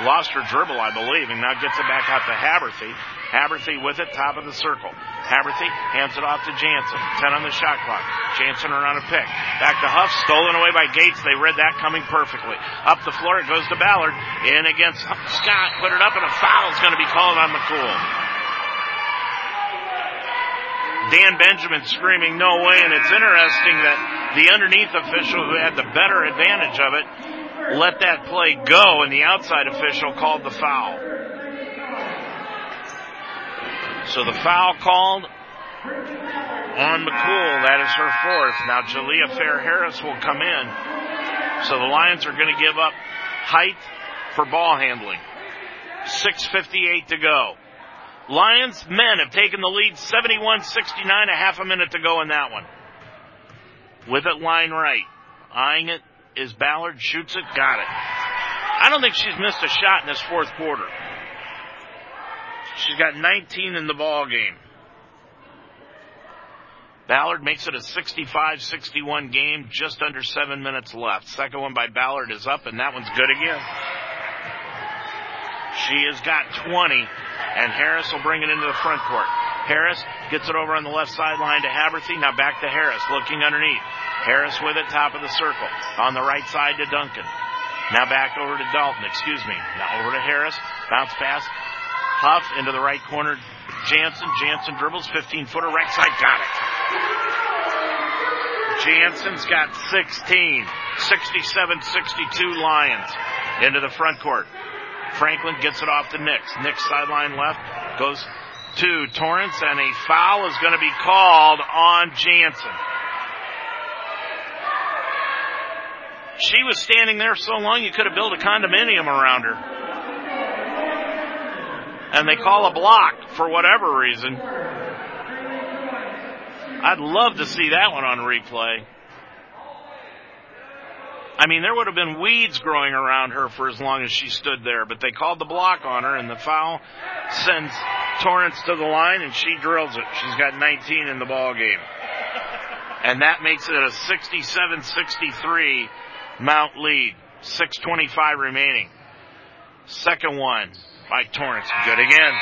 lost her dribble, I believe, and now gets it back out to Haberthy. Haberthy with it, top of the circle. Haberthy hands it off to Jansen. Ten on the shot clock. Jansen around a pick. Back to Huff, stolen away by Gates. They read that coming perfectly. Up the floor, it goes to Ballard. In against Scott, put it up, and a foul is going to be called on McCool. Dan Benjamin screaming no way, and it's interesting that the underneath official who had the better advantage of it let that play go, and the outside official called the foul. So the foul called on McCool. That is her fourth. Now Jalea Fair Harris will come in. So the Lions are going to give up height for ball handling. 6.58 to go. Lions men have taken the lead 71-69, a half a minute to go in that one. With it line right. Eyeing it is Ballard, shoots it, got it. I don't think she's missed a shot in this fourth quarter. She's got 19 in the ball game. Ballard makes it a 65-61 game, just under seven minutes left. Second one by Ballard is up, and that one's good again. She has got 20, and Harris will bring it into the front court. Harris gets it over on the left sideline to Haberthy. Now back to Harris, looking underneath. Harris with it, top of the circle. On the right side to Duncan. Now back over to Dalton, excuse me. Now over to Harris. Bounce pass. Huff into the right corner. Jansen. Jansen dribbles. 15 footer. Right side. Got it. Jansen's got 16. 67-62 Lions. Into the front court. Franklin gets it off to Nix. Nix sideline left. Goes to Torrance and a foul is going to be called on Jansen. She was standing there so long you could have built a condominium around her. And they call a block for whatever reason. I'd love to see that one on replay. I mean, there would have been weeds growing around her for as long as she stood there, but they called the block on her, and the foul sends Torrance to the line, and she drills it. She's got 19 in the ball game. And that makes it a 67-63 Mount lead. 6.25 remaining. Second one by Torrance. Good again.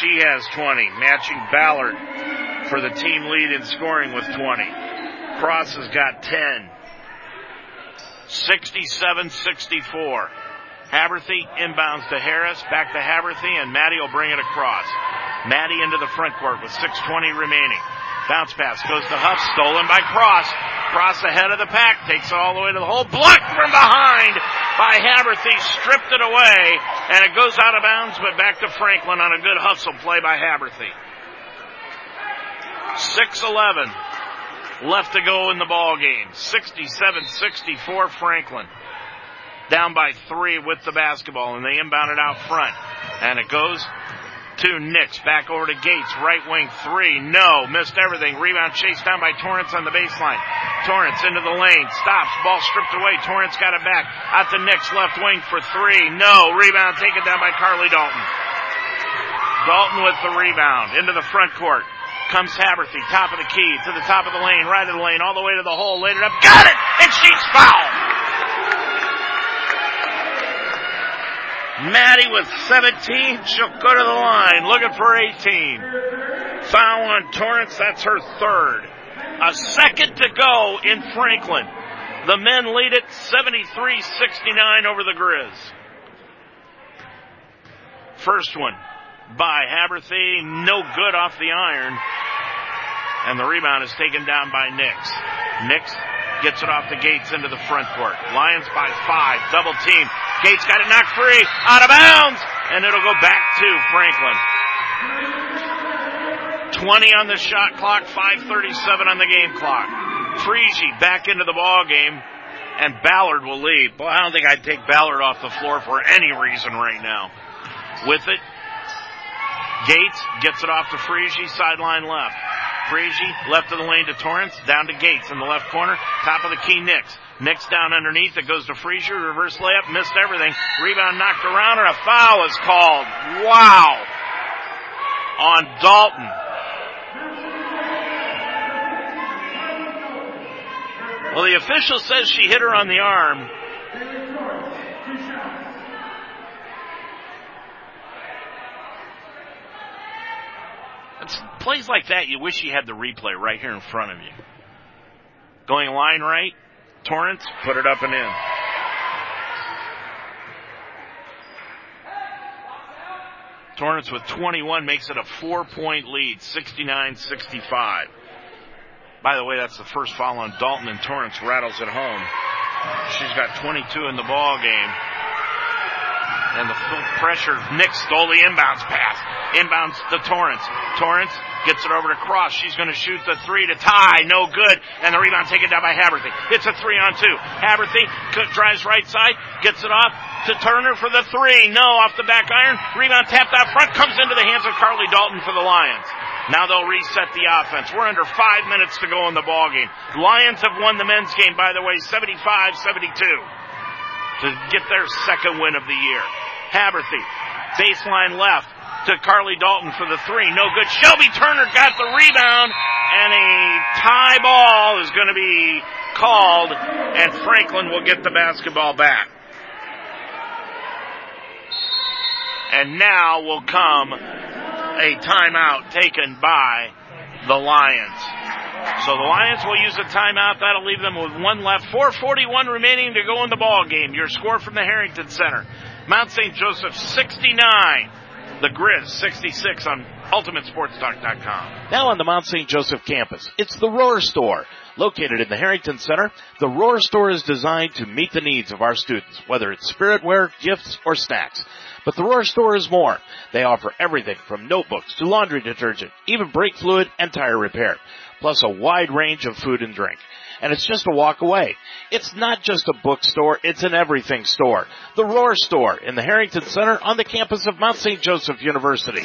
She has 20, matching Ballard for the team lead in scoring with 20. Cross has got 10. 67-64. Haberthy inbounds to Harris, back to Haberthy, and Maddie will bring it across. Maddie into the front court with 6.20 remaining. Bounce pass goes to Huff, stolen by Cross. Cross ahead of the pack, takes it all the way to the hole, blocked from behind by Haberthy, stripped it away, and it goes out of bounds, but back to Franklin on a good hustle play by Haberthy. 6-11 left to go in the ball game. 67-64 Franklin. Down by three with the basketball, and they inbound it out front. And it goes to Nix. Back over to Gates. Right wing three. No. Missed everything. Rebound chased down by Torrance on the baseline. Torrance into the lane. Stops. Ball stripped away. Torrance got it back. Out to Nix. Left wing for three. No. Rebound taken down by Carly Dalton. Dalton with the rebound. Into the front court. Comes Haberthy. Top of the key. To the top of the lane. Right of the lane. All the way to the hole. Laid it up. Got it! And she's fouled! Maddie with 17. She'll go to the line looking for 18. Foul on Torrance. That's her third. A second to go in Franklin. The men lead it 73-69 over the Grizz. First one by Haberthy. No good off the iron. And the rebound is taken down by Nix. Nix gets it off the Gates into the front court. Lions by five. Double team. Gates got it knocked free. Out of bounds. And it'll go back to Franklin. 20 on the shot clock. 537 on the game clock. Frigie back into the ball game. And Ballard will leave. Boy, I don't think I'd take Ballard off the floor for any reason right now. With it, Gates gets it off to Frigie, sideline left. Frigie left of the lane to Torrance, down to Gates in the left corner, top of the key Nix. Nix down underneath, it goes to Frazier, reverse layup, missed everything. Rebound knocked around and a foul is called. Wow! On Dalton. Well, the official says she hit her on the arm. It's plays like that, you wish you had the replay right here in front of you. Going line right, Torrance, put it up and in. Torrance with 21 makes it a four point lead, 69-65. By the way, that's the first foul on Dalton and Torrance rattles it home. She's got 22 in the ball game. And the pressure, Nix stole the inbounds pass. Inbounds to Torrance. Torrance gets it over to Cross. She's going to shoot the three to tie. No good. And the rebound taken down by Haberthy. It's a three on two. Haberthy drives right side, gets it off to Turner for the three. No, off the back iron. Rebound tapped out front, comes into the hands of Carly Dalton for the Lions. Now they'll reset the offense. We're under five minutes to go in the ball game. Lions have won the men's game, by the way, 75-72 to get their second win of the year. Haberthy, baseline left to Carly Dalton for the three. No good. Shelby Turner got the rebound, and a tie ball is going to be called, and Franklin will get the basketball back. And now will come a timeout taken by the Lions. So the Lions will use a timeout. That'll leave them with one left. 441 remaining to go in the ball game. Your score from the Harrington Center. Mount St. Joseph 69. The Grizz 66 on UltimateSportsTalk.com. Now on the Mount St. Joseph campus, it's the Roar Store. Located in the Harrington Center, the Roar Store is designed to meet the needs of our students, whether it's spiritware, gifts, or snacks. But the Roar Store is more. They offer everything from notebooks to laundry detergent, even brake fluid and tire repair, plus a wide range of food and drink and it's just a walk away. It's not just a bookstore, it's an everything store. The Roar Store in the Harrington Center on the campus of Mount St. Joseph University.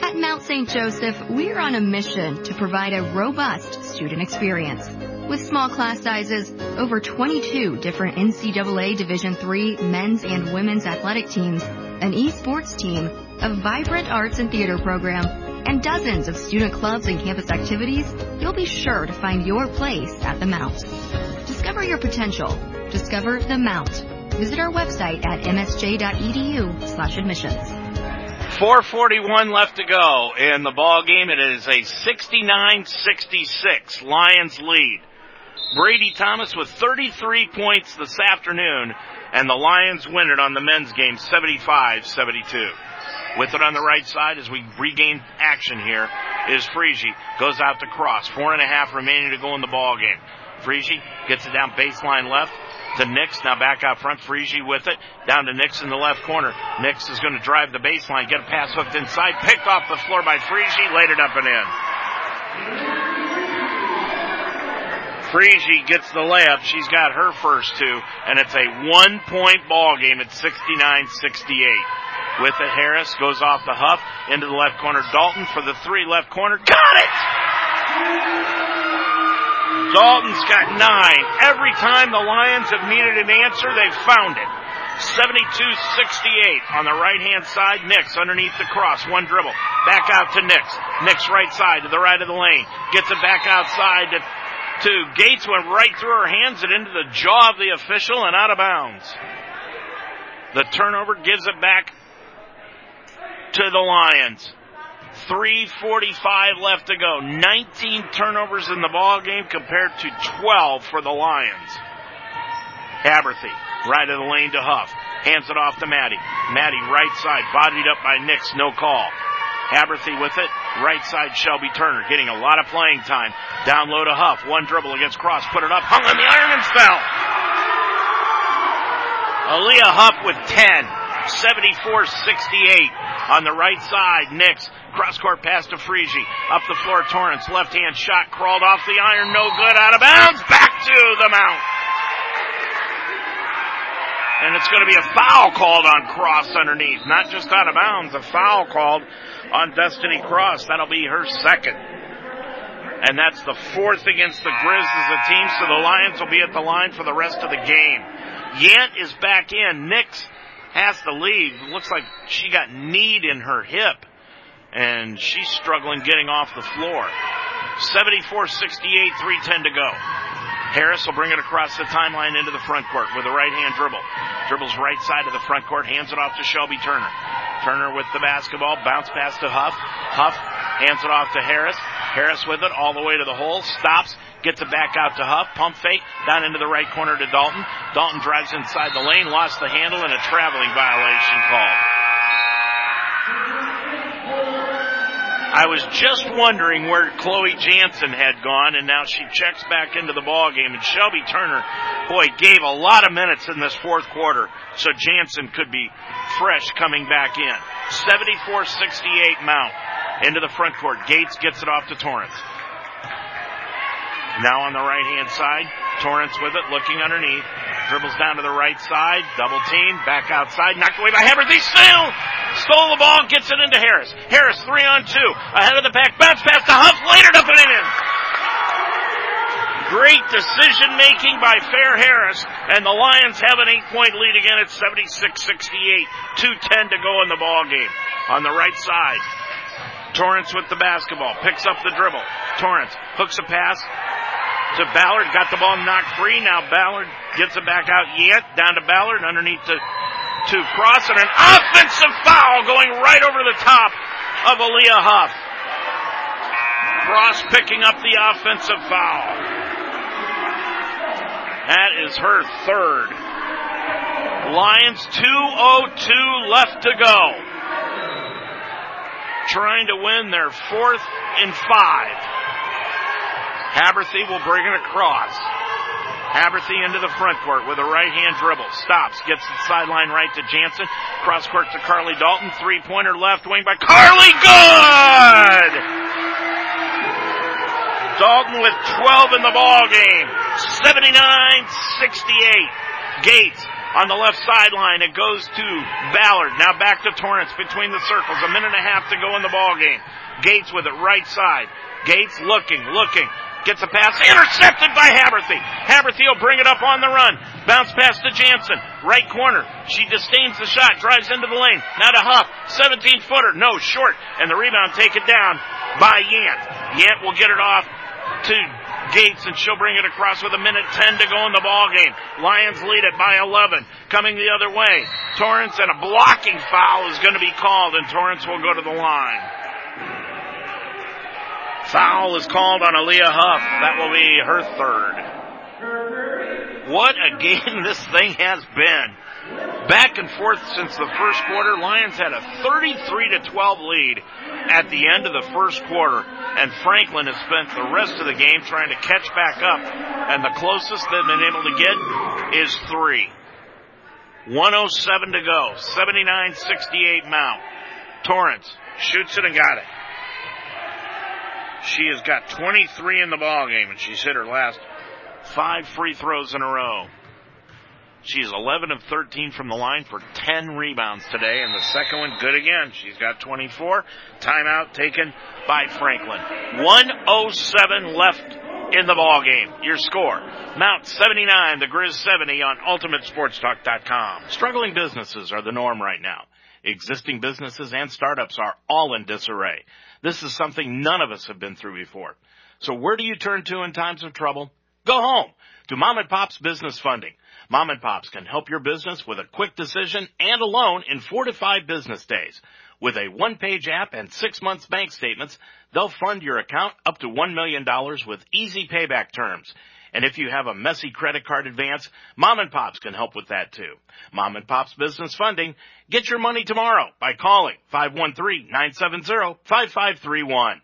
At Mount St. Joseph, we're on a mission to provide a robust student experience. With small class sizes, over 22 different NCAA Division III men's and women's athletic teams, an esports team, a vibrant arts and theater program, and dozens of student clubs and campus activities, you'll be sure to find your place at the Mount. Discover your potential. Discover the Mount. Visit our website at msj.edu slash admissions. 441 left to go in the ball game. It is a 69-66 Lions lead. Brady Thomas with 33 points this afternoon, and the Lions win it on the men's game 75-72. With it on the right side as we regain action here is Frigi. Goes out to cross. Four and a half remaining to go in the ball game. Frigi gets it down baseline left to Nix. Now back out front. Frigi with it. Down to Nix in the left corner. Nix is going to drive the baseline. Get a pass hooked inside. Picked off the floor by Frigi. Laid it up and in. Frigi gets the layup. She's got her first two, and it's a one point ball game at 69-68. With it, Harris goes off the huff into the left corner. Dalton for the three left corner. Got it! Dalton's got nine. Every time the Lions have needed an answer, they've found it. 72-68 on the right hand side. Nix underneath the cross. One dribble. Back out to Nix. Nix right side to the right of the lane. Gets it back outside to, to Gates. Went right through her hands and into the jaw of the official and out of bounds. The turnover gives it back to the Lions. 345 left to go. 19 turnovers in the ball game compared to 12 for the Lions. Haberthy, right of the lane to Huff. Hands it off to Maddie. Maddie, right side, bodied up by Nix, no call. Haberthy with it. Right side, Shelby Turner, getting a lot of playing time. Down low to Huff. One dribble against Cross. Put it up. Hung on the iron and fell. Aaliyah Huff with 10. 74-68 on the right side. Nix cross court pass to Frigi. Up the floor, Torrance left hand shot crawled off the iron, no good, out of bounds. Back to the mount. And it's going to be a foul called on Cross underneath. Not just out of bounds, a foul called on Destiny Cross. That'll be her second. And that's the fourth against the Grizz as a team, so the Lions will be at the line for the rest of the game. Yant is back in. Nix has to leave. Looks like she got kneed in her hip. And she's struggling getting off the floor. 74-68, 310 to go. Harris will bring it across the timeline into the front court with a right hand dribble. Dribbles right side of the front court, hands it off to Shelby Turner. Turner with the basketball, bounce pass to Huff. Huff hands it off to Harris. Harris with it all the way to the hole, stops, gets it back out to Huff, pump fake, down into the right corner to Dalton. Dalton drives inside the lane, lost the handle, and a traveling violation called. I was just wondering where Chloe Jansen had gone, and now she checks back into the ball game. And Shelby Turner, boy, gave a lot of minutes in this fourth quarter, so Jansen could be fresh coming back in. 74-68 Mount into the front court. Gates gets it off to Torrance. Now on the right hand side, Torrance with it, looking underneath. Dribbles down to the right side, double team, back outside, knocked away by Haberthy. Still stole the ball, gets it into Harris. Harris three on two, ahead of the pack, bounce pass to Huff, later up and in. Great decision making by Fair Harris, and the Lions have an eight point lead again at 76-68. 2.10 to go in the ball game. On the right side, Torrance with the basketball, picks up the dribble. Torrance hooks a pass to Ballard, got the ball knocked free. Now Ballard gets it back out yet, down to Ballard, underneath to, to Cross, and an offensive foul going right over the top of Aaliyah Huff. Cross picking up the offensive foul. That is her third. Lions 2.02 left to go. Trying to win their fourth in five. Haberthy will bring it across. Haberthy into the front court with a right hand dribble. Stops. Gets the sideline right to Jansen. Cross court to Carly Dalton. Three pointer left wing by Carly. Good! Dalton with 12 in the ball game. 79-68. Gates On the left sideline, it goes to Ballard. Now back to Torrance between the circles. A minute and a half to go in the ball game. Gates with it right side. Gates looking, looking. Gets a pass intercepted by Haberthy. Haberthy will bring it up on the run. Bounce pass to Jansen. Right corner. She disdains the shot. Drives into the lane. Now to Huff. 17 footer. No, short. And the rebound taken down by Yant. Yant will get it off to Gates and she'll bring it across with a minute 10 to go in the ball game. Lions lead it by 11. Coming the other way. Torrance and a blocking foul is going to be called and Torrance will go to the line. Foul is called on Aaliyah Huff. That will be her third. What a game this thing has been. Back and forth since the first quarter. Lions had a 33 to 12 lead at the end of the first quarter, and Franklin has spent the rest of the game trying to catch back up, and the closest they've been able to get is three. 107 to go. 79-68 Mount. Torrance shoots it and got it. She has got 23 in the ball game, and she's hit her last five free throws in a row. She's 11 of 13 from the line for 10 rebounds today, and the second one good again. She's got 24. Timeout taken by Franklin. 107 left in the ball game. Your score. Mount 79, the Grizz 70 on UltimateSportsTalk.com. Struggling businesses are the norm right now. Existing businesses and startups are all in disarray. This is something none of us have been through before. So where do you turn to in times of trouble? Go home to Mom and Pop's Business Funding. Mom and Pops can help your business with a quick decision and a loan in four to five business days. With a one-page app and six months bank statements, they'll fund your account up to $1 million with easy payback terms. And if you have a messy credit card advance, Mom and Pops can help with that too. Mom and Pops Business Funding. Get your money tomorrow by calling 513-970-5531.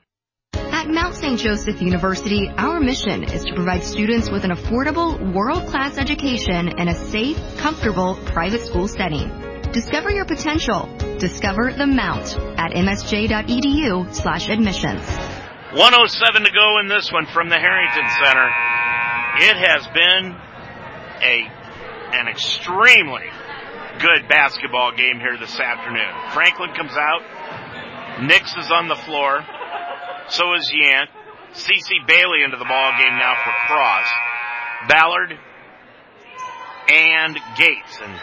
At Mount St. Joseph University, our mission is to provide students with an affordable, world-class education in a safe, comfortable, private school setting. Discover your potential. Discover the Mount at msj.edu slash admissions. 107 to go in this one from the Harrington Center. It has been a an extremely good basketball game here this afternoon. Franklin comes out. Nix is on the floor. So is Yant. CC Bailey into the ball game now for Cross. Ballard and Gates. And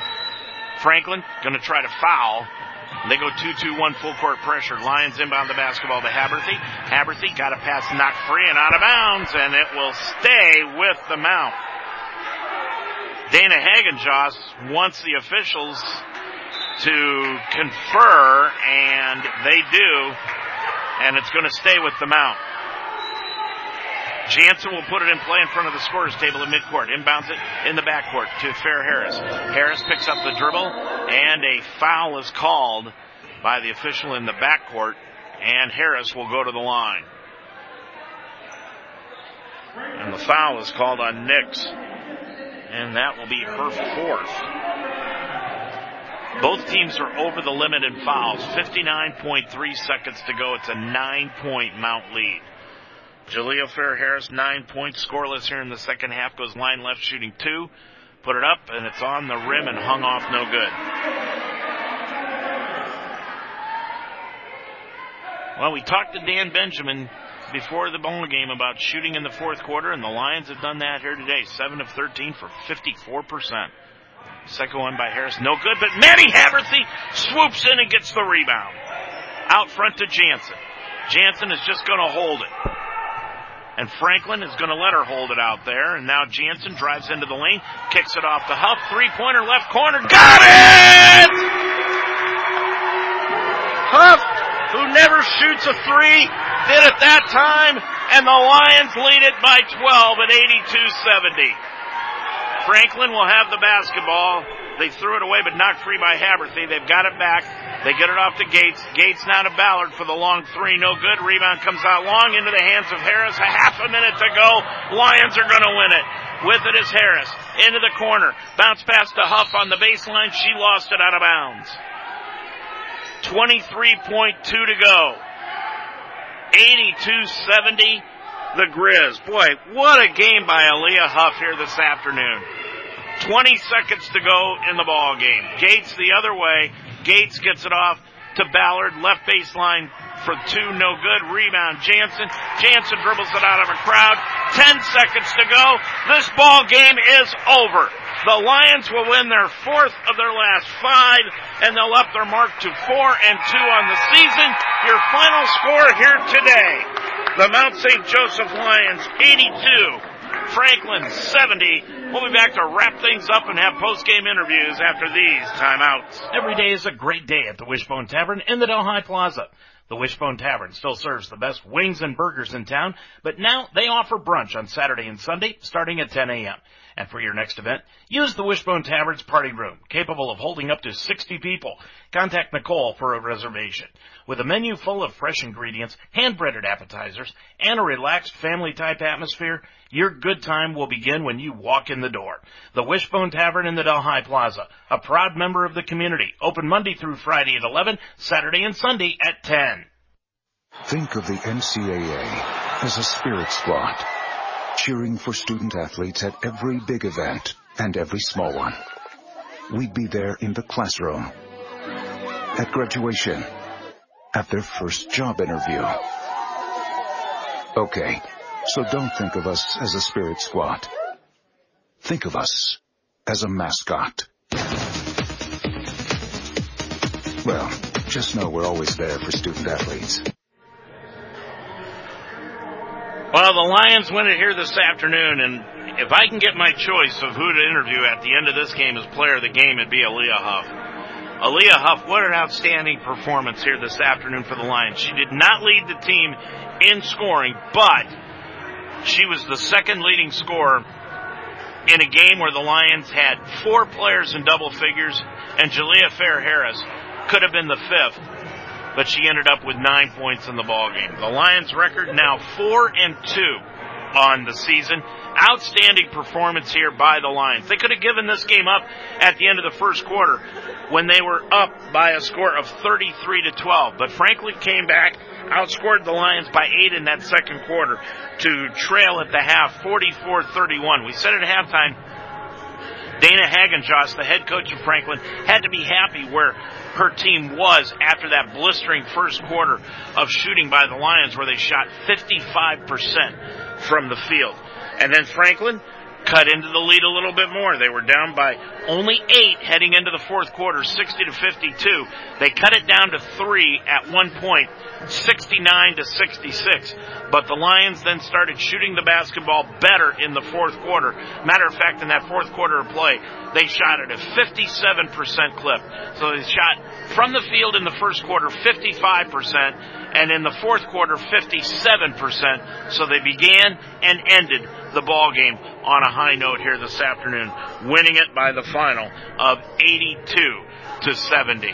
Franklin gonna try to foul. They go 2-2-1 full court pressure. Lions inbound the basketball to Haberthy. Haberthy got a pass knocked free and out of bounds and it will stay with the Mount. Dana Hagenjoss wants the officials to confer and they do and it's going to stay with the Mount. Jansen will put it in play in front of the scorers table in midcourt. Inbounds it in the backcourt to Fair Harris. Harris picks up the dribble, and a foul is called by the official in the backcourt, and Harris will go to the line. And the foul is called on Nix, and that will be her fourth. Both teams are over the limit in fouls. 59.3 seconds to go. It's a nine point Mount lead. Jalea Fair Harris, nine points, scoreless here in the second half, goes line left shooting two. Put it up, and it's on the rim and hung off no good. Well, we talked to Dan Benjamin before the ball game about shooting in the fourth quarter, and the Lions have done that here today. 7 of 13 for 54%. Second one by Harris, no good, but Maddie Haberthy swoops in and gets the rebound. Out front to Jansen. Jansen is just going to hold it. And Franklin is going to let her hold it out there. And now Jansen drives into the lane, kicks it off to Huff. Three pointer left corner. Got it! Huff, who never shoots a three, did it that time. And the Lions lead it by 12 at 82 70. Franklin will have the basketball. They threw it away, but knocked free by Haberthy. They've got it back. They get it off to Gates. Gates now to Ballard for the long three. No good. Rebound comes out long into the hands of Harris. A half a minute to go. Lions are going to win it. With it is Harris. Into the corner. Bounce pass to Huff on the baseline. She lost it out of bounds. 23.2 to go. 82-70 the Grizz. Boy, what a game by Aaliyah Huff here this afternoon. 20 seconds to go in the ball game. Gates the other way. Gates gets it off to Ballard, left baseline for two, no good. Rebound, Jansen. Jansen dribbles it out of a crowd. Ten seconds to go. This ball game is over. The Lions will win their fourth of their last five, and they'll up their mark to four and two on the season. Your final score here today. The Mount St. Joseph Lions 82, Franklin 70. We'll be back to wrap things up and have post-game interviews after these timeouts. Every day is a great day at the Wishbone Tavern in the Delhi Plaza. The Wishbone Tavern still serves the best wings and burgers in town, but now they offer brunch on Saturday and Sunday starting at 10 a.m. And for your next event, use the Wishbone Tavern's party room, capable of holding up to 60 people. Contact Nicole for a reservation. With a menu full of fresh ingredients, hand-breaded appetizers, and a relaxed family-type atmosphere, your good time will begin when you walk in the door. The Wishbone Tavern in the Delhi Plaza, a proud member of the community, open Monday through Friday at 11, Saturday and Sunday at 10. Think of the NCAA as a spirit squad cheering for student athletes at every big event and every small one. We'd be there in the classroom, at graduation, at their first job interview. Okay, so don't think of us as a spirit squad. Think of us as a mascot. Well, just know we're always there for student athletes. Well, the Lions win it here this afternoon, and if I can get my choice of who to interview at the end of this game as player of the game, it'd be Aaliyah Huff. Aaliyah Huff, what an outstanding performance here this afternoon for the Lions. She did not lead the team in scoring, but she was the second leading scorer in a game where the Lions had four players in double figures, and Jalea Fair Harris could have been the fifth but she ended up with nine points in the ball game. The Lions record now four and two on the season. Outstanding performance here by the Lions. They could have given this game up at the end of the first quarter when they were up by a score of 33 to 12, but Franklin came back, outscored the Lions by eight in that second quarter to trail at the half 44-31. We said at halftime Dana Hagenjoss, the head coach of Franklin, had to be happy where her team was after that blistering first quarter of shooting by the Lions where they shot 55% from the field. And then Franklin cut into the lead a little bit more. They were down by only eight heading into the fourth quarter, 60 to 52. They cut it down to three at one point, 69 to 66. But the Lions then started shooting the basketball better in the fourth quarter. Matter of fact, in that fourth quarter of play, they shot at a 57% clip. So they shot from the field in the first quarter 55%, and in the fourth quarter 57%. So they began and ended the ball game on a high note here this afternoon, winning it by the final of 82 to 70.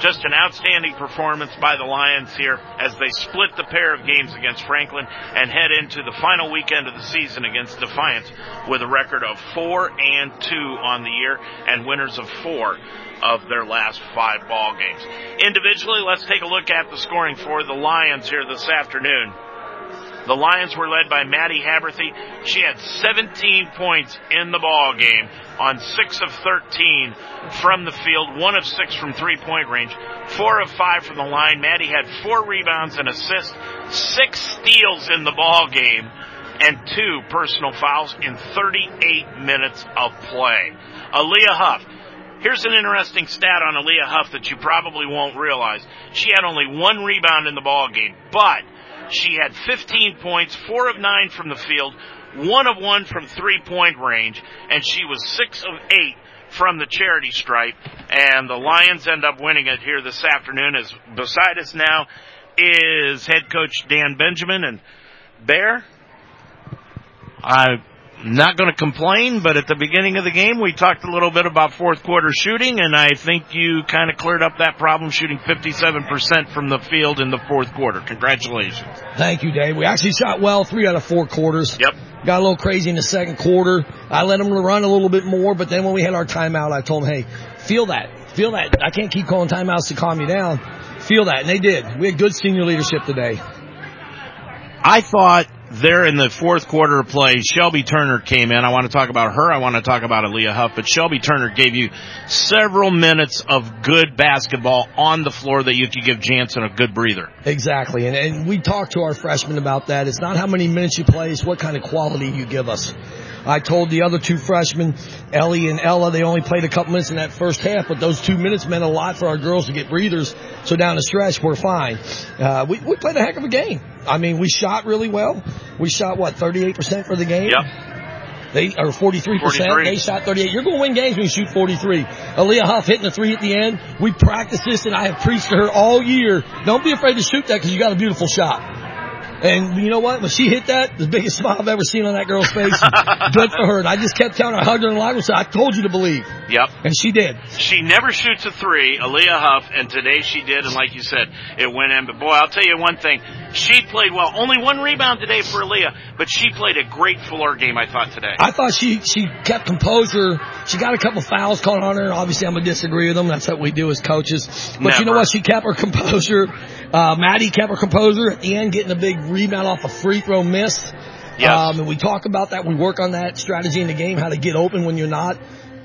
Just an outstanding performance by the Lions here as they split the pair of games against Franklin and head into the final weekend of the season against Defiance with a record of four and two on the year and winners of four of their last five ball games. Individually, let's take a look at the scoring for the Lions here this afternoon. The Lions were led by Maddie Haberthy. She had 17 points in the ball game on 6 of 13 from the field, 1 of 6 from three-point range, 4 of 5 from the line. Maddie had 4 rebounds and assists, 6 steals in the ball game, and 2 personal fouls in 38 minutes of play. Aaliyah Huff, Here's an interesting stat on Aaliyah Huff that you probably won't realize. She had only one rebound in the ball game, but she had 15 points, four of nine from the field, one of one from three point range, and she was six of eight from the charity stripe. And the Lions end up winning it here this afternoon. As beside us now is head coach Dan Benjamin and Bear. I not going to complain, but at the beginning of the game, we talked a little bit about fourth quarter shooting, and I think you kind of cleared up that problem shooting 57% from the field in the fourth quarter. Congratulations. Thank you, Dave. We actually shot well three out of four quarters. Yep. Got a little crazy in the second quarter. I let them run a little bit more, but then when we had our timeout, I told them, hey, feel that. Feel that. I can't keep calling timeouts to calm you down. Feel that. And they did. We had good senior leadership today. I thought there in the fourth quarter of play, Shelby Turner came in. I want to talk about her. I want to talk about Aaliyah Huff, but Shelby Turner gave you several minutes of good basketball on the floor that you could give Jansen a good breather. Exactly. And, and we talked to our freshmen about that. It's not how many minutes you play, it's what kind of quality you give us. I told the other two freshmen, Ellie and Ella, they only played a couple minutes in that first half, but those two minutes meant a lot for our girls to get breathers. So down the stretch, we're fine. Uh, we, we played a heck of a game. I mean, we shot really well. We shot what, 38% for the game? Yep. They are 43%. 43. They shot 38. You're going to win games when you shoot 43. Aaliyah Huff hitting the three at the end. We practiced this and I have preached to her all year. Don't be afraid to shoot that because you got a beautiful shot. And you know what? When she hit that, the biggest smile I've ever seen on that girl's face. Good for her. And I just kept telling her, I hugged her in the locker room, said, I told you to believe. Yep. And she did. She never shoots a three, Aaliyah Huff, and today she did, and like you said, it went in. But boy, I'll tell you one thing. She played well. Only one rebound today for Aaliyah, but she played a great floor game, I thought, today. I thought she, she kept composure. She got a couple fouls called on her. Obviously, I'm going to disagree with them. That's what we do as coaches. But you know what? She kept her composure. Uh, Maddie kept her composure at the end, getting a big rebound off a free throw miss. Yes. Um, and we talk about that. We work on that strategy in the game, how to get open when you're not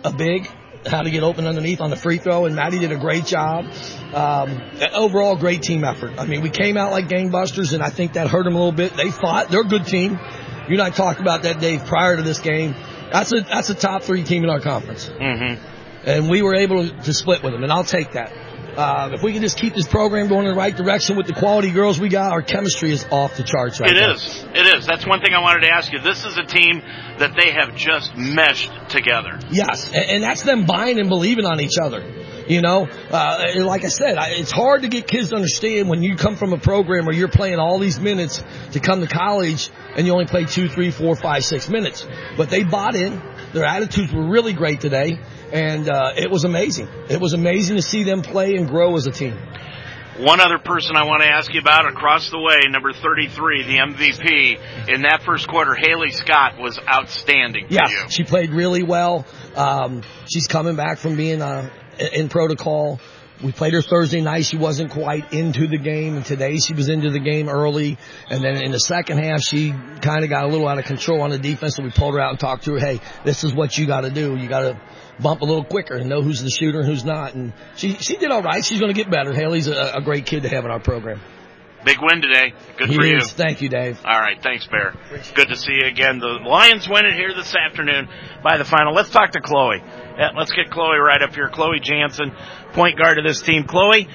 a big, how to get open underneath on the free throw. And Maddie did a great job. Um, overall, great team effort. I mean, we came out like gangbusters, and I think that hurt them a little bit. They fought. They're a good team. You and I talked about that, Dave, prior to this game. That's a that's a top three team in our conference, Mm-hmm. and we were able to split with them, and I'll take that. Uh, if we can just keep this program going in the right direction with the quality girls we got, our chemistry is off the charts right It now. is. It is. That's one thing I wanted to ask you. This is a team that they have just meshed together. Yes, and, and that's them buying and believing on each other. You know, uh, like I said, I, it's hard to get kids to understand when you come from a program where you're playing all these minutes to come to college and you only play two, three, four, five, six minutes. But they bought in. Their attitudes were really great today, and uh, it was amazing. It was amazing to see them play and grow as a team. One other person I want to ask you about across the way, number 33, the MVP. In that first quarter, Haley Scott was outstanding you. she played really well. Um, she's coming back from being uh, in protocol. We played her Thursday night. She wasn't quite into the game, and today she was into the game early. And then in the second half, she kind of got a little out of control on the defense, so we pulled her out and talked to her. Hey, this is what you got to do. You got to bump a little quicker and know who's the shooter and who's not. And she she did all right. She's going to get better. Haley's a, a great kid to have in our program. Big win today. Good He for you. Thank you, Dave. All right, thanks, Bear. Good to see you again. The Lions win it here this afternoon by the final. Let's talk to Chloe. Let's get Chloe right up here. Chloe Jansen, point guard of this team. Chloe,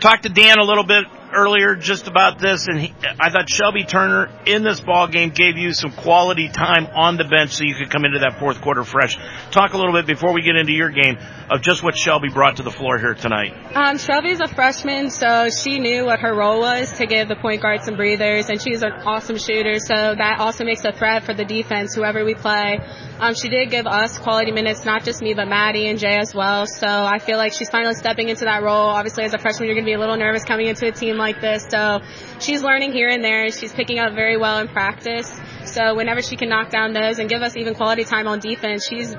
talk to Dan a little bit earlier just about this, and he, I thought Shelby Turner in this ball game gave you some quality time on the bench so you could come into that fourth quarter fresh. Talk a little bit before we get into your game of just what Shelby brought to the floor here tonight. Um, Shelby's a freshman, so she knew what her role was to give the point guard some breathers, and she's an awesome shooter, so that also makes a threat for the defense, whoever we play. Um, she did give us quality minutes, not just me, but Maddie and Jay as well, so I feel like she's finally stepping into that role. Obviously, as a freshman, you're going to be a little nervous coming into a team like this, so she's learning here and there. She's picking up very well in practice, so whenever she can knock down those and give us even quality time on defense, she's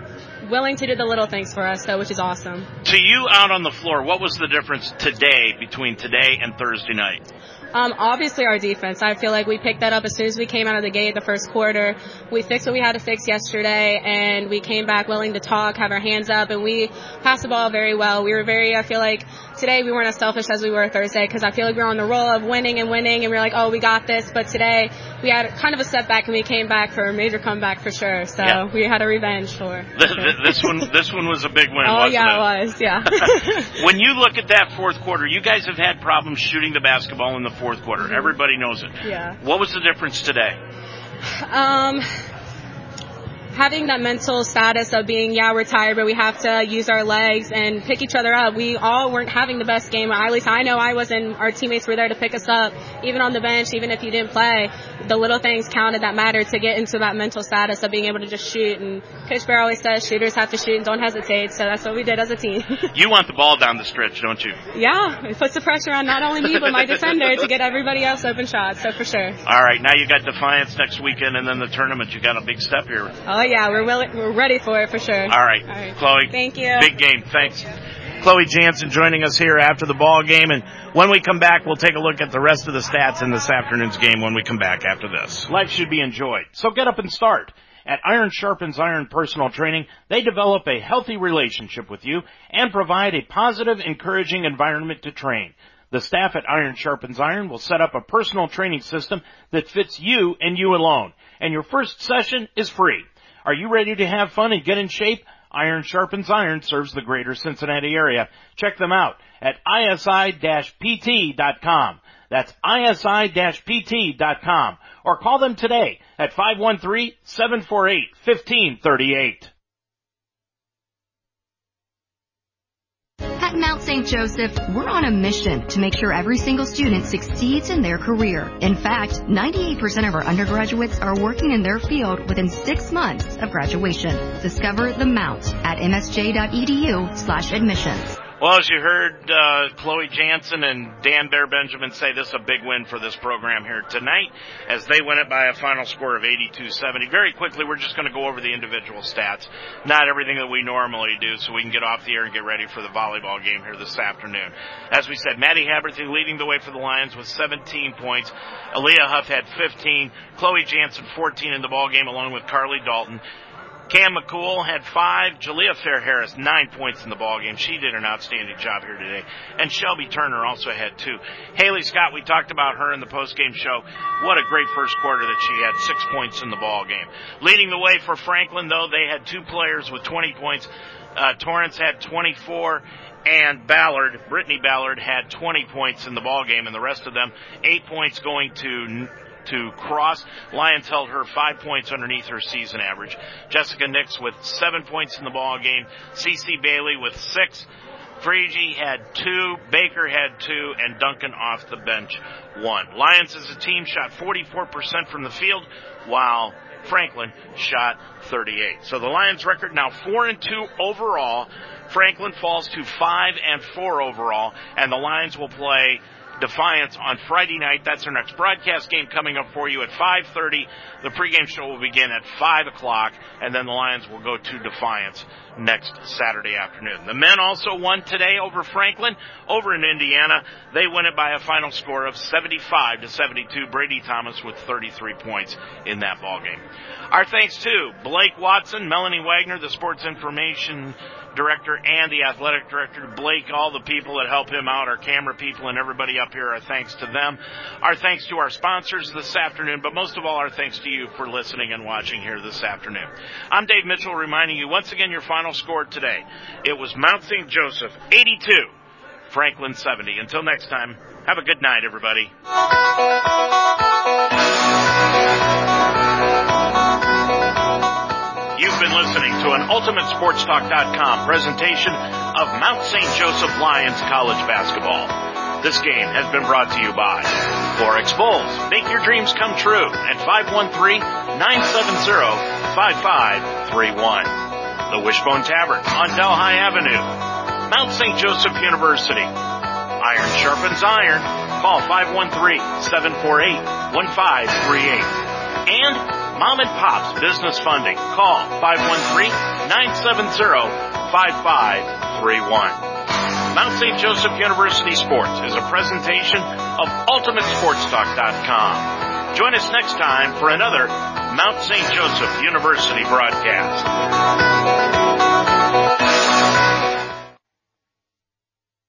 willing to do the little things for us, so which is awesome. To you out on the floor, what was the difference today between today and Thursday night? Um, obviously our defense. I feel like we picked that up as soon as we came out of the gate the first quarter. We fixed what we had to fix yesterday and we came back willing to talk, have our hands up, and we passed the ball very well. We were very, I feel like today we weren't as selfish as we were Thursday because I feel like we were on the roll of winning and winning and we are like, oh, we got this. But today we had kind of a setback and we came back for a major comeback for sure. So Yeah. we had a revenge for. Th- th- this one, this one was a big win, oh wasn't yeah, it? it was. Yeah. when you look at that fourth quarter, you guys have had problems shooting the basketball in the fourth quarter. Mhm. Everybody knows it. yeah. What was the difference today? Um, having that mental status of being, yeah, we're tired, but we have to use our legs and pick each other up. We all weren't having the best game. At least I know I wasn't. Our teammates were there to pick us up, even on the bench, even if you didn't play. The little things counted that mattered to get into that mental status of being able to just shoot. And Coach Bear always says shooters have to shoot and don't hesitate. So that's what we did as a team. You want the ball down the stretch, don't you? yeah, it puts the pressure on not only me but my defender to get everybody else open shots. So for sure. All right, now you got Defiance next weekend, and then the tournament. You got a big step here. Oh yeah, we're willing, we're ready for it for sure. All right, All right. Chloe. Thank you. Big game. Thanks. Chloe Jansen joining us here after the ball game. And when we come back, we'll take a look at the rest of the stats in this afternoon's game when we come back after this. Life should be enjoyed. So get up and start. At Iron Sharpens Iron Personal Training, they develop a healthy relationship with you and provide a positive, encouraging environment to train. The staff at Iron Sharpens Iron will set up a personal training system that fits you and you alone. And your first session is free. Are you ready to have fun and get in shape? Iron Sharpens Iron serves the greater Cincinnati area. Check them out at isi-pt.com. That's isi-pt.com. Or call them today at 513-748-1538. At Mount St. Joseph, we're on a mission to make sure every single student succeeds in their career. In fact, 98% of our undergraduates are working in their field within six months of graduation. Discover the Mount at msj.edu slash admissions. Well, as you heard uh, Chloe Jansen and Dan Bear Benjamin say, this is a big win for this program here tonight as they win it by a final score of 82-70. Very quickly, we're just going to go over the individual stats, not everything that we normally do, so we can get off the air and get ready for the volleyball game here this afternoon. As we said, Maddie Haberthy leading the way for the Lions with 17 points. Aaliyah Huff had 15. Chloe Jansen 14 in the ball game along with Carly Dalton. Cam McCool had five. Jalea Fair Harris, nine points in the ballgame. She did an outstanding job here today. And Shelby Turner also had two. Haley Scott, we talked about her in the postgame show. What a great first quarter that she had. Six points in the ballgame. Leading the way for Franklin, though, they had two players with 20 points. Uh, Torrance had 24 and Ballard, Brittany Ballard had 20 points in the ball game, and the rest of them eight points going to to Cross. Lions held her five points underneath her season average. Jessica Nix with seven points in the ball game. CC Bailey with six. Freege had two, Baker had two, and Duncan off the bench one. Lions as a team shot 44% from the field, while Franklin shot 38. So the Lions record now 4 and 2 overall. Franklin falls to 5 and 4 overall, and the Lions will play Defiance on Friday night. That's our next broadcast game coming up for you at 5:30. The pregame show will begin at 5 o'clock, and then the Lions will go to Defiance next Saturday afternoon. The men also won today over Franklin, over in Indiana. They win it by a final score of 75 to 72. Brady Thomas with 33 points in that ball game. Our thanks to Blake Watson, Melanie Wagner, the sports information director and the athletic director, Blake, all the people that help him out, our camera people and everybody up here, our thanks to them. Our thanks to our sponsors this afternoon, but most of all, our thanks to you for listening and watching here this afternoon. I'm Dave Mitchell reminding you once again your final score today. It was Mount St. Joseph 82, Franklin 70. Until next time, have a good night, everybody. You've been listening to an UltimateSportsTalk.com presentation of Mount St. Joseph Lions College Basketball. This game has been brought to you by Forex Bulls. Make your dreams come true at 513-970-5531. The Wishbone Tavern on Delhi Avenue. Mount St. Joseph University. Iron sharpens iron. Call 513-748-1538. And Mom and Pop's Business Funding. Call 513-970-5531. Mount St. Joseph University Sports is a presentation of UltimateSportsTalk.com. Join us next time for another Mount St. Joseph University broadcast.